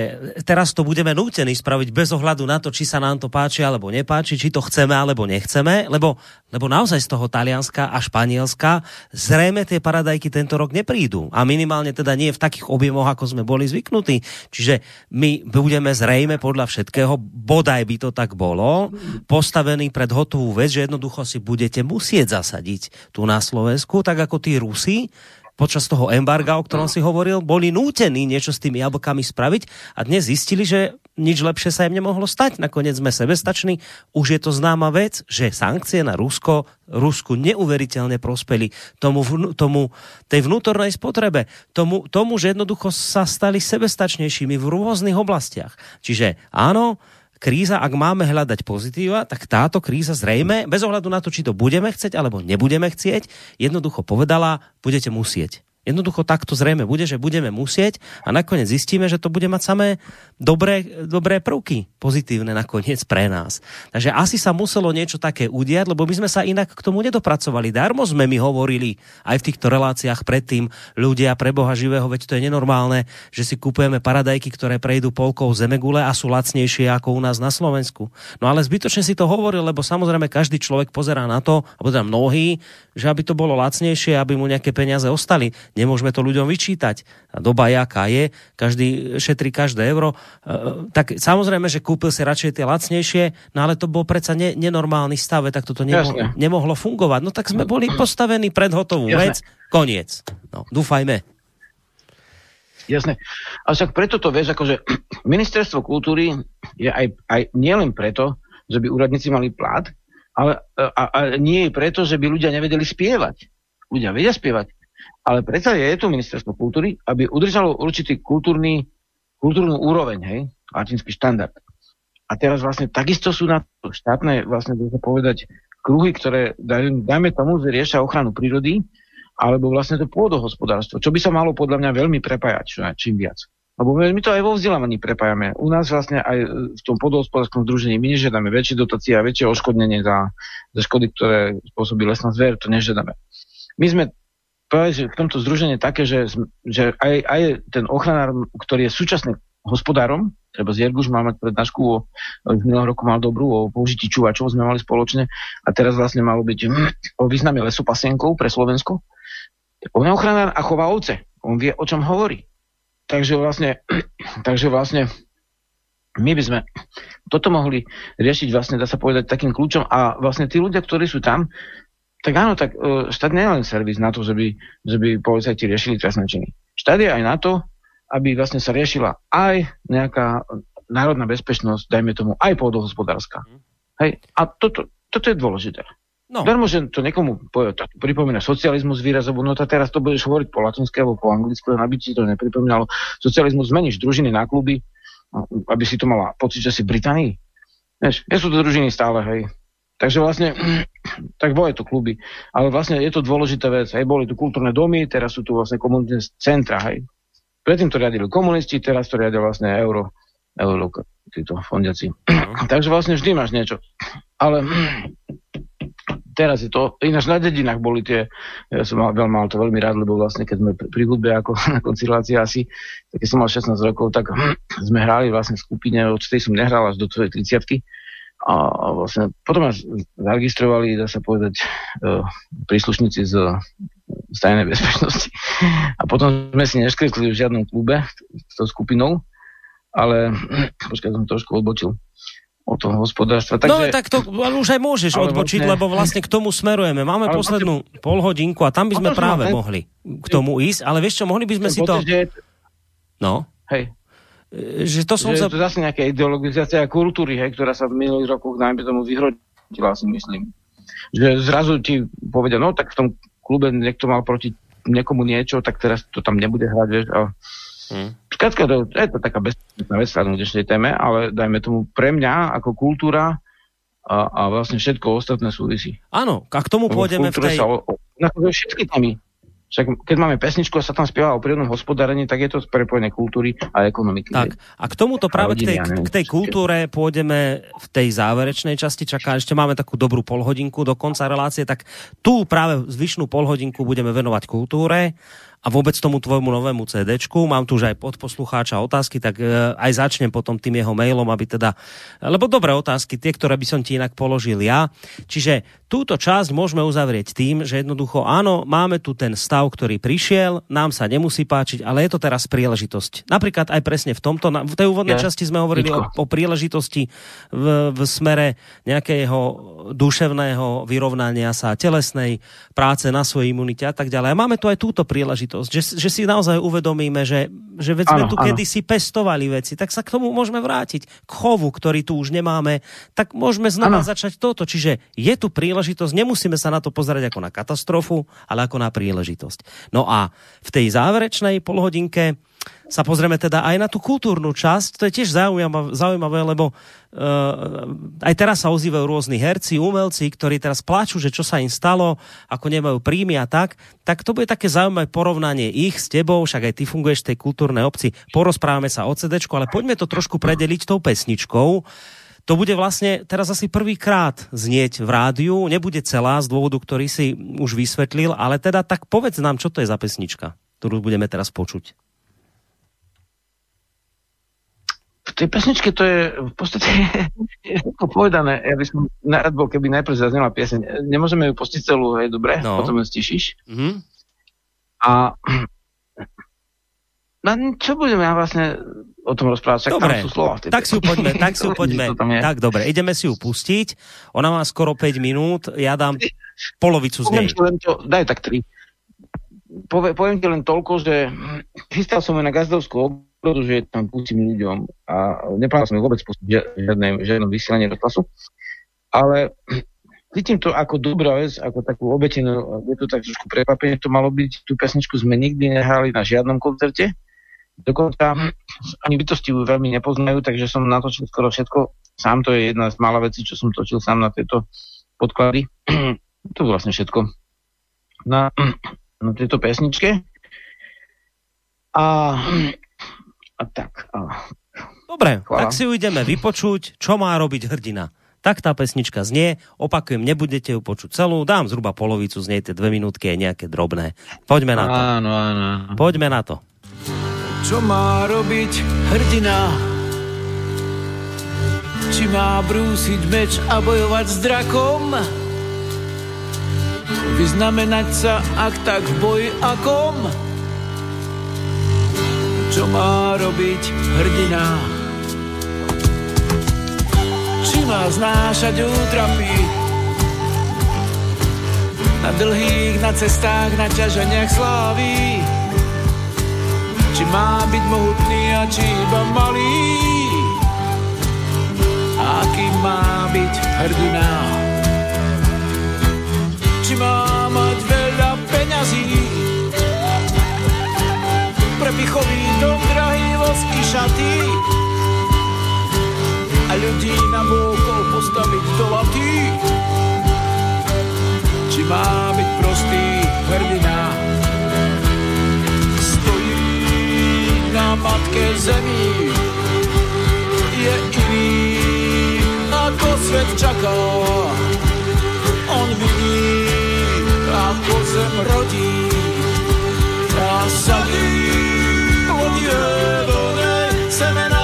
teraz to budeme nútení spraviť bez ohľadu na to, či sa nám to páči alebo nepáči, či to chceme alebo nechceme, lebo, lebo naozaj z toho Talianska a Španielska zrejme tie paradajky tento rok neprídu. A minimálne teda nie v takých objemoch, ako sme boli zvyknutí. Čiže my budeme zrejme podľa všetkého, bodaj by to tak bolo, postavení pred hotovú vec, že jednoducho si budete musieť zasadiť tú na Slovensku, tak ako tí Rusi počas toho embarga, o ktorom si hovoril, boli nútení niečo s tými jablkami spraviť a dnes zistili, že nič lepšie sa im nemohlo stať. Nakoniec sme sebestační. Už je to známa vec, že sankcie na Rusko, Rusku neuveriteľne prospeli tomu, tomu tej vnútornej spotrebe, tomu, tomu, že jednoducho sa stali sebestačnejšími v rôznych oblastiach. Čiže áno, kríza, ak máme hľadať pozitíva, tak táto kríza zrejme, bez ohľadu na to, či to budeme chcieť alebo nebudeme chcieť, jednoducho povedala, budete musieť. Jednoducho takto zrejme bude, že budeme musieť a nakoniec zistíme, že to bude mať samé dobré, dobré prvky pozitívne nakoniec pre nás. Takže asi sa muselo niečo také udiať, lebo my sme sa inak k tomu nedopracovali. Darmo sme mi hovorili aj v týchto reláciách predtým, ľudia pre Boha živého, veď to je nenormálne, že si kupujeme paradajky, ktoré prejdú polkou zemegule a sú lacnejšie ako u nás na Slovensku. No ale zbytočne si to hovoril, lebo samozrejme každý človek pozerá na to, alebo teda mnohí, že aby to bolo lacnejšie, aby mu nejaké peniaze ostali. Nemôžeme to ľuďom vyčítať. Doba jaká je, každý šetrí každé euro. E, tak samozrejme, že kúpil si radšej tie lacnejšie, no ale to bol predsa ne, nenormálny stav, tak toto nemohlo, nemohlo fungovať. No tak sme boli postavení pred hotovú Jasne. vec, koniec. No, dúfajme. Jasné. A však preto to vieš, akože [CLEARS THROAT] ministerstvo kultúry je aj, aj nielen preto, že by úradníci mali plát, ale a, a nie je preto, že by ľudia nevedeli spievať. Ľudia vedia spievať. Ale predsa je tu ministerstvo kultúry, aby udržalo určitý kultúrny, kultúrnu úroveň, hej, latinský štandard. A teraz vlastne takisto sú na to štátne, vlastne dá povedať, kruhy, ktoré, dajme tomu, riešia ochranu prírody, alebo vlastne to pôdohospodárstvo, čo by sa malo podľa mňa veľmi prepájať, čím viac. Lebo my to aj vo vzdelávaní prepájame. U nás vlastne aj v tom podhospodárskom združení my nežiadame väčšie dotácie a väčšie oškodnenie za, za škody, ktoré spôsobí lesná zver, to nežiadame. My sme v tomto združení také, že, že aj, aj ten ochranár, ktorý je súčasný hospodárom, treba z Jerguš mal mať prednášku o, z minulého roku mal dobrú o použití čuvačov, sme mali spoločne a teraz vlastne malo byť o význame lesopasienkov pre Slovensko. On je ochranár a chová ovce. On vie, o čom hovorí. Takže vlastne, takže vlastne my by sme toto mohli riešiť vlastne, dá sa povedať, takým kľúčom a vlastne tí ľudia, ktorí sú tam, tak áno, tak uh, štát nie je len servis na to, že by, že by policajti riešili trestné činy. Štát je aj na to, aby vlastne sa riešila aj nejaká národná bezpečnosť, dajme tomu, aj pôdohospodárska. Mm. Hej, a toto, toto je dôležité. No. Darmo, že to niekomu to pripomína socializmus výrazovo, no teraz to budeš hovoriť po latinsky alebo po anglicky, aby ti to nepripomínalo. Socializmus zmeníš družiny na kluby, no, aby si to mala pocit, že si v Británii. Vieš, nie sú to družiny stále, hej. Takže vlastne, tak boli to kluby. Ale vlastne je to dôležitá vec. Hej, boli tu kultúrne domy, teraz sú tu vlastne komunitné centra. Hej. Predtým to riadili komunisti, teraz to riadia vlastne euro, euro títo fondiaci. No. [CLEARS THROAT] Takže vlastne vždy máš niečo. Ale [CLEARS THROAT] teraz je to, ináč na dedinách boli tie, ja som mal, veľmi, mal to veľmi rád, lebo vlastne keď sme pri hudbe ako [LAUGHS] na koncilácii asi, keď som mal 16 rokov, tak [CLEARS THROAT] sme hrali vlastne v skupine, od tej som nehral až do tvojej 30 a vlastne potom nás zaregistrovali, dá sa povedať, uh, príslušníci z, z tajnej bezpečnosti. A potom sme si neškretli v žiadnom klube s tou skupinou, ale počkaj, som trošku odbočil o toho hospodárstva. Takže, no tak to už aj môžeš odbočiť, vlastne, lebo vlastne k tomu smerujeme. Máme poslednú vlastne, polhodinku a tam by sme práve mohli k tomu ísť, ale vieš čo, mohli by sme si to... No. Hej, že to som... Že je to zase nejaká ideologizácia kultúry, hej, ktorá sa v minulých rokoch, najmä tomu, vyhrodila, si myslím. Že zrazu ti povedia, no tak v tom klube niekto mal proti niekomu niečo, tak teraz to tam nebude hrať, vieš, a Hmm. Skrátka, to, je to taká bezpečná vec v dnešnej téme, ale dajme tomu pre mňa ako kultúra a, a vlastne všetko ostatné súvisí. Áno, a k tomu pôjdeme v tej... Sa o, o, na všetky témy však keď máme pesničku a sa tam spieva o prírodnom hospodárení, tak je to prepojené kultúry a ekonomiky. Tak. A k tomuto práve rodiny, k, tej, k tej kultúre pôjdeme v tej záverečnej časti. Čaká, ešte máme takú dobrú polhodinku do konca relácie, tak tu práve zvyšnú polhodinku budeme venovať kultúre a vôbec tomu tvojmu novému CD. Mám tu už aj pod poslucháča otázky, tak e, aj začnem potom tým jeho mailom, aby teda... Lebo dobré otázky, tie, ktoré by som ti inak položil ja. Čiže túto časť môžeme uzavrieť tým, že jednoducho áno, máme tu ten stav, ktorý prišiel, nám sa nemusí páčiť, ale je to teraz príležitosť. Napríklad aj presne v tomto, v tej úvodnej ja, časti sme hovorili o, o príležitosti v, v smere nejakého duševného vyrovnania sa, telesnej práce na svojej imunite a tak ďalej. A máme tu aj túto príležitosť záležitosť, že, že si naozaj uvedomíme, že, že veď sme tu ano. kedysi pestovali veci, tak sa k tomu môžeme vrátiť. K chovu, ktorý tu už nemáme, tak môžeme znova ano. začať toto. Čiže je tu príležitosť, nemusíme sa na to pozerať ako na katastrofu, ale ako na príležitosť. No a v tej záverečnej polhodinke sa pozrieme teda aj na tú kultúrnu časť, to je tiež zaujímavé, zaujímavé lebo uh, aj teraz sa ozývajú rôzni herci, umelci, ktorí teraz pláču, že čo sa im stalo, ako nemajú príjmy a tak, tak to bude také zaujímavé porovnanie ich s tebou, však aj ty funguješ v tej kultúrnej obci, porozprávame sa o CD, ale poďme to trošku predeliť tou pesničkou. To bude vlastne teraz asi prvýkrát znieť v rádiu, nebude celá z dôvodu, ktorý si už vysvetlil, ale teda tak povedz nám, čo to je za pesnička, ktorú budeme teraz počuť. v tej pesničke to je v podstate všetko povedané. Ja by som rád bol, keby najprv zaznela pieseň. Nemôžeme ju pustiť celú, hej, dobre? No. Potom ju stišíš. Mm-hmm. A no, čo budeme ja vlastne o tom rozprávať? dobre, tam sú slova tak si ju poďme, tak si ju [LAUGHS] poďme. tak dobre, ideme si ju pustiť. Ona má skoro 5 minút, ja dám polovicu z nej. Len to, daj tak 3. Poviem, poviem ti len toľko, že chystal som ju na gazdovskú že tam pustím ľuďom a neplánoval som vôbec pustiť žiadne, žiadne vysielanie rozhlasu, ale cítim to ako dobrá vec, ako takú obetenú, je to tak trošku prekvapenie, to malo byť, tú pesničku sme nikdy nehrali na žiadnom koncerte, dokonca ani bytosti ju veľmi nepoznajú, takže som natočil skoro všetko, sám to je jedna z mála vecí, čo som točil sám na tieto podklady, [CLEARS THROAT] to vlastne všetko na, na tejto pesničke. A a tak. A... Dobre, Chvala. tak si ju ideme vypočuť, čo má robiť hrdina. Tak tá pesnička znie, opakujem, nebudete ju počuť celú, dám zhruba polovicu z nej, tie dve minútky aj nejaké drobné. Poďme na to. Áno, áno. Poďme na to. Čo má robiť hrdina? Či má brúsiť meč a bojovať s drakom? Vyznamenať sa, ak tak v boji akom? Čo má robiť hrdina. Či má znášať útrapy na dlhých, na cestách, na ťaženiach slávy. Či má byť mohutný a či iba malý. Aký má byť hrdina. Či má mať prepichový dom, drahý vosky šaty a ľudí na bôkol postaviť do laty. Či má byť prostý hrdina? Stojí na matke zemi, je iný ako svet čaká. On vidí, ako zem rodí a sadí seven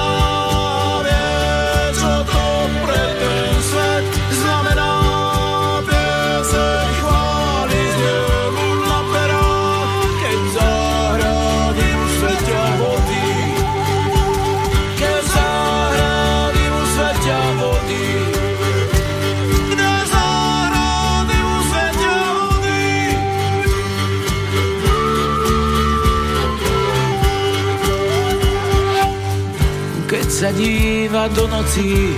sa díva do noci.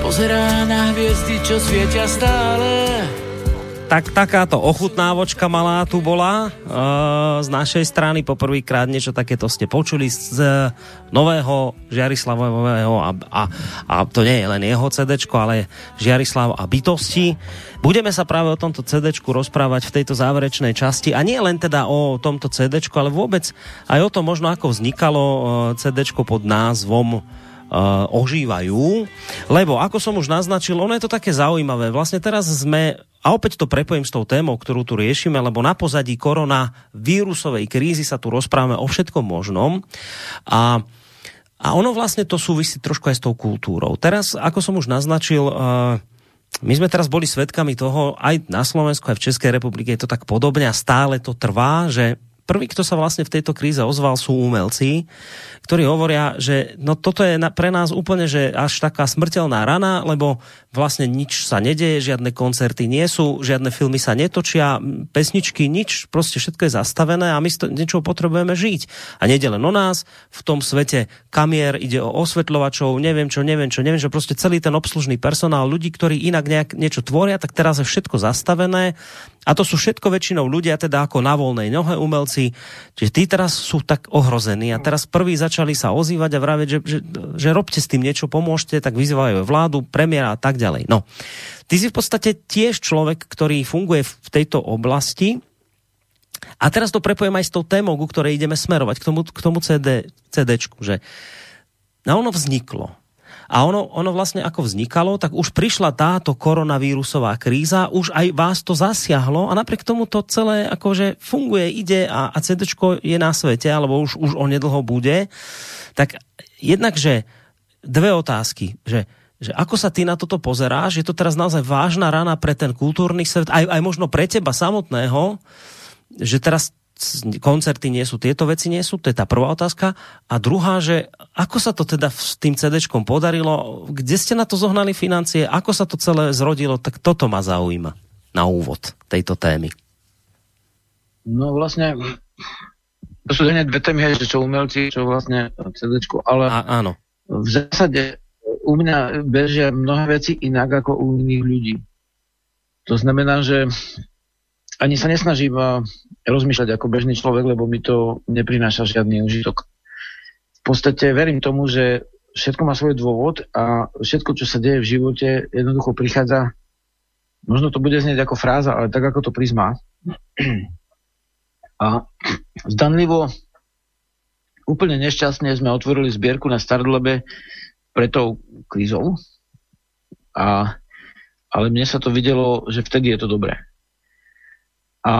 Pozerá na hviezdy, čo svietia stále tak takáto ochutnávočka malá tu bola uh, z našej strany. Poprvýkrát niečo takéto ste počuli z uh, nového Žiarislavového a, a, a to nie je len jeho CD, ale Žiarislav a bytosti. Budeme sa práve o tomto CD rozprávať v tejto záverečnej časti a nie len teda o tomto CD, ale vôbec aj o tom možno ako vznikalo uh, CD pod názvom ožívajú. Lebo, ako som už naznačil, ono je to také zaujímavé. Vlastne teraz sme, a opäť to prepojím s tou témou, ktorú tu riešime, lebo na pozadí korona vírusovej krízy sa tu rozprávame o všetkom možnom. A a ono vlastne to súvisí trošku aj s tou kultúrou. Teraz, ako som už naznačil, uh, my sme teraz boli svedkami toho, aj na Slovensku, aj v Českej republike je to tak podobne a stále to trvá, že prvý, kto sa vlastne v tejto kríze ozval, sú umelci, ktorí hovoria, že no toto je pre nás úplne, že až taká smrteľná rana, lebo vlastne nič sa nedeje, žiadne koncerty nie sú, žiadne filmy sa netočia, pesničky, nič, proste všetko je zastavené a my to niečo potrebujeme žiť. A nejde len o nás, v tom svete kamier, ide o osvetľovačov, neviem čo, neviem čo, neviem, že proste celý ten obslužný personál, ľudí, ktorí inak nejak niečo tvoria, tak teraz je všetko zastavené a to sú všetko väčšinou ľudia, teda ako na voľnej nohe umelci, čiže tí teraz sú tak ohrození. A teraz prví začali sa ozývať a vraviť, že, že, že robte s tým niečo, pomôžte, tak vyzývajú vládu, premiéra a tak ďalej. No, ty si v podstate tiež človek, ktorý funguje v tejto oblasti. A teraz to prepojem aj s tou témou, ku ktorej ideme smerovať, k tomu, k tomu CD, CDčku, že no ono vzniklo a ono, ono vlastne ako vznikalo, tak už prišla táto koronavírusová kríza, už aj vás to zasiahlo a napriek tomu to celé akože funguje, ide a, a CD je na svete, alebo už, už onedlho bude. Tak jednak, že dve otázky, že že ako sa ty na toto pozeráš? Je to teraz naozaj vážna rana pre ten kultúrny svet, aj, aj možno pre teba samotného, že teraz koncerty nie sú, tieto veci nie sú, to je tá prvá otázka. A druhá, že ako sa to teda s tým CD podarilo, kde ste na to zohnali financie, ako sa to celé zrodilo, tak toto ma zaujíma na úvod tejto témy. No vlastne, to sú dve témy, že čo umelci, čo vlastne CD, ale A, áno. v zásade u mňa bežia mnohé veci inak ako u iných ľudí. To znamená, že ani sa nesnažím rozmýšľať ako bežný človek, lebo mi to neprináša žiadny užitok. V podstate verím tomu, že všetko má svoj dôvod a všetko, čo sa deje v živote, jednoducho prichádza, možno to bude znieť ako fráza, ale tak, ako to prizmá. A zdanlivo úplne nešťastne sme otvorili zbierku na Startlebe pre tou krízou. A, ale mne sa to videlo, že vtedy je to dobré. A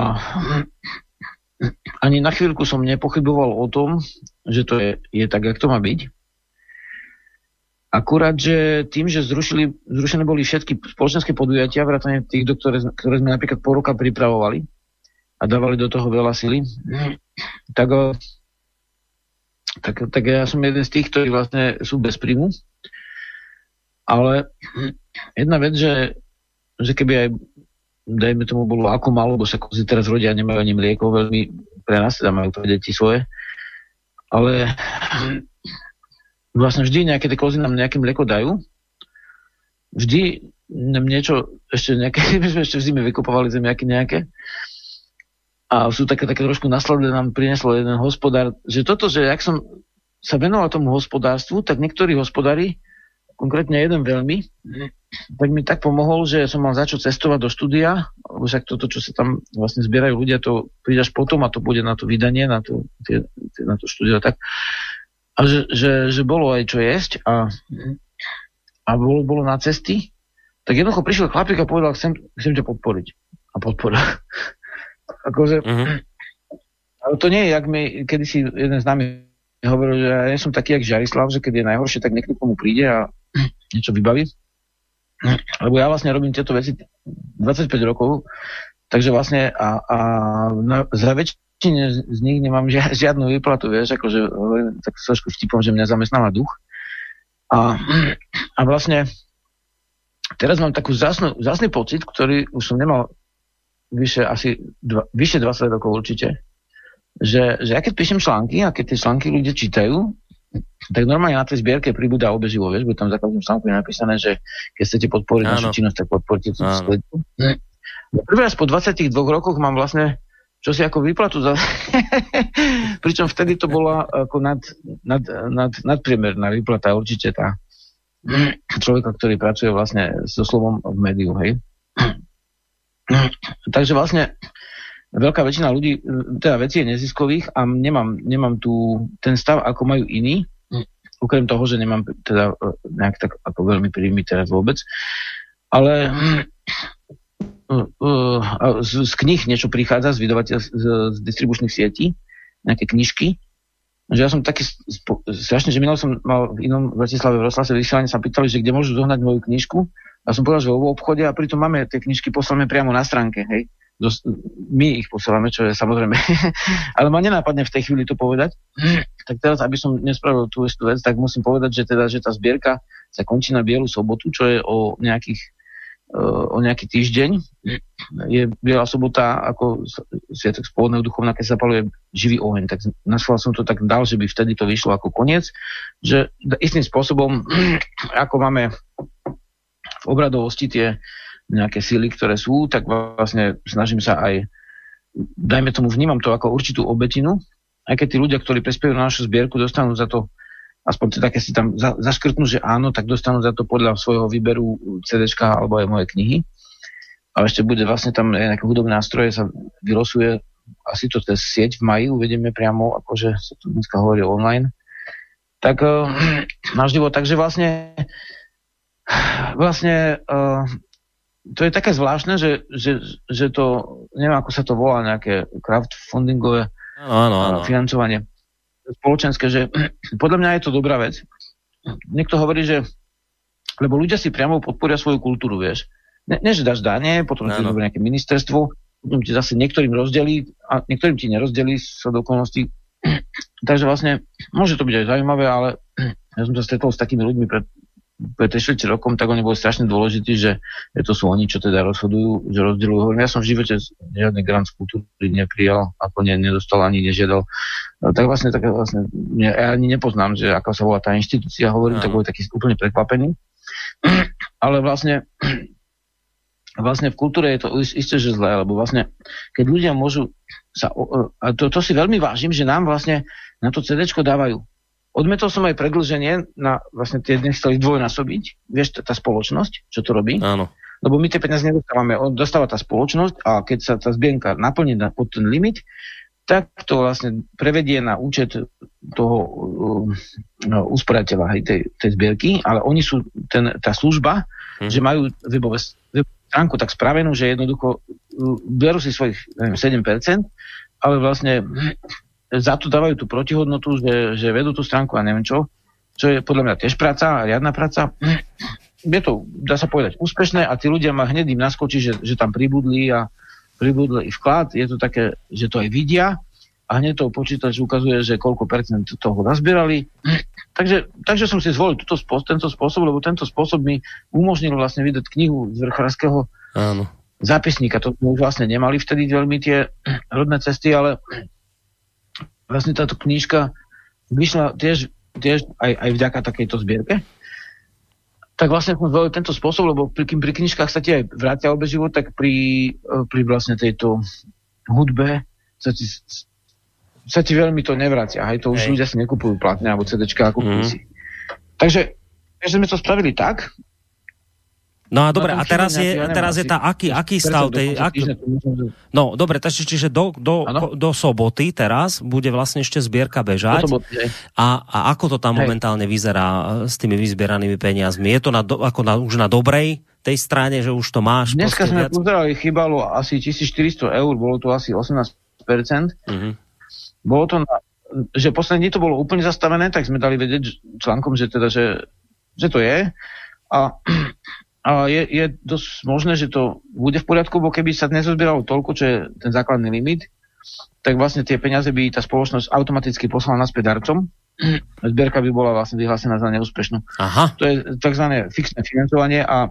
ani na chvíľku som nepochyboval o tom, že to je, je tak, jak to má byť. Akurát, že tým, že zrušili, zrušené boli všetky spoločenské podujatia, vrátane tých, do ktoré, ktoré sme napríklad po roka pripravovali a dávali do toho veľa sily, tak, tak, tak ja som jeden z tých, ktorí vlastne sú bez príjmu. Ale jedna vec, že, že keby aj dajme tomu bolo ako malo, lebo sa kozy teraz rodia, nemajú ani mlieko, veľmi pre nás, teda majú pre deti svoje. Ale vlastne vždy nejaké tie kozy nám nejaké mlieko dajú. Vždy nám niečo, ešte nejaké, [LAUGHS] my sme ešte v zime vykopovali zemiaky nejaké. A sú také, také trošku nasledné nám prinieslo jeden hospodár, že toto, že ak som sa venoval tomu hospodárstvu, tak niektorí hospodári, konkrétne jeden veľmi, tak mi tak pomohol, že som mal začať cestovať do štúdia, lebo však toto, čo sa tam vlastne zbierajú ľudia, to prídaš potom a to bude na to vydanie, na to, tie, tie, na to štúdio tak. A že, že, že bolo aj čo jesť a, a bolo, bolo na cesty, tak jednoducho prišiel chlapík a povedal, chcem, chcem ťa podporiť. A podporil. [LAUGHS] akože, uh-huh. ale to nie je, jak mi kedysi jeden z nami hovoril, že ja som taký, jak Žarislav, že keď je najhoršie, tak niekto komu príde a niečo vybaví. Lebo ja vlastne robím tieto veci 25 rokov, takže vlastne a, a na, za väčšine z nich nemám [LAUGHS] žiadnu výplatu, vieš, akože tak trošku vtipom, že mňa zamestnáva duch. A, a vlastne teraz mám takú zásnu, zásny pocit, ktorý už som nemal vyše asi dva, vyše 20 rokov určite, že, že ja keď píšem články a keď tie články ľudia čítajú, tak normálne na tej zbierke pribúda obeživo, vieš, bude tam za každým článku napísané, že keď chcete podporiť Áno. našu činnosť, tak podporite tú sklepu. Prvý raz po 22 rokoch mám vlastne čo si ako výplatu za... [LAUGHS] Pričom vtedy to bola ako nad, nad, nad, nadpriemerná výplata, určite tá človeka, ktorý pracuje vlastne so slovom v médiu, hej. Takže vlastne veľká väčšina ľudí, teda veci je neziskových a nemám, nemám tu ten stav, ako majú iní, okrem toho, že nemám teda e, nejak tak ako veľmi príjmy teraz vôbec. Ale uh, uh, z, z knih niečo prichádza, z, z, z distribučných sietí, nejaké knižky, že ja som taký strašne, že minul som mal v inom Bratislave v Roslase vysielanie sa pýtali, že kde môžu zohnať moju knižku. A som povedal, že vo obchode a pritom máme tie knižky poslané priamo na stránke, hej dos- my ich posielame, čo je samozrejme, [LAUGHS] ale ma nenápadne v tej chvíli to povedať. tak teraz, aby som nespravil tú istú vec, tak musím povedať, že teda, že tá zbierka sa končí na Bielu sobotu, čo je o nejakých o nejaký týždeň. Je Biela sobota ako Sviatok spôvodného duchovna, keď sa paluje živý oheň. Tak našla som to tak dal, že by vtedy to vyšlo ako koniec, že istým spôsobom, [CLEARS THROAT] ako máme v obradovosti tie nejaké síly, ktoré sú, tak vlastne snažím sa aj, dajme tomu, vnímam to ako určitú obetinu, aj keď tí ľudia, ktorí prispievajú na našu zbierku, dostanú za to aspoň teda keď si tam za, zaškrtnú, že áno, tak dostanú za to podľa svojho výberu CD alebo aj moje knihy. A ešte bude vlastne tam nejaké hudobné nástroje, sa vylosuje asi to cez sieť v maji, uvedieme priamo, akože sa tu dneska hovorí online. Tak uh, [CLEARS THROAT] náš život, takže vlastne [SIGHS] vlastne uh, to je také zvláštne, že, že, že to, neviem ako sa to volá, nejaké crowdfundingové áno, áno. financovanie spoločenské, že [CLEARS THROAT] podľa mňa je to dobrá vec. Niekto hovorí, že lebo ľudia si priamo podporia svoju kultúru, vieš. Ne, než dáš dane, potom ti no. nejaké ministerstvo, potom ti zase niektorým rozdelí a niektorým ti nerozdelí sa do okolností. [CLEARS THROAT] Takže vlastne môže to byť aj zaujímavé, ale [CLEARS THROAT] ja som sa stretol s takými ľuďmi pred pred 3 rokom, tak oni boli strašne dôležití, že, to sú oni, čo teda rozhodujú, že rozdielujú. Hovorím, ja som v živote žiadny grant z kultúry neprijal, ako ne, nedostal ani nežiadal. No, tak vlastne, tak vlastne ja ani nepoznám, že ako sa volá tá inštitúcia, hovorím, tak boli takí úplne prekvapení. [CLEARS THROAT] Ale vlastne [CLEARS THROAT] vlastne v kultúre je to isté, že zlé, lebo vlastne keď ľudia môžu sa, a to, to si veľmi vážim, že nám vlastne na to CD dávajú Odmetol som aj predlženie na vlastne tie dnes chceli dvojnásobiť, vieš, tá, spoločnosť, čo to robí. Áno. Lebo my tie peniaze nedostávame, dostáva tá spoločnosť a keď sa tá zbienka naplní na, pod ten limit, tak to vlastne prevedie na účet toho uh, no, usporateľa hej, tej, tej zbierky, ale oni sú ten, tá služba, hm. že majú webové, webové stránku tak spravenú, že jednoducho uh, berú si svojich neviem, 7%, ale vlastne za to dávajú tú protihodnotu, že, že vedú tú stránku a neviem čo, čo je podľa mňa tiež práca, riadna práca. Je to, dá sa povedať, úspešné a tí ľudia ma hneď im naskočí, že, že tam pribudli a pribudli vklad. Je to také, že to aj vidia a hneď to počítač ukazuje, že koľko percent toho nazbierali. Takže, takže som si zvolil túto, tento spôsob, lebo tento spôsob mi umožnil vlastne vydať knihu z vrchorárskeho zápisníka. To sme už vlastne nemali vtedy veľmi tie rodné cesty, ale vlastne táto knižka vyšla tiež, tiež aj, aj vďaka takejto zbierke. Tak vlastne som zvolil tento spôsob, lebo pri, pri knižkách sa ti aj vrátia obe život, tak pri, e, pri vlastne tejto hudbe sa ti, sa ti veľmi to nevrácia. Aj to už Hej. ľudia si nekupujú platne alebo CDčka, ako mm. si. Takže, takže sme to spravili tak, No a dobre, a teraz je, teraz je tá, aký, aký stav tej... Aký, no, dobre, takže čiže do, do, do soboty teraz bude vlastne ešte zbierka bežať. A, a ako to tam Hej. momentálne vyzerá s tými vyzbieranými peniazmi? Je to na, ako na, už na dobrej tej strane, že už to máš? Dneska sme viac... pozerali, chýbalo asi 1400 eur, bolo to asi 18%. Mm-hmm. Bolo to na, že poslední to bolo úplne zastavené, tak sme dali vedieť článkom, že teda, že, že to je. A a je, je dosť možné, že to bude v poriadku, bo keby sa nezozbieralo toľko, čo je ten základný limit, tak vlastne tie peniaze by tá spoločnosť automaticky poslala naspäť darcom. [CLEARS THROAT] Zbierka by bola vlastne vyhlásená za neúspešnú. Aha. To je tzv. fixné financovanie a,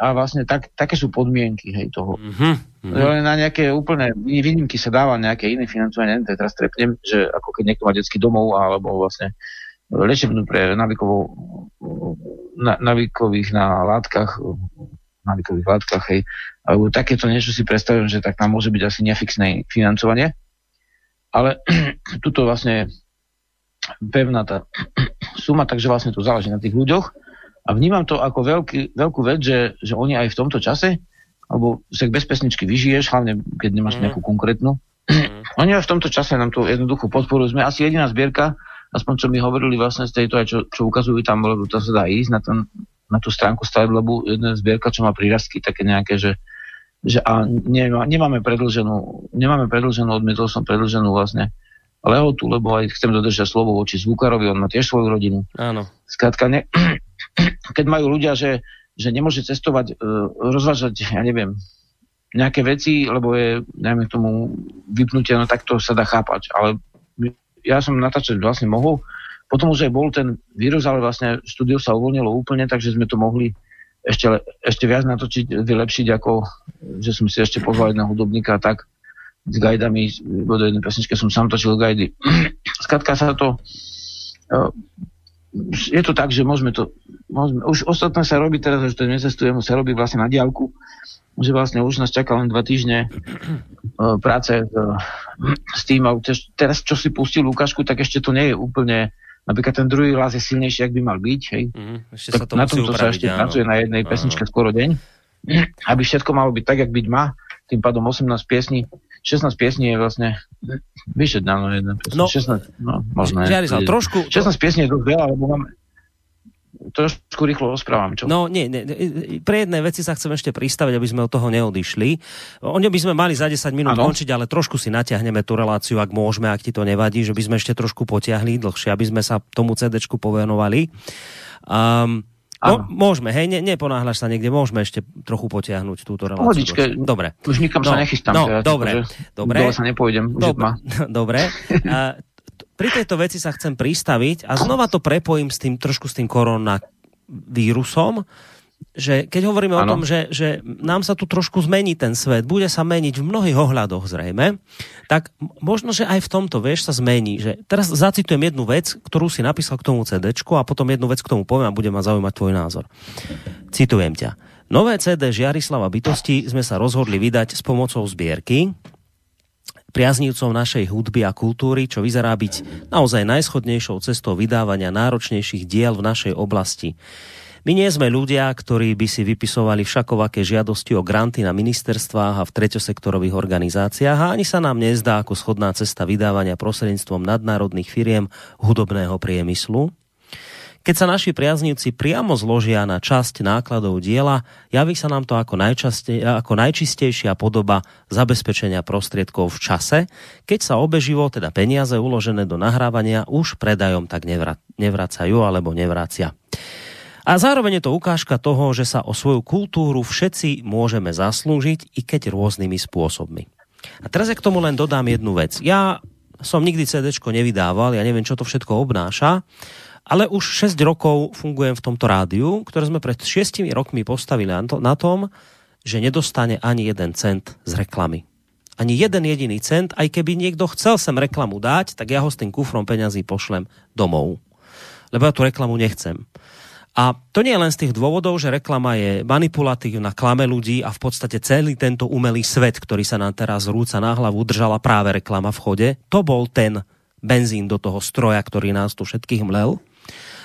a vlastne tak, také sú podmienky hej, toho. Uh-huh. Uh-huh. Na nejaké úplné výnimky sa dáva nejaké iné financovanie, neviem, teraz trepnem, že ako keď niekto má detský domov alebo vlastne liečebnú pre navikovou, na, navikových na látkach, navikových látkach, hej. Alebo takéto niečo si predstavujem, že tak tam môže byť asi nefixné financovanie. Ale [CLEARS THROAT] tuto vlastne pevná tá [CLEARS THROAT] suma, takže vlastne to záleží na tých ľuďoch. A vnímam to ako veľký, veľkú vec, že, že oni aj v tomto čase, alebo sa bez pesničky vyžiješ, hlavne keď nemáš mm. nejakú konkrétnu, mm. oni aj v tomto čase nám to jednoducho podporujú. Sme asi jediná zbierka, aspoň čo mi hovorili vlastne z tejto, aj čo, čo ukazujú tam, lebo to sa dá ísť na, ten, na tú stránku Startlabu, jedna zbierka, čo má prírastky také nejaké, že, že a nemá, nemáme predlženú, nemáme predlženú, odmietol som predlženú vlastne lehotu, lebo aj chcem dodržať slovo voči Zvukarovi, on má tiež svoju rodinu. Áno. Skrátka, ne, [CLEARS THROAT] keď majú ľudia, že, že nemôže cestovať, uh, rozvážať, ja neviem, nejaké veci, lebo je, najmä k tomu vypnutie, no tak to sa dá chápať. Ale ja som natáčať vlastne mohol. Potom už aj bol ten vírus, ale vlastne štúdio sa uvoľnilo úplne, takže sme to mohli ešte, ešte viac natočiť, vylepšiť, ako že som si ešte pozval jedného hudobníka tak s gajdami, do jednej pesničke som sám točil gajdy. [CLEARS THROAT] Skladka sa to e, je to tak, že môžeme to môžeme, už ostatné sa robí teraz, že to necestujeme, sa robí vlastne na diálku, že vlastne už nás čaká len dva týždne uh, práce uh, s tým teraz, čo si pustil Lukášku, tak ešte to nie je úplne napríklad ten druhý hlas je silnejší, ak by mal byť, hej. Mm, ešte tak sa to na tomto sa ešte áno. pracuje na jednej áno. pesničke skoro deň, aby všetko malo byť tak, jak byť má, tým pádom 18 piesní 16 piesní je vlastne vyše no, jedna piesň. No, 16, no, možno. Žiarislav, trošku... 16 piesní je dosť veľa, lebo máme trošku rýchlo rozprávam. Čo? No nie, nie, pre jedné veci sa chcem ešte pristaviť, aby sme od toho neodišli. O by sme mali za 10 minút ano. končiť, ale trošku si natiahneme tú reláciu, ak môžeme, ak ti to nevadí, že by sme ešte trošku potiahli dlhšie, aby sme sa tomu CD povenovali. Um, No, môžeme, hej, ne, neponáhľaš sa niekde, môžeme ešte trochu potiahnuť túto reláciu. Pohodičke, dobre. Už nikam no, sa nechystám. No, ja, dobre, dobre. sa nepôjdem, dobre, [LAUGHS] dobre. A, [LAUGHS] pri tejto veci sa chcem pristaviť a znova to prepojím s tým, trošku s tým koronavírusom že keď hovoríme ano. o tom, že, že nám sa tu trošku zmení ten svet, bude sa meniť v mnohých ohľadoch zrejme, tak možno, že aj v tomto, vieš, sa zmení. Že teraz zacitujem jednu vec, ktorú si napísal k tomu CD a potom jednu vec k tomu poviem a budem ma zaujímať tvoj názor. Citujem ťa. Nové CD Žiarislava bytosti sme sa rozhodli vydať s pomocou zbierky, priaznívcom našej hudby a kultúry, čo vyzerá byť naozaj najschodnejšou cestou vydávania náročnejších diel v našej oblasti. My nie sme ľudia, ktorí by si vypisovali všakovaké žiadosti o granty na ministerstvách a v treťosektorových organizáciách a ani sa nám nezdá ako schodná cesta vydávania prostredníctvom nadnárodných firiem hudobného priemyslu. Keď sa naši priaznivci priamo zložia na časť nákladov diela, javí sa nám to ako, ako najčistejšia podoba zabezpečenia prostriedkov v čase, keď sa obeživo, teda peniaze uložené do nahrávania, už predajom tak nevra- nevracajú alebo nevracia. A zároveň je to ukážka toho, že sa o svoju kultúru všetci môžeme zaslúžiť, i keď rôznymi spôsobmi. A teraz ja k tomu len dodám jednu vec. Ja som nikdy CD nevydával, ja neviem, čo to všetko obnáša, ale už 6 rokov fungujem v tomto rádiu, ktoré sme pred 6 rokmi postavili na tom, že nedostane ani jeden cent z reklamy. Ani jeden jediný cent, aj keby niekto chcel sem reklamu dať, tak ja ho s tým kufrom peňazí pošlem domov. Lebo ja tú reklamu nechcem. A to nie je len z tých dôvodov, že reklama je manipulatívna, klame ľudí a v podstate celý tento umelý svet, ktorý sa nám teraz rúca na hlavu, držala práve reklama v chode. To bol ten benzín do toho stroja, ktorý nás tu všetkých mlel.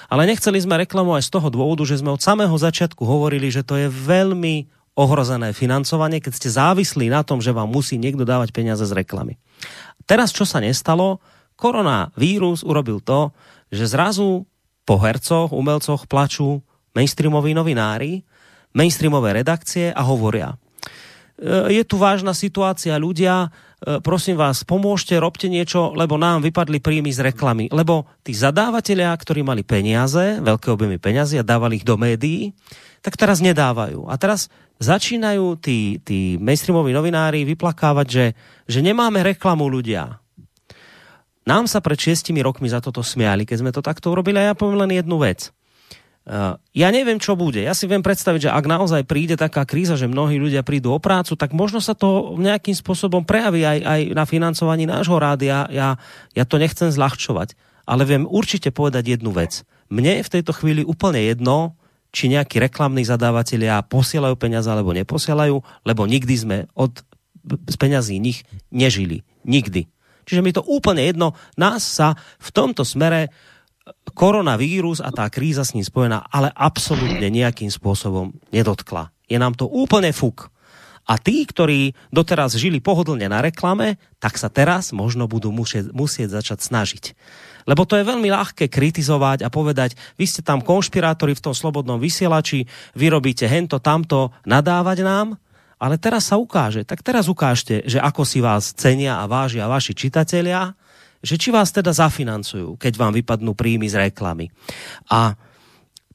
Ale nechceli sme reklamu aj z toho dôvodu, že sme od samého začiatku hovorili, že to je veľmi ohrozené financovanie, keď ste závislí na tom, že vám musí niekto dávať peniaze z reklamy. Teraz, čo sa nestalo, koronavírus urobil to, že zrazu po hercoch, umelcoch plačú mainstreamoví novinári, mainstreamové redakcie a hovoria. E, je tu vážna situácia, ľudia, prosím vás, pomôžte, robte niečo, lebo nám vypadli príjmy z reklamy. Lebo tí zadávateľia, ktorí mali peniaze, veľké objemy peniazy a dávali ich do médií, tak teraz nedávajú. A teraz začínajú tí, tí mainstreamoví novinári vyplakávať, že, že nemáme reklamu ľudia. Nám sa pred šiestimi rokmi za toto smiali, keď sme to takto urobili a ja poviem len jednu vec. Uh, ja neviem, čo bude. Ja si viem predstaviť, že ak naozaj príde taká kríza, že mnohí ľudia prídu o prácu, tak možno sa to nejakým spôsobom prejaví aj, aj na financovaní nášho rádia. Ja, ja to nechcem zľahčovať, ale viem určite povedať jednu vec. Mne je v tejto chvíli úplne jedno, či nejakí reklamní zadávateľia posielajú peniaze alebo neposielajú, lebo nikdy sme od z peňazí nich nežili. Nikdy. Čiže mi to úplne jedno. Nás sa v tomto smere koronavírus a tá kríza s ním spojená, ale absolútne nejakým spôsobom nedotkla. Je nám to úplne fuk. A tí, ktorí doteraz žili pohodlne na reklame, tak sa teraz možno budú musieť, musieť začať snažiť. Lebo to je veľmi ľahké kritizovať a povedať, vy ste tam konšpirátori v tom slobodnom vysielači, vy robíte hento, tamto, nadávať nám, ale teraz sa ukáže, tak teraz ukážte, že ako si vás cenia a vážia vaši čitatelia, že či vás teda zafinancujú, keď vám vypadnú príjmy z reklamy. A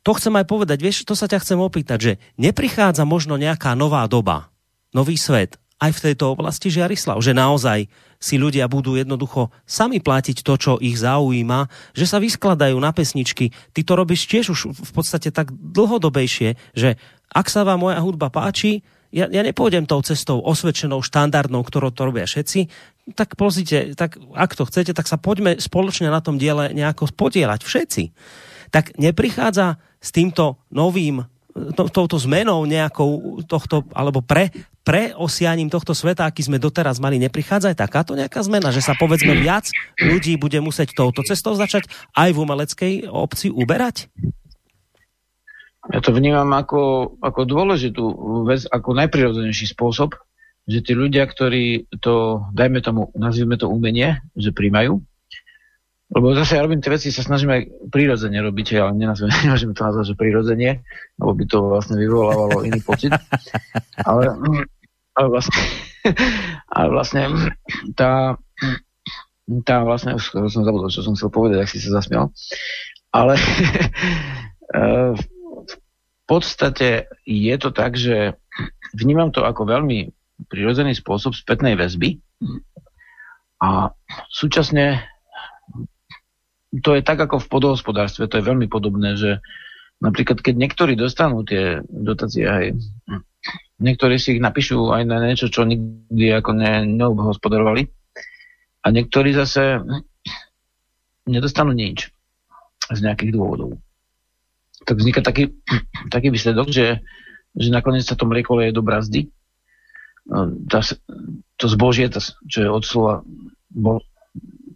to chcem aj povedať, vieš, to sa ťa chcem opýtať, že neprichádza možno nejaká nová doba, nový svet aj v tejto oblasti, Žiarislav, že naozaj si ľudia budú jednoducho sami platiť to, čo ich zaujíma, že sa vyskladajú na pesničky. Ty to robíš tiež už v podstate tak dlhodobejšie, že ak sa vám moja hudba páči, ja, ja nepôjdem tou cestou osvedčenou, štandardnou, ktorou to robia všetci, tak pozrite, tak ak to chcete, tak sa poďme spoločne na tom diele nejako podielať všetci. Tak neprichádza s týmto novým to, touto zmenou nejakou tohto, alebo pre, pre osianím tohto sveta, aký sme doteraz mali, neprichádza aj takáto nejaká zmena, že sa povedzme viac ľudí bude musieť touto cestou začať aj v umeleckej obci uberať? Ja to vnímam ako, ako dôležitú vec, ako najprirodzenejší spôsob, že tí ľudia, ktorí to, dajme tomu, nazvime to umenie, že príjmajú, lebo zase ja robím tie veci, sa snažím aj prirodzene robiť, ale nenazveme, [LAUGHS] nemôžeme to nazvať, že prirodzenie, lebo by to vlastne vyvolávalo iný pocit. Ale, ale vlastne, [LAUGHS] ale vlastne tá, tá vlastne, už som zabudol, čo som chcel povedať, ak si sa zasmial. Ale [LAUGHS] eh, v podstate je to tak, že vnímam to ako veľmi prirodzený spôsob spätnej väzby a súčasne to je tak ako v podohospodárstve, to je veľmi podobné, že napríklad keď niektorí dostanú tie dotácie, aj niektorí si ich napíšu aj na niečo, čo nikdy ako ne, neobhospodarovali a niektorí zase nedostanú nič z nejakých dôvodov. Tak vzniká taký, taký výsledok, že, že nakoniec sa to mlieko leje do brazdy. Tá, to zbožie, to, čo je od slova bo,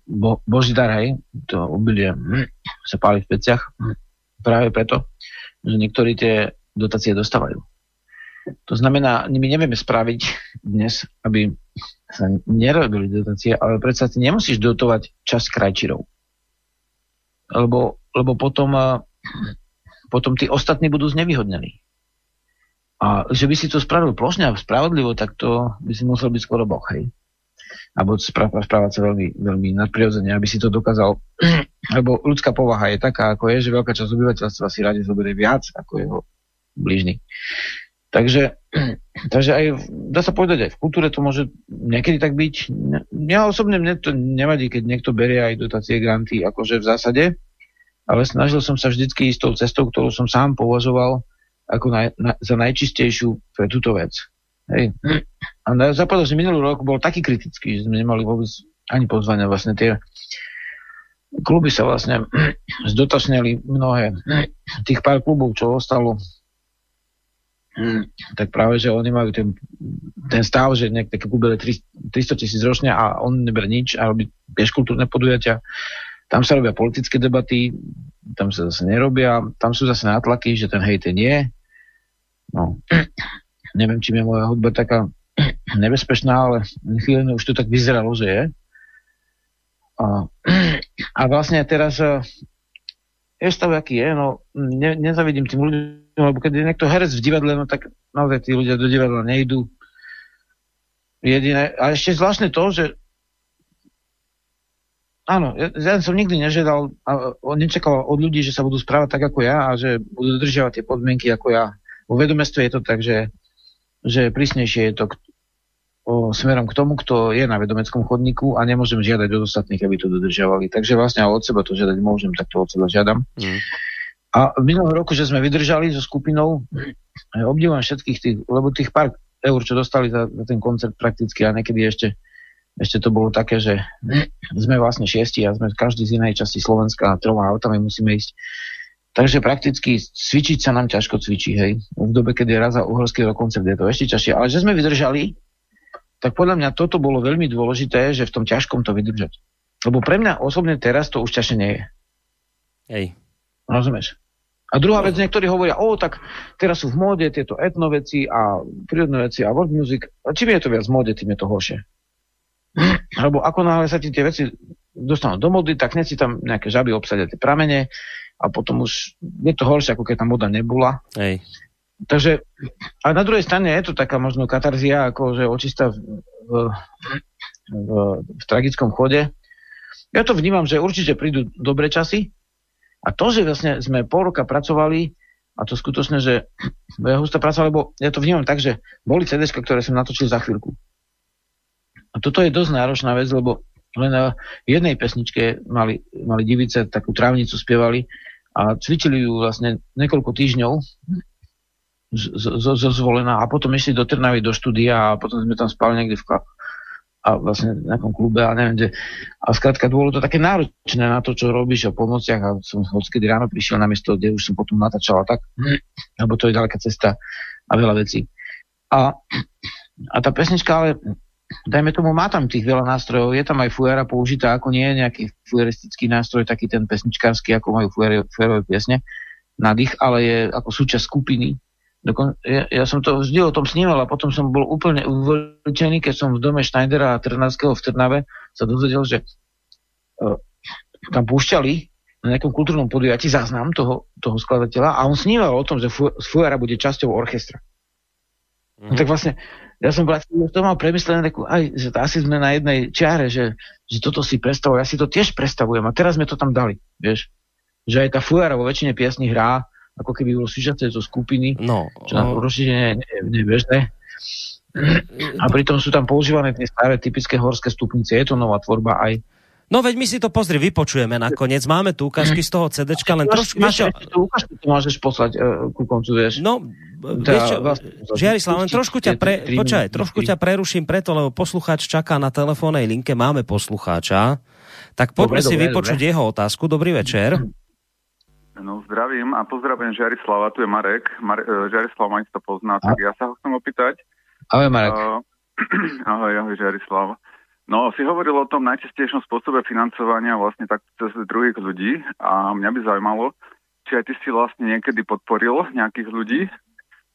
bo, Boží dar, hej, to obilie hm, sa páli v peciach hm, práve preto, že niektorí tie dotácie dostávajú. To znamená, my nevieme spraviť dnes, aby sa nerobili dotácie, ale predsa ty nemusíš dotovať časť krajčírov. Lebo, lebo potom, potom tí ostatní budú znevýhodnení. A že by si to spravil plošne a spravodlivo, tak to by si musel byť skoro boh, hej alebo správať sa veľmi, veľmi nadprirodzene, aby si to dokázal. [CLEARS THROAT] Lebo ľudská povaha je taká, ako je, že veľká časť obyvateľstva si radi zoberie viac ako jeho blížny. Takže, [CLEARS THROAT] takže aj, dá sa povedať, aj v kultúre to môže niekedy tak byť. Ja osobne mne to nevadí, keď niekto berie aj dotácie granty, akože v zásade, ale snažil som sa vždycky ísť tou cestou, ktorú som sám považoval ako na, na, za najčistejšiu pre túto vec. Hej. A za že minulý rok bol taký kritický, že sme nemali vôbec ani pozvania. Vlastne tie kluby sa vlastne [CLEARS THROAT] zdotačnili mnohé. Tých pár klubov, čo ostalo, tak práve, že oni majú ten, ten stav, že nejaké kluby 300 tisíc ročne a on neber nič a robí kultúrne podujatia. Tam sa robia politické debaty, tam sa zase nerobia, tam sú zase nátlaky, že ten hejte nie. No neviem, či je moja hudba taká nebezpečná, ale chvíľne už to tak vyzeralo, že je. A, a vlastne teraz e, je stav, aký je, no ne, nezavidím tým ľuďom, lebo keď je niekto herec v divadle, no tak naozaj tí ľudia do divadla nejdú. Jediné, a ešte zvláštne to, že áno, ja, ja som nikdy nežiadal a nečakal od ľudí, že sa budú správať tak ako ja a že budú dodržiavať tie podmienky ako ja. Vo vedomestve je to tak, že že prísnejšie je to k, o, smerom k tomu, kto je na vedomeckom chodníku a nemôžem žiadať od ostatných, aby to dodržiavali. Takže vlastne od seba to žiadať môžem, tak to od seba žiadam. Mm. A v minulom roku, že sme vydržali so skupinou, obdivujem všetkých tých, lebo tých pár eur, čo dostali za, za ten koncert prakticky a niekedy ešte, ešte to bolo také, že sme vlastne šiesti a sme každý z inej časti Slovenska a troma autami musíme ísť Takže prakticky cvičiť sa nám ťažko cvičí, hej. V dobe, keď je raz za uhorský koncert, je to ešte ťažšie. Ale že sme vydržali, tak podľa mňa toto bolo veľmi dôležité, že v tom ťažkom to vydržať. Lebo pre mňa osobne teraz to už ťažšie nie je. Hej. Rozumieš? A druhá vec, niektorí hovoria, o, tak teraz sú v móde tieto etnoveci a prírodné veci a world music. A čím je to viac v móde, tým je to horšie. Lebo ako náhle sa ti tie veci dostanú do mody, tak hneď si tam nejaké žaby obsadia tie pramene, a potom už je to horšie, ako keď tam voda nebola. Hej. Takže, a na druhej strane je to taká možno katarzia, ako že očista v, v, v, v tragickom chode. Ja to vnímam, že určite prídu dobré časy a to, že vlastne sme pol roka pracovali, A to skutočne, že ja hustá práca, lebo ja to vnímam tak, že boli CD, ktoré som natočil za chvíľku. A toto je dosť náročná vec, lebo len na jednej pesničke mali, mali divice, takú trávnicu spievali a cvičili ju vlastne niekoľko týždňov zo zvolená a potom išli do Trnavy do štúdia a potom sme tam spali niekde v a vlastne v nejakom klube a neviem kde. A skrátka bolo to také náročné na to, čo robíš o polnociach a som kedy ráno prišiel na miesto, kde už som potom natáčal a tak, lebo to je ďaleká cesta a veľa vecí. A, a tá pesnička ale dajme tomu, má tam tých veľa nástrojov, je tam aj fujara použitá, ako nie je nejaký fujaristický nástroj, taký ten pesničkársky, ako majú fujarové piesne, nadých, ale je ako súčasť skupiny Dokon, ja, ja som to vždy o tom sníval a potom som bol úplne uvlčený, keď som v dome Schneidera a Trnavského v Trnave sa dozvedel, že uh, tam púšťali na nejakom kultúrnom podujatí záznam toho, toho skladateľa a on sníval o tom, že Fujara bude časťou orchestra. No mhm. tak vlastne, ja som bol to mal premyslené, takú, aj, že to asi sme na jednej čiare, že, že toto si predstavujem, ja si to tiež predstavujem a teraz sme to tam dali, vieš. Že aj tá Fujara vo väčšine piesní hrá ako keby bolo súčasť tejto skupiny, no, čo no. určite nie, nie, nie je bežné. A pritom sú tam používané tie staré typické horské stupnice. Je to nová tvorba aj No veď my si to pozri, vypočujeme nakoniec. Máme tu ukážky z toho CDčka, len trošku... Máš, tú ukážku to môžeš poslať uh, ku koncu, vieš. No, vieš čo, Žiarislav, len trošku ťa, pre, počkaj, trošku ťa preruším preto, lebo poslucháč čaká na telefónnej linke, máme poslucháča. Tak poďme si dobre, vypočuť dobre. jeho otázku. Dobrý večer. No, zdravím a pozdravujem Žarislava, tu je Marek. Mar- uh, Žarislav ma to pozná, tak ja sa ho chcem opýtať. Ahoj Marek. Uh, [CLEARS THROAT] ahoj, ahoj Žarislav. No, si hovoril o tom najčastejšom spôsobe financovania vlastne tak cez druhých ľudí a mňa by zaujímalo, či aj ty si vlastne niekedy podporil nejakých ľudí,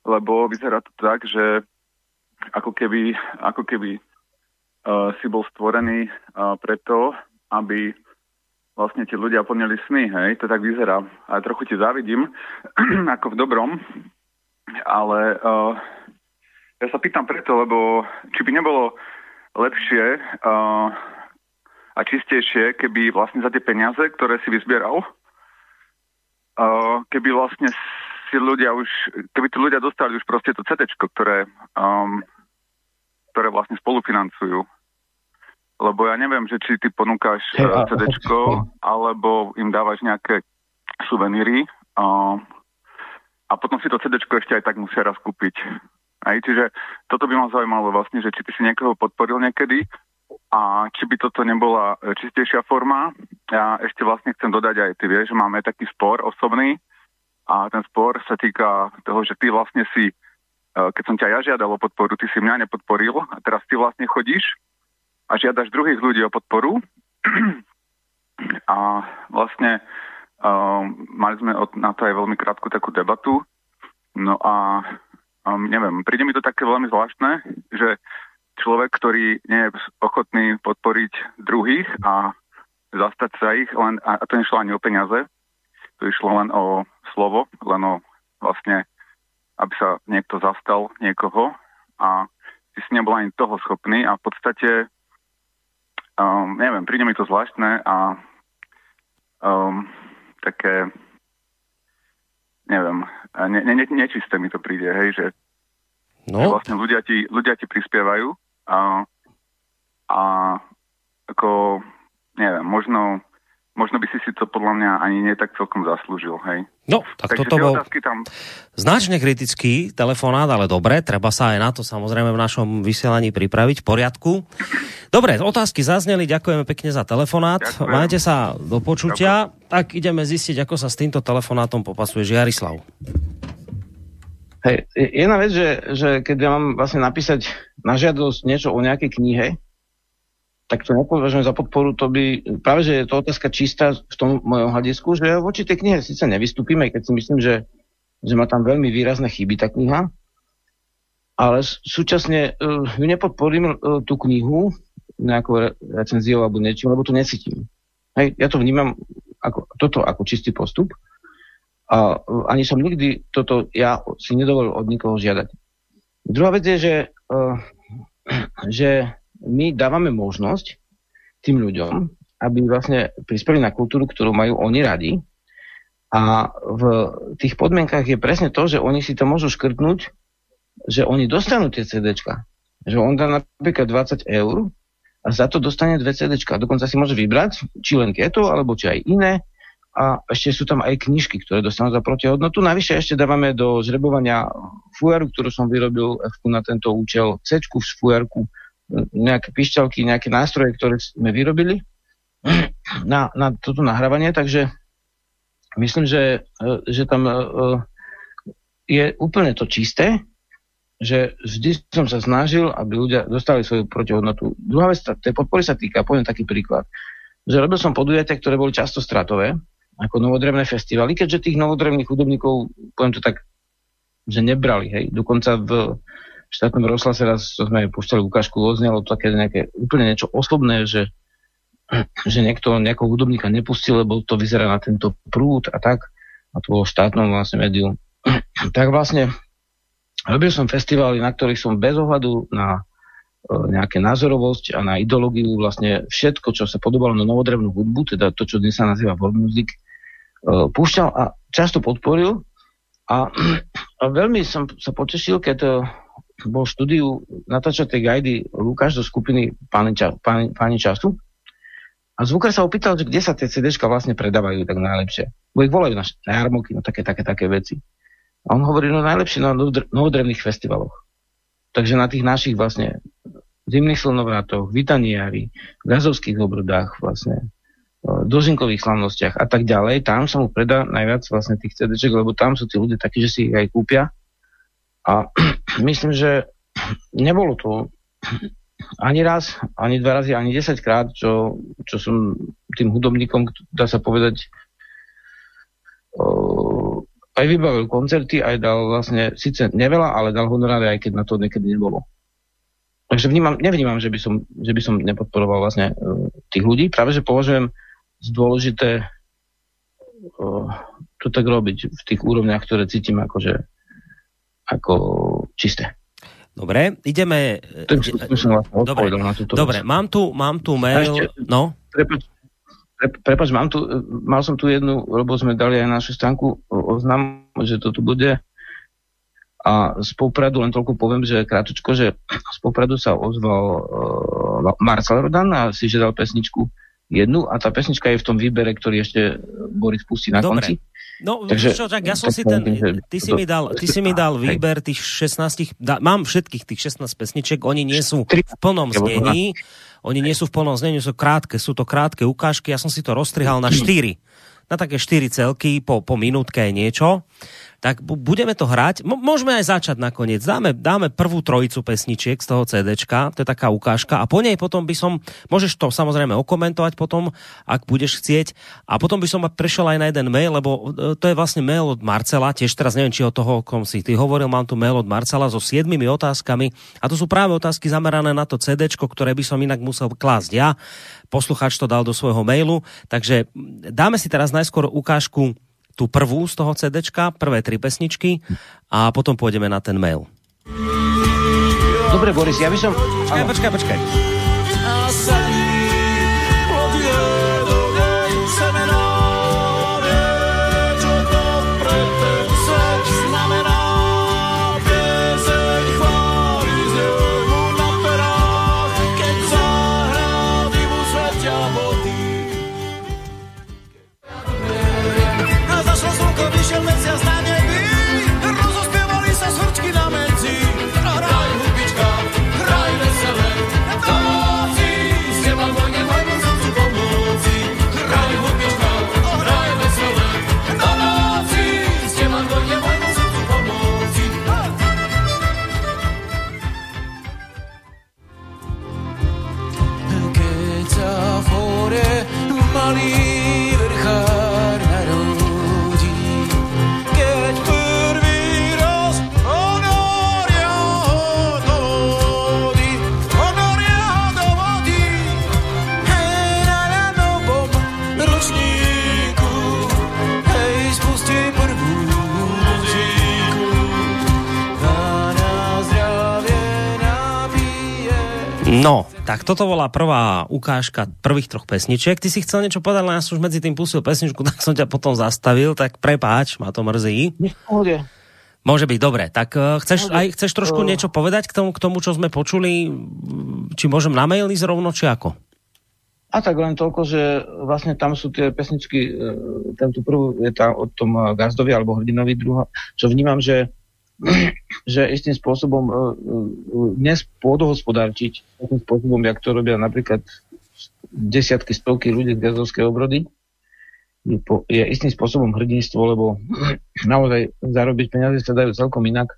lebo vyzerá to tak, že ako keby, ako keby uh, si bol stvorený uh, preto, aby vlastne tí ľudia plnili sny, hej, to tak vyzerá. A trochu ti závidím, [CLEARS THROAT] ako v dobrom, ale uh, ja sa pýtam preto, lebo či by nebolo lepšie uh, a čistejšie, keby vlastne za tie peniaze, ktoré si vyzbieral, uh, keby vlastne si ľudia už, keby tí ľudia dostali už proste to CD, ktoré, um, ktoré vlastne spolufinancujú lebo ja neviem, že či ty ponúkaš eh, CD, alebo im dávaš nejaké suveníry a, a potom si to CD ešte aj tak musia raz kúpiť. Aj, čiže toto by ma zaujímalo vlastne, že či ty si niekoho podporil niekedy a či by toto nebola eh, čistejšia forma. Ja ešte vlastne chcem dodať aj, ty vieš, že máme taký spor osobný a ten spor sa týka toho, že ty vlastne si, eh, keď som ťa ja žiadal o podporu, ty si mňa nepodporil a teraz ty vlastne chodíš a žiadaš druhých ľudí o podporu. [CLEARS THROAT] A vlastne uh, mali sme na to aj veľmi krátku takú debatu. No a um, neviem, príde mi to také veľmi zvláštne, že človek, ktorý nie je ochotný podporiť druhých a zastať sa ich, len, a to nešlo ani o peniaze, to išlo len o slovo, len o vlastne, aby sa niekto zastal niekoho a ty si nebol ani toho schopný a v podstate um, neviem, príde mi to zvláštne a um, také, neviem, ne, ne, nečisté mi to príde, hej, že, no. že vlastne ľudia ti, ľudia ti prispievajú a, a ako, neviem, možno možno by si si to podľa mňa ani nie tak celkom zaslúžil, hej. No, tak Takže toto bol tam... značne kritický telefonát, ale dobre, treba sa aj na to samozrejme v našom vysielaní pripraviť v poriadku. Dobre, otázky zazneli, ďakujeme pekne za telefonát, Ďakujem. majte sa do počutia, Ďakujem. tak ideme zistiť, ako sa s týmto telefonátom popasuje Žiarislav. Hej, jedna vec, že, že keď ja mám vlastne napísať na žiadosť niečo o nejakej knihe, tak to nepovažujem za podporu, to by, práve že je to otázka čistá v tom mojom hľadisku, že voči tej knihe síce nevystúpime, keď si myslím, že, že má tam veľmi výrazné chyby tá kniha, ale súčasne uh, nepodporím uh, tú knihu nejakou recenziou alebo niečím, lebo to necítim. Hej, ja to vnímam ako, toto ako čistý postup a uh, ani som nikdy toto ja si nedovolil od nikoho žiadať. Druhá vec je, že, uh, [CLEARS THROAT] že my dávame možnosť tým ľuďom, aby vlastne prispeli na kultúru, ktorú majú oni radi. A v tých podmienkach je presne to, že oni si to môžu škrtnúť, že oni dostanú tie CDčka. Že on dá napríklad 20 eur a za to dostane dve CDčka. Dokonca si môže vybrať, či len keto, alebo či aj iné. A ešte sú tam aj knižky, ktoré dostanú za protihodnotu. Navyše ešte dávame do žrebovania fujaru, ktorú som vyrobil na tento účel, C v fujarku, nejaké pišťalky, nejaké nástroje, ktoré sme vyrobili na, na toto nahrávanie, takže myslím, že, e, že tam e, e, je úplne to čisté, že vždy som sa snažil, aby ľudia dostali svoju protihodnotu. Druhá vec, tej podpory sa týka, poviem taký príklad, že robil som podujatia, ktoré boli často stratové, ako novodrevné festivaly, keďže tých novodrevných hudobníkov, poviem to tak, že nebrali, hej. Dokonca v štátnom rozhlase raz sme púšťali ukážku, oznelo to také nejaké úplne niečo osobné, že [CLEARS THROAT] že niekto nejakého hudobníka nepustil, lebo to vyzerá na tento prúd a tak, a to bolo štátnom vlastne médiu. [CLEARS THROAT] tak vlastne robil som festivály, na ktorých som bez ohľadu na e, nejaké názorovosť a na ideológiu vlastne všetko, čo sa podobalo na novodrevnú hudbu, teda to, čo dnes sa nazýva world music, e, púšťal a často podporil a, [CLEARS THROAT] a veľmi som sa potešil, keď bol štúdiu natáčať tej gajdy Lukáš do skupiny Páni, ča, páni, času a zvukár sa opýtal, že kde sa tie CDčka vlastne predávajú tak najlepšie. Bo ich volajú na, na jarmoky, no také, také, také veci. A on hovorí, no najlepšie na novodrevných festivaloch. Takže na tých našich vlastne zimných slnovratoch, vitaniári, gazovských obrodách vlastne, dožinkových slavnostiach a tak ďalej, tam sa mu predá najviac vlastne tých CDček, lebo tam sú tí ľudia takí, že si ich aj kúpia. A [CLEARS THROAT] myslím, že nebolo to ani raz, ani dva razy, ani desaťkrát, čo, čo som tým hudobníkom, dá sa povedať, uh, aj vybavil koncerty, aj dal vlastne, síce neveľa, ale dal honoráre, aj keď na to niekedy nebolo. Takže vnímam, nevnímam, že by, som, že by som nepodporoval vlastne uh, tých ľudí. Práve, že považujem z dôležité uh, to tak robiť v tých úrovniach, ktoré cítim akože ako čisté. Dobre, ideme... Vlastne dobre, dobre mám, tu, mám tu mail... Ešte, no? Prepač, prepač, mám tu, mal som tu jednu, lebo sme dali aj našu stánku oznam, že to tu bude. A z Popradu len toľko poviem, že krátko, že z Popradu sa ozval uh, Marcel Rodan a si žiadal pesničku jednu a tá pesnička je v tom výbere, ktorý ešte Boris pustí na Dobre. konci. No, Takže, čo, tak ja som si ten, ty si mi dal, ty si mi dal výber tých 16, da, mám všetkých tých 16 pesniček, oni nie sú v plnom znení, oni nie sú v plnom znení, sú krátke, sú to krátke ukážky, ja som si to roztrihal na 4, na také 4 celky, po, po minútke niečo tak budeme to hrať. M- môžeme aj začať nakoniec. Dáme, dáme prvú trojicu pesničiek z toho CDčka, to je taká ukážka. A po nej potom by som, môžeš to samozrejme okomentovať potom, ak budeš chcieť. A potom by som prešiel aj na jeden mail, lebo e, to je vlastne mail od Marcela, tiež teraz neviem, či o toho, kom si ty hovoril, mám tu mail od Marcela so siedmimi otázkami. A to sú práve otázky zamerané na to CDčko, ktoré by som inak musel klásť ja. Posluchač to dal do svojho mailu, takže dáme si teraz najskôr ukážku tú prvú z toho CDčka, prvé tri pesničky a potom pôjdeme na ten mail. Dobre, Boris, ja by som... Počkaj, počkaj, počkaj. No, tak toto bola prvá ukážka prvých troch pesničiek. Ty si chcel niečo povedať, ale ja som už medzi tým pustil pesničku, [LAUGHS] tak som ťa potom zastavil, tak prepáč, ma to mrzí. Môže byť, dobre. Tak uh, chceš, aj, chceš trošku uh... niečo povedať k tomu, k tomu, čo sme počuli? Či môžem na mail ísť rovno, či ako? A tak len toľko, že vlastne tam sú tie pesničky, e, tento prvú je tam o tom Gazdovi alebo Hrdinovi druha, čo vnímam, že že istým spôsobom uh, dnes pôdohospodárčiť takým spôsobom, jak to robia napríklad desiatky, stovky ľudí z gazovskej obrody, je, istým spôsobom hrdinstvo, lebo [CLEARS THROAT] naozaj zarobiť peniaze sa dajú celkom inak.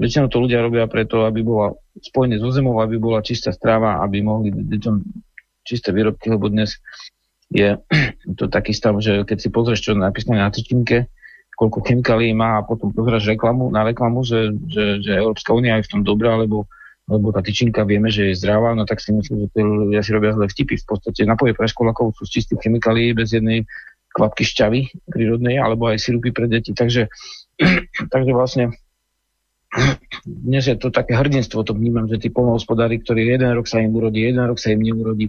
Väčšinou to ľudia robia preto, aby bola spojené so zemou, aby bola čistá stráva, aby mohli deťom čisté výrobky, lebo dnes je [CLEARS THROAT] to taký stav, že keď si pozrieš, čo je napísané na tyčinke, koľko chemikálií má a potom pozráš reklamu, na reklamu, že, že, že Európska únia je v tom dobrá, lebo, lebo tá tyčinka vieme, že je zdravá, no tak si myslím, že to ľudia si robia zle vtipy. V podstate napoje pre školákov sú z čistých chemikálií bez jednej kvapky šťavy prírodnej, alebo aj sirupy pre deti. Takže, [CLEARS THROAT] takže vlastne dnes je to také hrdinstvo, to vnímam, že tí polnohospodári, ktorí jeden rok sa im urodí, jeden rok sa im neurodí,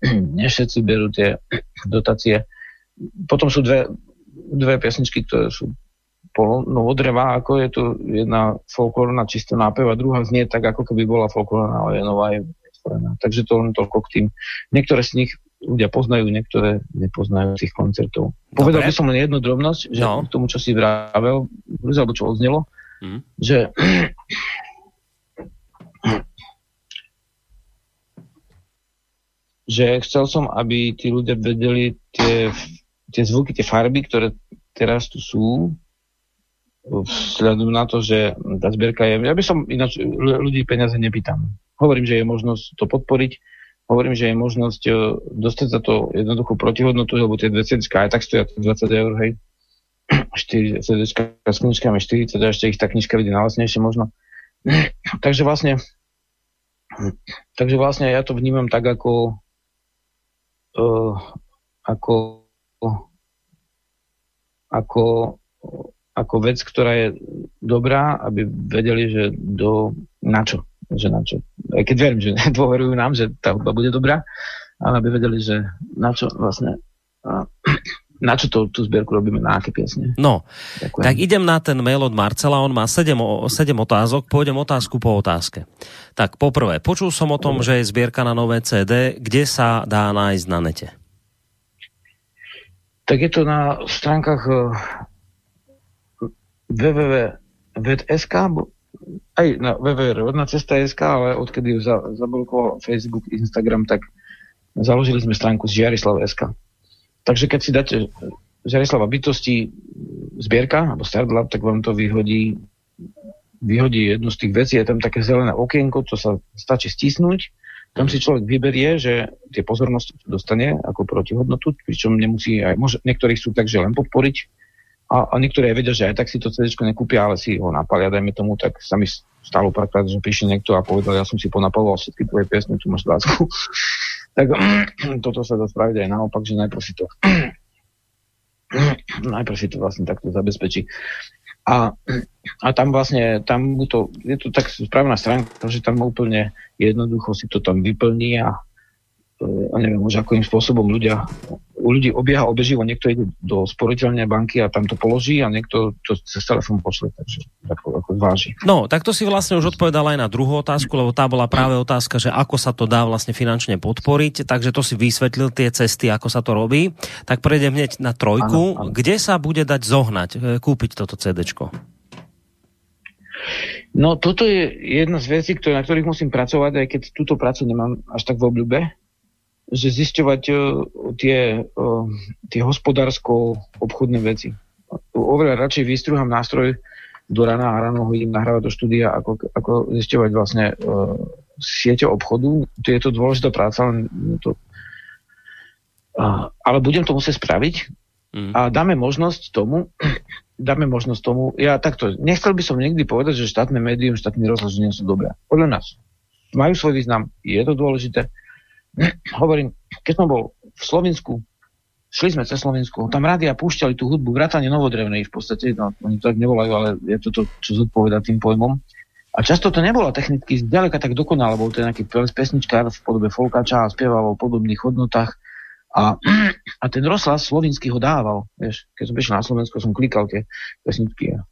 [CLEARS THROAT] všetci berú tie dotácie. Potom sú dve, dve pesničky, ktoré sú novodrevá, ako je to jedna folklórna čisto nápev a druhá znie tak, ako keby bola folklórna, ale je nová, je vytvorená. Takže to len toľko k tým. Niektoré z nich ľudia poznajú, niektoré nepoznajú tých koncertov. Dobre. Povedal by som len jednu drobnosť, že no. k tomu, čo si vravel, alebo čo odznelo, mm. že [CLEARS THROAT] že chcel som, aby tí ľudia vedeli tie tie zvuky, tie farby, ktoré teraz tu sú, vzhľadom na to, že tá zbierka je... Ja by som ináč ľudí peniaze nepýtam. Hovorím, že je možnosť to podporiť, hovorím, že je možnosť e, dostať za to jednoduchú protihodnotu, lebo tie dve CD aj tak stoja 20 eur, hej. [CLEARS THROAT] 4 CD s knižkami 40 a ešte ich tá knižka vidí najlasnejšie možno. [CLEARS THROAT] takže vlastne takže vlastne ja to vnímam tak ako uh, ako ako, ako vec, ktorá je dobrá, aby vedeli, že do, na čo. Že na čo. Aj keď verím, že [LAUGHS] dôverujú nám, že tá hudba bude dobrá, ale aby vedeli, že na čo vlastne [CLEARS THROAT] na čo to, tú zbierku robíme, na aké piesne. No, Ďakujem. tak idem na ten mail od Marcela, on má 7, 7 otázok, pôjdem otázku po otázke. Tak poprvé, počul som o tom, že je zbierka na nové CD, kde sa dá nájsť na nete? Tak je to na stránkach eh, www.vet.sk aj na www.rodnacesta.sk, ale odkedy ju za, zablokoval Facebook, Instagram, tak založili sme stránku z Žiarislav.sk. Takže keď si dáte Žiarislava bytosti zbierka, alebo Startlab, tak vám to vyhodí, vyhodí jednu z tých vecí. Je tam také zelené okienko, to sa stačí stisnúť tam si človek vyberie, že tie pozornosti dostane ako protihodnotu, pričom nemusí aj, môže, niektorí sú tak, že len podporiť a, a niektorí aj vedia, že aj tak si to CD nekúpia, ale si ho napalia, dajme tomu, tak sa mi stalo párkrát, že prišiel niekto a povedal, ja som si ponapaloval všetky tvoje piesne, tu máš dásku. [CLEARS THROAT] tak [CLEARS THROAT] toto sa dá spraviť aj naopak, že najprv si to [CLEARS THROAT] najprv si to vlastne takto zabezpečí. A, a tam vlastne, tam to, je to tak správna stránka, že tam úplne jednoducho si to tam vyplní a, e, a neviem už akým spôsobom ľudia, u ľudí obieha obeživo, niekto ide do sporiteľnej banky a tam to položí a niekto to cez telefón pošle, takže ako, ako váži. No, tak to si vlastne už odpovedal aj na druhú otázku, lebo tá bola práve otázka, že ako sa to dá vlastne finančne podporiť, takže to si vysvetlil tie cesty, ako sa to robí. Tak prejdem hneď na trojku. Ano, ano. Kde sa bude dať zohnať, e, kúpiť toto CDčko? No toto je jedna z vecí, ktoré, na ktorých musím pracovať, aj keď túto prácu nemám až tak v obľúbe, že zisťovať uh, tie, uh, tie hospodársko-obchodné veci. Oveľa radšej vystruhám nástroj do rana a ráno ho idem nahrávať do štúdia, ako, ako zisťovať vlastne uh, siete obchodu. To je to dôležitá práca, len to... Uh, ale budem to musieť spraviť mm. a dáme možnosť tomu, [CLEARS THROAT] dáme možnosť tomu, ja takto, nechcel by som nikdy povedať, že štátne médium, štátne rozhlas nie sú dobré. Podľa nás majú svoj význam, je to dôležité. Hovorím, keď som bol v Slovensku, šli sme cez Slovensku, tam rádia púšťali tú hudbu, vrátane novodrevnej v podstate, no, oni tak nevolajú, ale je to to, čo zodpoveda tým pojmom. A často to nebola technicky zďaleka tak dokonalé, bol to nejaký pesničkár v podobe folkača a spieval o podobných hodnotách. A, a ten rozhlas slovinský ho dával. Vieš, keď som prišiel na Slovensko, som klikal tie pesničky a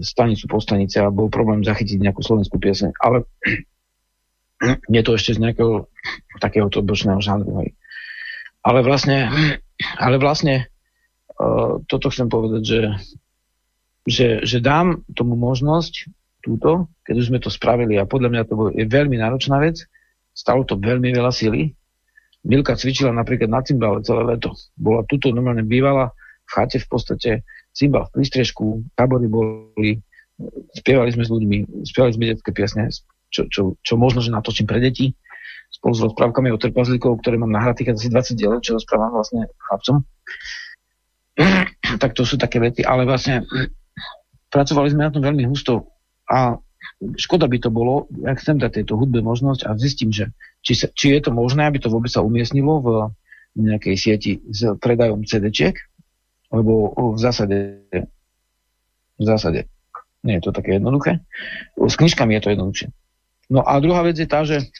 stanicu po stanice a bol problém zachytiť nejakú slovenskú piesň. Ale nie to ešte z nejakého takéhoto bočného žánru. Ale vlastne, ale vlastne uh, toto chcem povedať, že, že, že dám tomu možnosť túto, keď už sme to spravili a podľa mňa to je veľmi náročná vec, stalo to veľmi veľa sily. Milka cvičila napríklad na cymbale celé leto. Bola tuto normálne bývala v chate v podstate cymbal v prístrežku, tábory boli, spievali sme s ľuďmi, spievali sme detské piesne, čo, čo, čo možno, že natočím pre deti, spolu s rozprávkami o trpazlíkov, ktoré mám nahratých asi 20 diel, čo rozprávam vlastne chlapcom. tak to sú také vety, ale vlastne pracovali sme na tom veľmi husto a škoda by to bolo, ja chcem dať tejto hudbe možnosť a zistím, že či, sa, či je to možné, aby to vôbec sa umiestnilo v nejakej sieti s predajom CD-čiek, lebo v zásade v zásade nie je to také jednoduché. S knižkami je to jednoduchšie. No a druhá vec je tá, že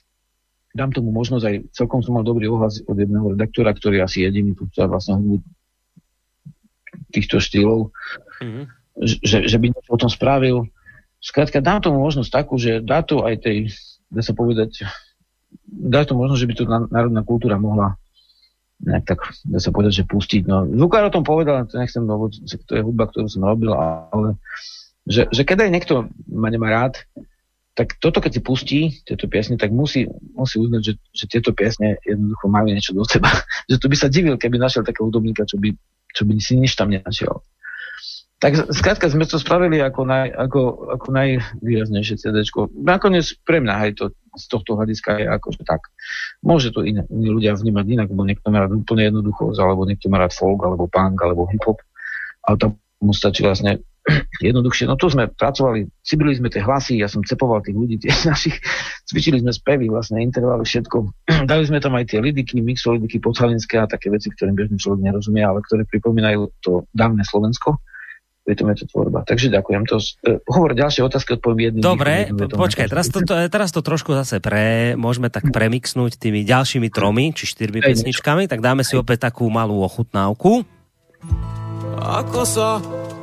dám tomu možnosť aj, celkom som mal dobrý ohlas od jedného redaktora, ktorý asi jediný tu vlastne hudbu týchto štýlov, mm-hmm. že, že by niečo o tom spravil Skrátka, dám tomu možnosť takú, že dá to aj tej, dá sa povedať, dá to možnosť, že by to národná kultúra mohla nejak tak, dá sa povedať, že pustiť. No, Zukár o tom povedal, to nechcem, lebo to je hudba, ktorú som robil, ale že, že keď aj niekto ma nemá rád, tak toto, keď si pustí tieto piesne, tak musí, musí uznať, že, že tieto piesne jednoducho majú niečo do seba. [LAUGHS] že to by sa divil, keby našiel takého hudobníka, čo by, čo by si nič tam nenašiel. Tak skrátka sme to spravili ako, naj, ako, ako najvýraznejšie CD. Nakoniec pre mňa aj to z tohto hľadiska je akože tak. Môže to iné, iní ľudia vnímať inak, lebo niekto má rád úplne jednoducho, alebo niekto má rád folk, alebo punk, alebo hip-hop. Ale to mu stačí vlastne jednoduchšie. No tu sme pracovali, cibili sme tie hlasy, ja som cepoval tých ľudí, tie [LAUGHS] našich, cvičili sme spevy, vlastne intervaly, všetko. [CLEARS THROAT] Dali sme tam aj tie lidiky, mixolidiky podsalinské a také veci, ktorým bežný človek nerozumie, ale ktoré pripomínajú to dávne Slovensko pritom je to tvorba. Takže ďakujem. To, uh, hovor ďalšie otázky odpoviem jedným. Dobre, jedným počkaj, teraz to, to, teraz to trošku zase pre, môžeme tak premixnúť tými ďalšími tromi, či štyrmi pesničkami, tak dáme si opäť takú malú ochutnávku. Ako sa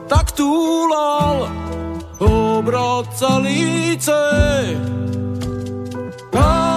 tak túlal obrodca líce, tak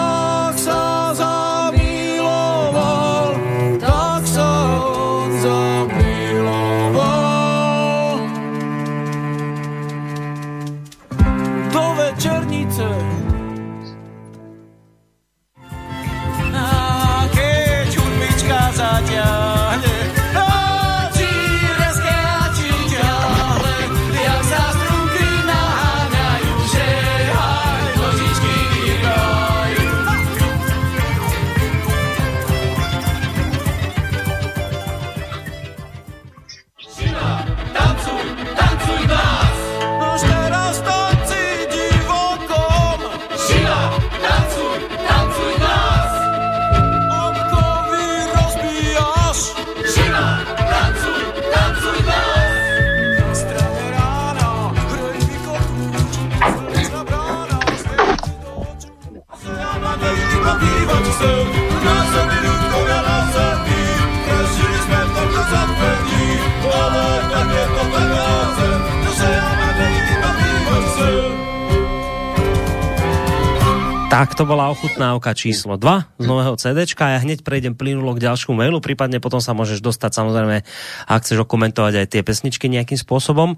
Tak to bola ochutnávka číslo 2 z nového CDčka. Ja hneď prejdem plynulo k ďalšiemu mailu, prípadne potom sa môžeš dostať samozrejme, ak chceš okomentovať aj tie pesničky nejakým spôsobom.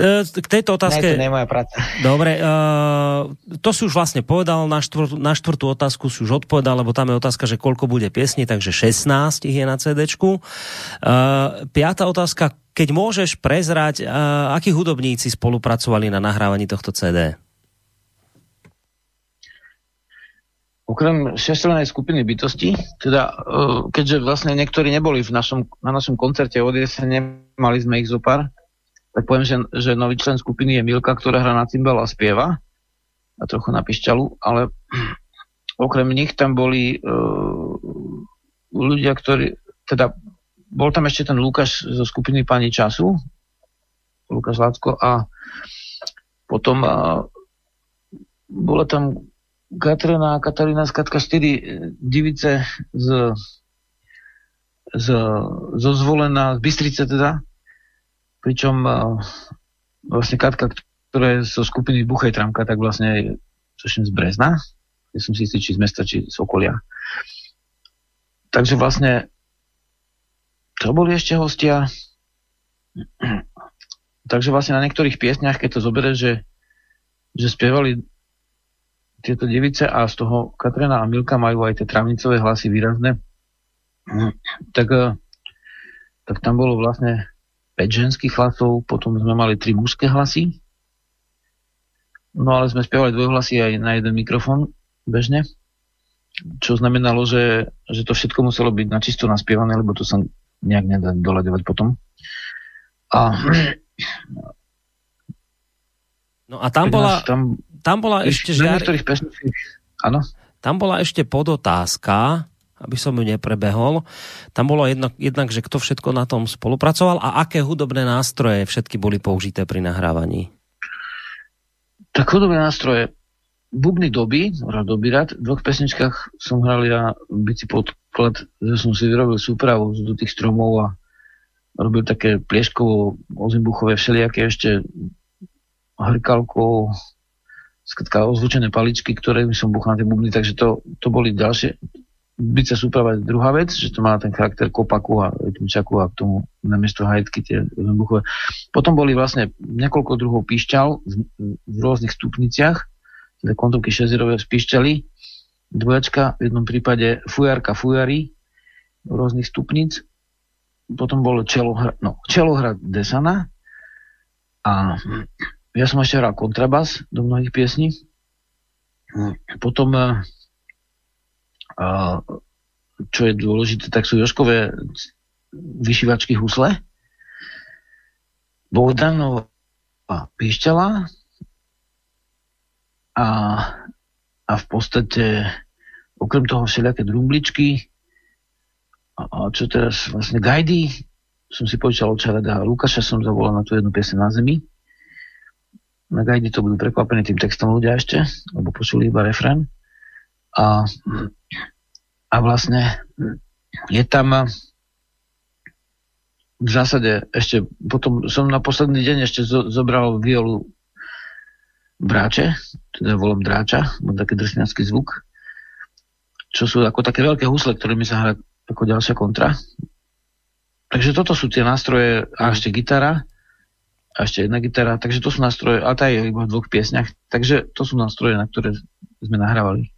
E, k tejto otázke... Ne, to nie je moja práca. Dobre, uh, to si už vlastne povedal, na, štvrt, na štvrtú otázku si už odpovedal, lebo tam je otázka, že koľko bude piesní, takže 16 ich je na CDčku. Uh, piatá otázka, keď môžeš prezrať, akí hudobníci spolupracovali na nahrávaní tohto CD? Okrem šestrelenej skupiny bytosti, teda uh, keďže vlastne niektorí neboli v našom, na našom koncerte od jesene, mali sme ich zo pár, tak poviem, že, že nový člen skupiny je Milka, ktorá hrá na cymbal a spieva a trochu na pišťalu, ale [CLEARS THROAT] okrem nich tam boli uh, ľudia, ktorí, teda bol tam ešte ten Lukáš zo skupiny Pani času, Lukáš Lácko a potom uh, bola tam Katrina a Katarína Skatka 4 divice z, z, zo zvolená z Bystrice teda, pričom uh, vlastne Katka, ktorá je zo skupiny Buchej Tramka, tak vlastne je z Brezna, ja som si istý, či z mesta, či z okolia. Takže vlastne to boli ešte hostia. Takže vlastne na niektorých piesňach, keď to zoberie, že, že spievali tieto device a z toho Katrina a Milka majú aj tie travnicové hlasy výrazné, tak, eh, tak tam bolo vlastne 5 ženských hlasov, potom sme mali 3 mužské hlasy, no ale sme spievali dvojhlasy aj na jeden mikrofón bežne, čo znamenalo, že, že to všetko muselo byť načisto naspievané, lebo to sa nejak nedá doľadovať potom. A No a tam bola, tam, tam bola ešte žiar... Áno. Tam bola ešte podotázka, aby som ju neprebehol. Tam bolo jednak, jednak, že kto všetko na tom spolupracoval a aké hudobné nástroje všetky boli použité pri nahrávaní. Tak hudobné nástroje. Bubny doby, doby rád. V dvoch pesničkách som hral ja bici podklad, že som si vyrobil súpravu z tých stromov a robil také plieškovo, ozimbuchové všelijaké ešte hrkalkou, skratka ozvučené paličky, ktoré mi som buchal tie bubny, takže to, to boli ďalšie. Bice súprava je druhá vec, že to má ten charakter kopaku a rytmičaku a k tomu namiesto hajtky tie buchové. Potom boli vlastne niekoľko druhov píšťal v, v rôznych stupniciach, teda kontovky šezerové spíšťali, dvojačka, v jednom prípade fujarka fujary v rôznych stupnic, potom bolo čelohra, no, čelohra Desana a ja som ešte hral kontrabas do mnohých piesní. Potom, eh, čo je dôležité, tak sú Joškové vyšívačky husle. Bohdanova píšťala a, a v podstate okrem toho všelijaké drumbličky a, a čo teraz vlastne gajdy som si počítal od Čarada Lukáša som zavolal na tú jednu piesň na zemi na gajdi to budú prekvapení tým textom ľudia ešte, lebo počuli iba refren. A, a vlastne je tam v zásade ešte, potom som na posledný deň ešte zo, zobral violu bráče, teda volám dráča, mám taký drsňacký zvuk, čo sú ako také veľké husle, ktorými sa hrá ako ďalšia kontra. Takže toto sú tie nástroje a ešte gitara a ešte jedna gitara, takže to sú nástroje, a tá je iba v dvoch piesňach, takže to sú nástroje, na ktoré sme nahrávali.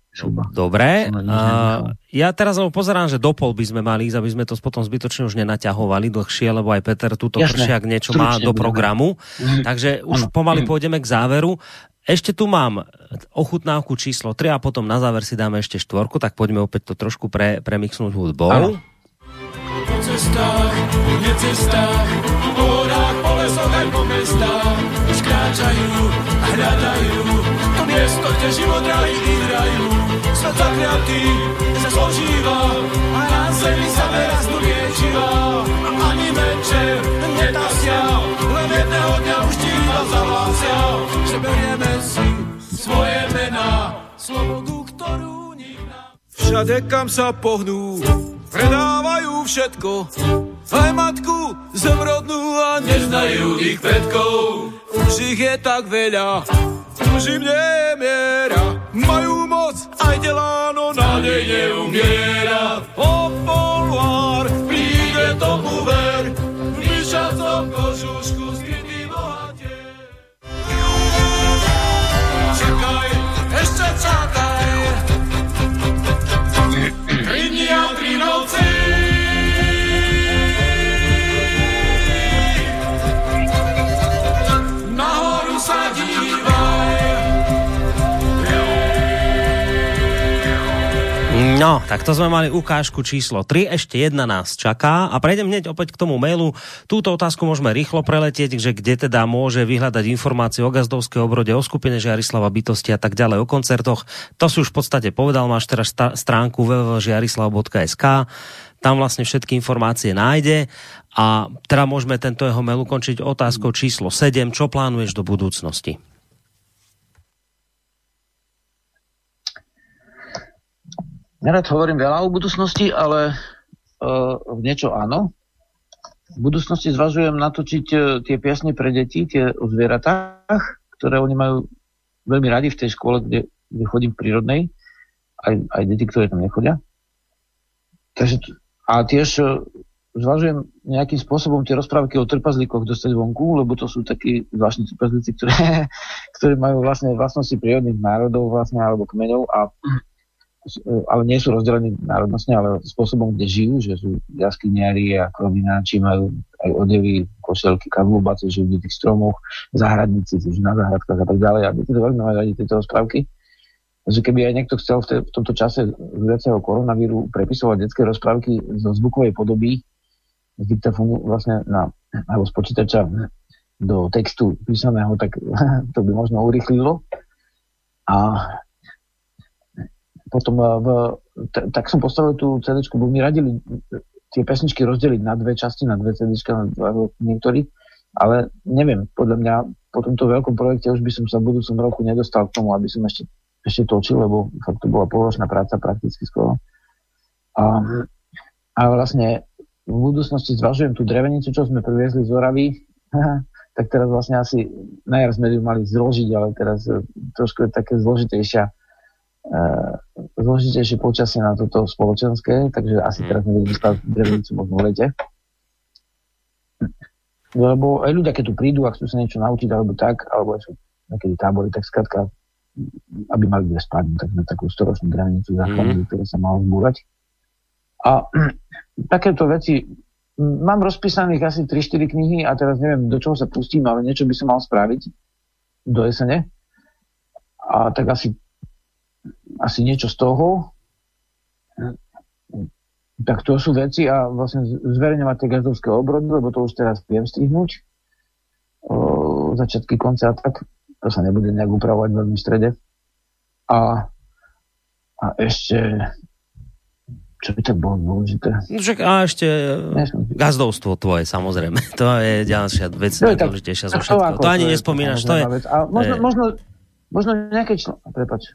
Dobre, uh, ja teraz pozerám, že dopol by sme mali ísť, aby sme to potom zbytočne už nenaťahovali dlhšie, lebo aj Peter túto kršiak niečo má do programu, mm. takže už ano. pomaly mm. pôjdeme k záveru. Ešte tu mám ochutnávku číslo 3 a potom na záver si dáme ešte štvorku, tak poďme opäť to trošku pre, premixnúť hudbou. Ano. Po cestách, po už kráčajú a hľadajú to miesto, kde život raj hrajú. Svet zakliatý sa zložíva a na zemi sa nerastú liečivá. A ani večer netasia, len jedného dňa už ti iba zavlácia, že berieme si svoje mená, slobodu, ktorú Všade kam sa pohnú, predávajú všetko. Aj matku zemrodnú a neznajú ich predkov. Už ich je tak veľa, už im nemiera. Majú moc, aj delá, no nádej neumiera. O polvár, príde tomu ver, v myšacom kožušku skrytý bohatie. Čakaj, ešte čakaj, No, tak to sme mali ukážku číslo 3, ešte jedna nás čaká a prejdem hneď opäť k tomu mailu. Túto otázku môžeme rýchlo preletieť, že kde teda môže vyhľadať informácie o gazdovskej obrode, o skupine Žiarislava bytosti a tak ďalej, o koncertoch. To si už v podstate povedal, máš teraz stránku www.žiarislav.sk tam vlastne všetky informácie nájde a teda môžeme tento jeho mail ukončiť otázkou číslo 7. Čo plánuješ do budúcnosti? Nerad hovorím veľa o budúcnosti, ale uh, niečo áno. V budúcnosti zvažujem natočiť uh, tie piesne pre deti, tie o zvieratách, ktoré oni majú veľmi radi v tej škole, kde, kde chodím v prírodnej, aj, aj deti, ktoré tam nechodia. Takže, a tiež uh, zvažujem nejakým spôsobom tie rozprávky o trpazlíkoch dostať vonku, lebo to sú takí zvláštni trpazlíci, ktoré, [LAUGHS] ktoré majú vlastne vlastnosti prírodných národov vlastne, alebo kmeňov a ale nie sú rozdelení národnostne, ale spôsobom, kde žijú, že sú jaskyniari a krovináči, majú aj odevy, košelky, kadlubáce, žijú v tých stromoch, záhradníci, žijú na záhradkách a tak ďalej. A deti to veľmi majú radi tieto rozprávky. Takže keby aj niekto chcel v, te, v tomto čase viaceho koronavíru prepisovať detské rozprávky zo zvukovej podoby, z diktafónu vlastne na, alebo z počítača do textu písaného, tak [LAUGHS] to by možno urychlilo. A potom eh, v, t- tak som postavil tú CD, bo mi radili tie pesničky rozdeliť na dve časti, na dve CD, na dva, niektorí, ale neviem, podľa mňa po tomto veľkom projekte už by som sa v budúcom roku nedostal k tomu, aby som ešte, ešte točil, lebo fakt to bola položná práca prakticky skoro. A, a vlastne v budúcnosti zvažujem tú drevenicu, čo sme priviezli z Oravy, [LAUGHS] tak teraz vlastne asi najjar sme ju mali zložiť, ale teraz eh, trošku je také zložitejšia zložitejšie počasie na toto spoločenské, takže asi teraz nebudeme stavať drevenicu možno v lete. Lebo aj ľudia, keď tu prídu a chcú sa niečo naučiť alebo tak, alebo sú niekedy tábory, tak skrátka, aby mali kde spať, no tak na takú storočnú drevenicu zachránili, mm. ktorá sa mala zbúrať. A [CLEARS THROAT] takéto veci, mám rozpísaných asi 3-4 knihy a teraz neviem, do čoho sa pustím, ale niečo by som mal spraviť do jesene. A tak asi asi niečo z toho. Tak to sú veci a vlastne zverejňovať tie gazdovské obrody, lebo to už teraz viem stihnúť. O, začiatky konca a tak. To sa nebude nejak upravovať veľmi v strede. A, a ešte čo by to bolo dôležité? No však a ešte Nešom. gazdovstvo tvoje, samozrejme. [LAUGHS] To je ďalšia vec, no, najdôležitejšia zo všetkého. To, to ani nespomínaš. To je, a možno, je... možno, možno nejaké člo... Prepač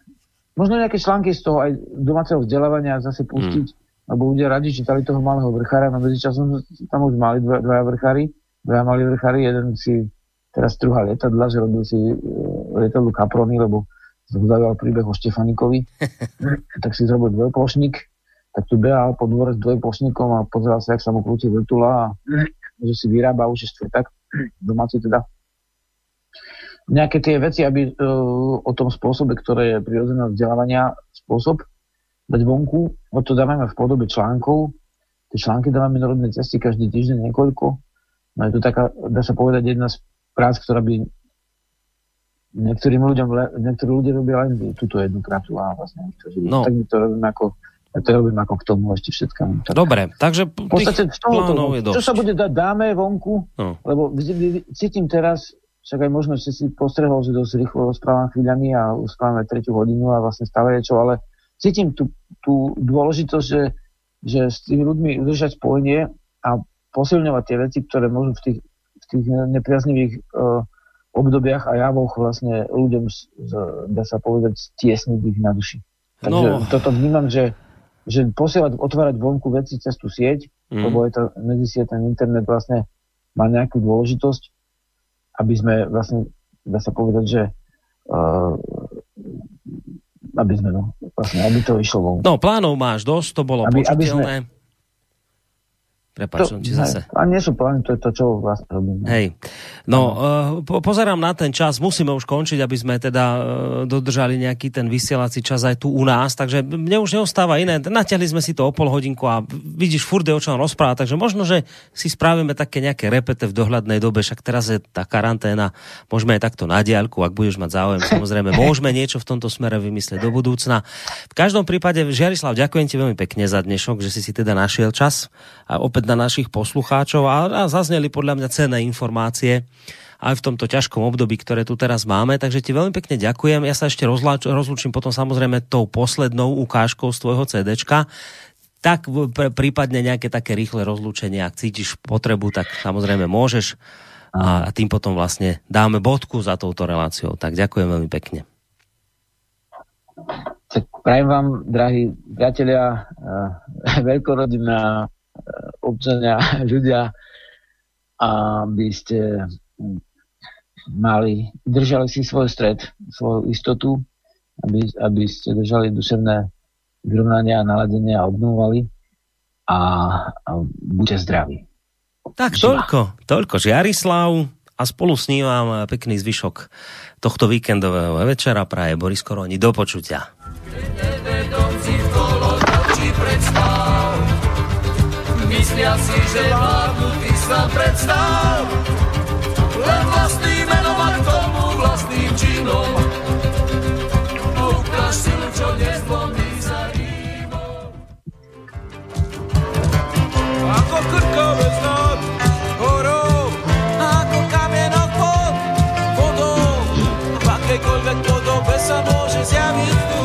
možno nejaké články z toho aj domáceho vzdelávania zase pustiť, mm. lebo ľudia radi čítali toho malého vrchára, no medzičasom tam už mali dva, dvaja vrchári, dvaja mali vrchári, jeden si teraz druhá lietadla, že robil si uh, lietadlu Caproni, lebo zaujal príbeh o Štefanikovi, [LAUGHS] tak si zrobil dvojplošník, tak tu behal po dvore s dvojplošníkom a pozeral sa, jak sa mu krúti vrtula a že si vyrába už je štvrtak, domáci teda nejaké tie veci, aby uh, o tom spôsobe, ktoré je prirodzené vzdelávania spôsob, dať vonku, o to dávame v podobe článkov. Tie články dávame na rodné cesty každý týždeň niekoľko. No je to taká, dá sa povedať, jedna z prác, ktorá by niektorým ľuďom, niektorí ľudia robia len túto jednu prácu a vlastne to živí. No. Tak my to robíme ako ja to robím ako k tomu ešte všetkám. Tak. Dobre, takže v podstate z toho, čo sa bude dať, dáme vonku, no. lebo cítim teraz, však aj možno, že si postrehol, že dosť rýchlo rozprávam chvíľami a rozprávame tretiu hodinu a vlastne stále je čo, ale cítim tú, tú dôležitosť, že, že s tými ľuďmi udržať spojenie a posilňovať tie veci, ktoré môžu v tých, v tých nepriaznivých uh, obdobiach a javoch vlastne ľuďom, z, z, dá sa povedať, stiesniť ich na duši. Takže no. toto vnímam, že, že posielať, otvárať vonku veci cez tú sieť, mm. lebo je to medzi sieť, ten internet vlastne má nejakú dôležitosť aby sme vlastne, dá sa povedať, že uh, aby sme, no, vlastne, aby to išlo von. No, plánov máš dosť, to bolo aby, počiteľné. Aby sme, Prepač, ti zase. A nie sú plány, to je to, čo vlastne robím. Hej. No, uh, po, pozerám na ten čas, musíme už končiť, aby sme teda uh, dodržali nejaký ten vysielací čas aj tu u nás, takže mne už neostáva iné. Natiahli sme si to o pol hodinku a vidíš, furde o čom rozpráva, takže možno, že si spravíme také nejaké repete v dohľadnej dobe, však teraz je tá karanténa, môžeme aj takto na diaľku, ak budeš mať záujem, samozrejme, môžeme niečo v tomto smere vymyslieť do budúcna. V každom prípade, Žiarislav, ďakujem ti veľmi pekne za dnešok, že si si teda našiel čas a opäť na našich poslucháčov a, a zazneli podľa mňa cenné informácie aj v tomto ťažkom období, ktoré tu teraz máme. Takže ti veľmi pekne ďakujem. Ja sa ešte rozlučím potom samozrejme tou poslednou ukážkou z tvojho CDčka. Tak prípadne nejaké také rýchle rozlúčenie, ak cítiš potrebu, tak samozrejme môžeš a, a tým potom vlastne dáme bodku za touto reláciou. Tak ďakujem veľmi pekne. Tak prajem vám, drahí priatelia, [LAUGHS] veľkorodina, občania, [LAUGHS] ľudia, aby ste mali, držali si svoj stred, svoju istotu, aby, aby ste držali duševné vyrovnania a naladenie a obnovovali a, a buďte zdraví. Tak toľko, toľko Žiarislav a spolu s ním vám pekný zvyšok tohto víkendového večera praje Boris Koroni. Do počutia. Myslia si, že vládnu ty sa predstav. Len vlastným menom a tomu vlastným činom. Ukáž silu, čo nezlomí za rýmom. Ako krkavec nad horou Ako kamienok pod vodou V akejkoľvek podobe sa môže zjaviť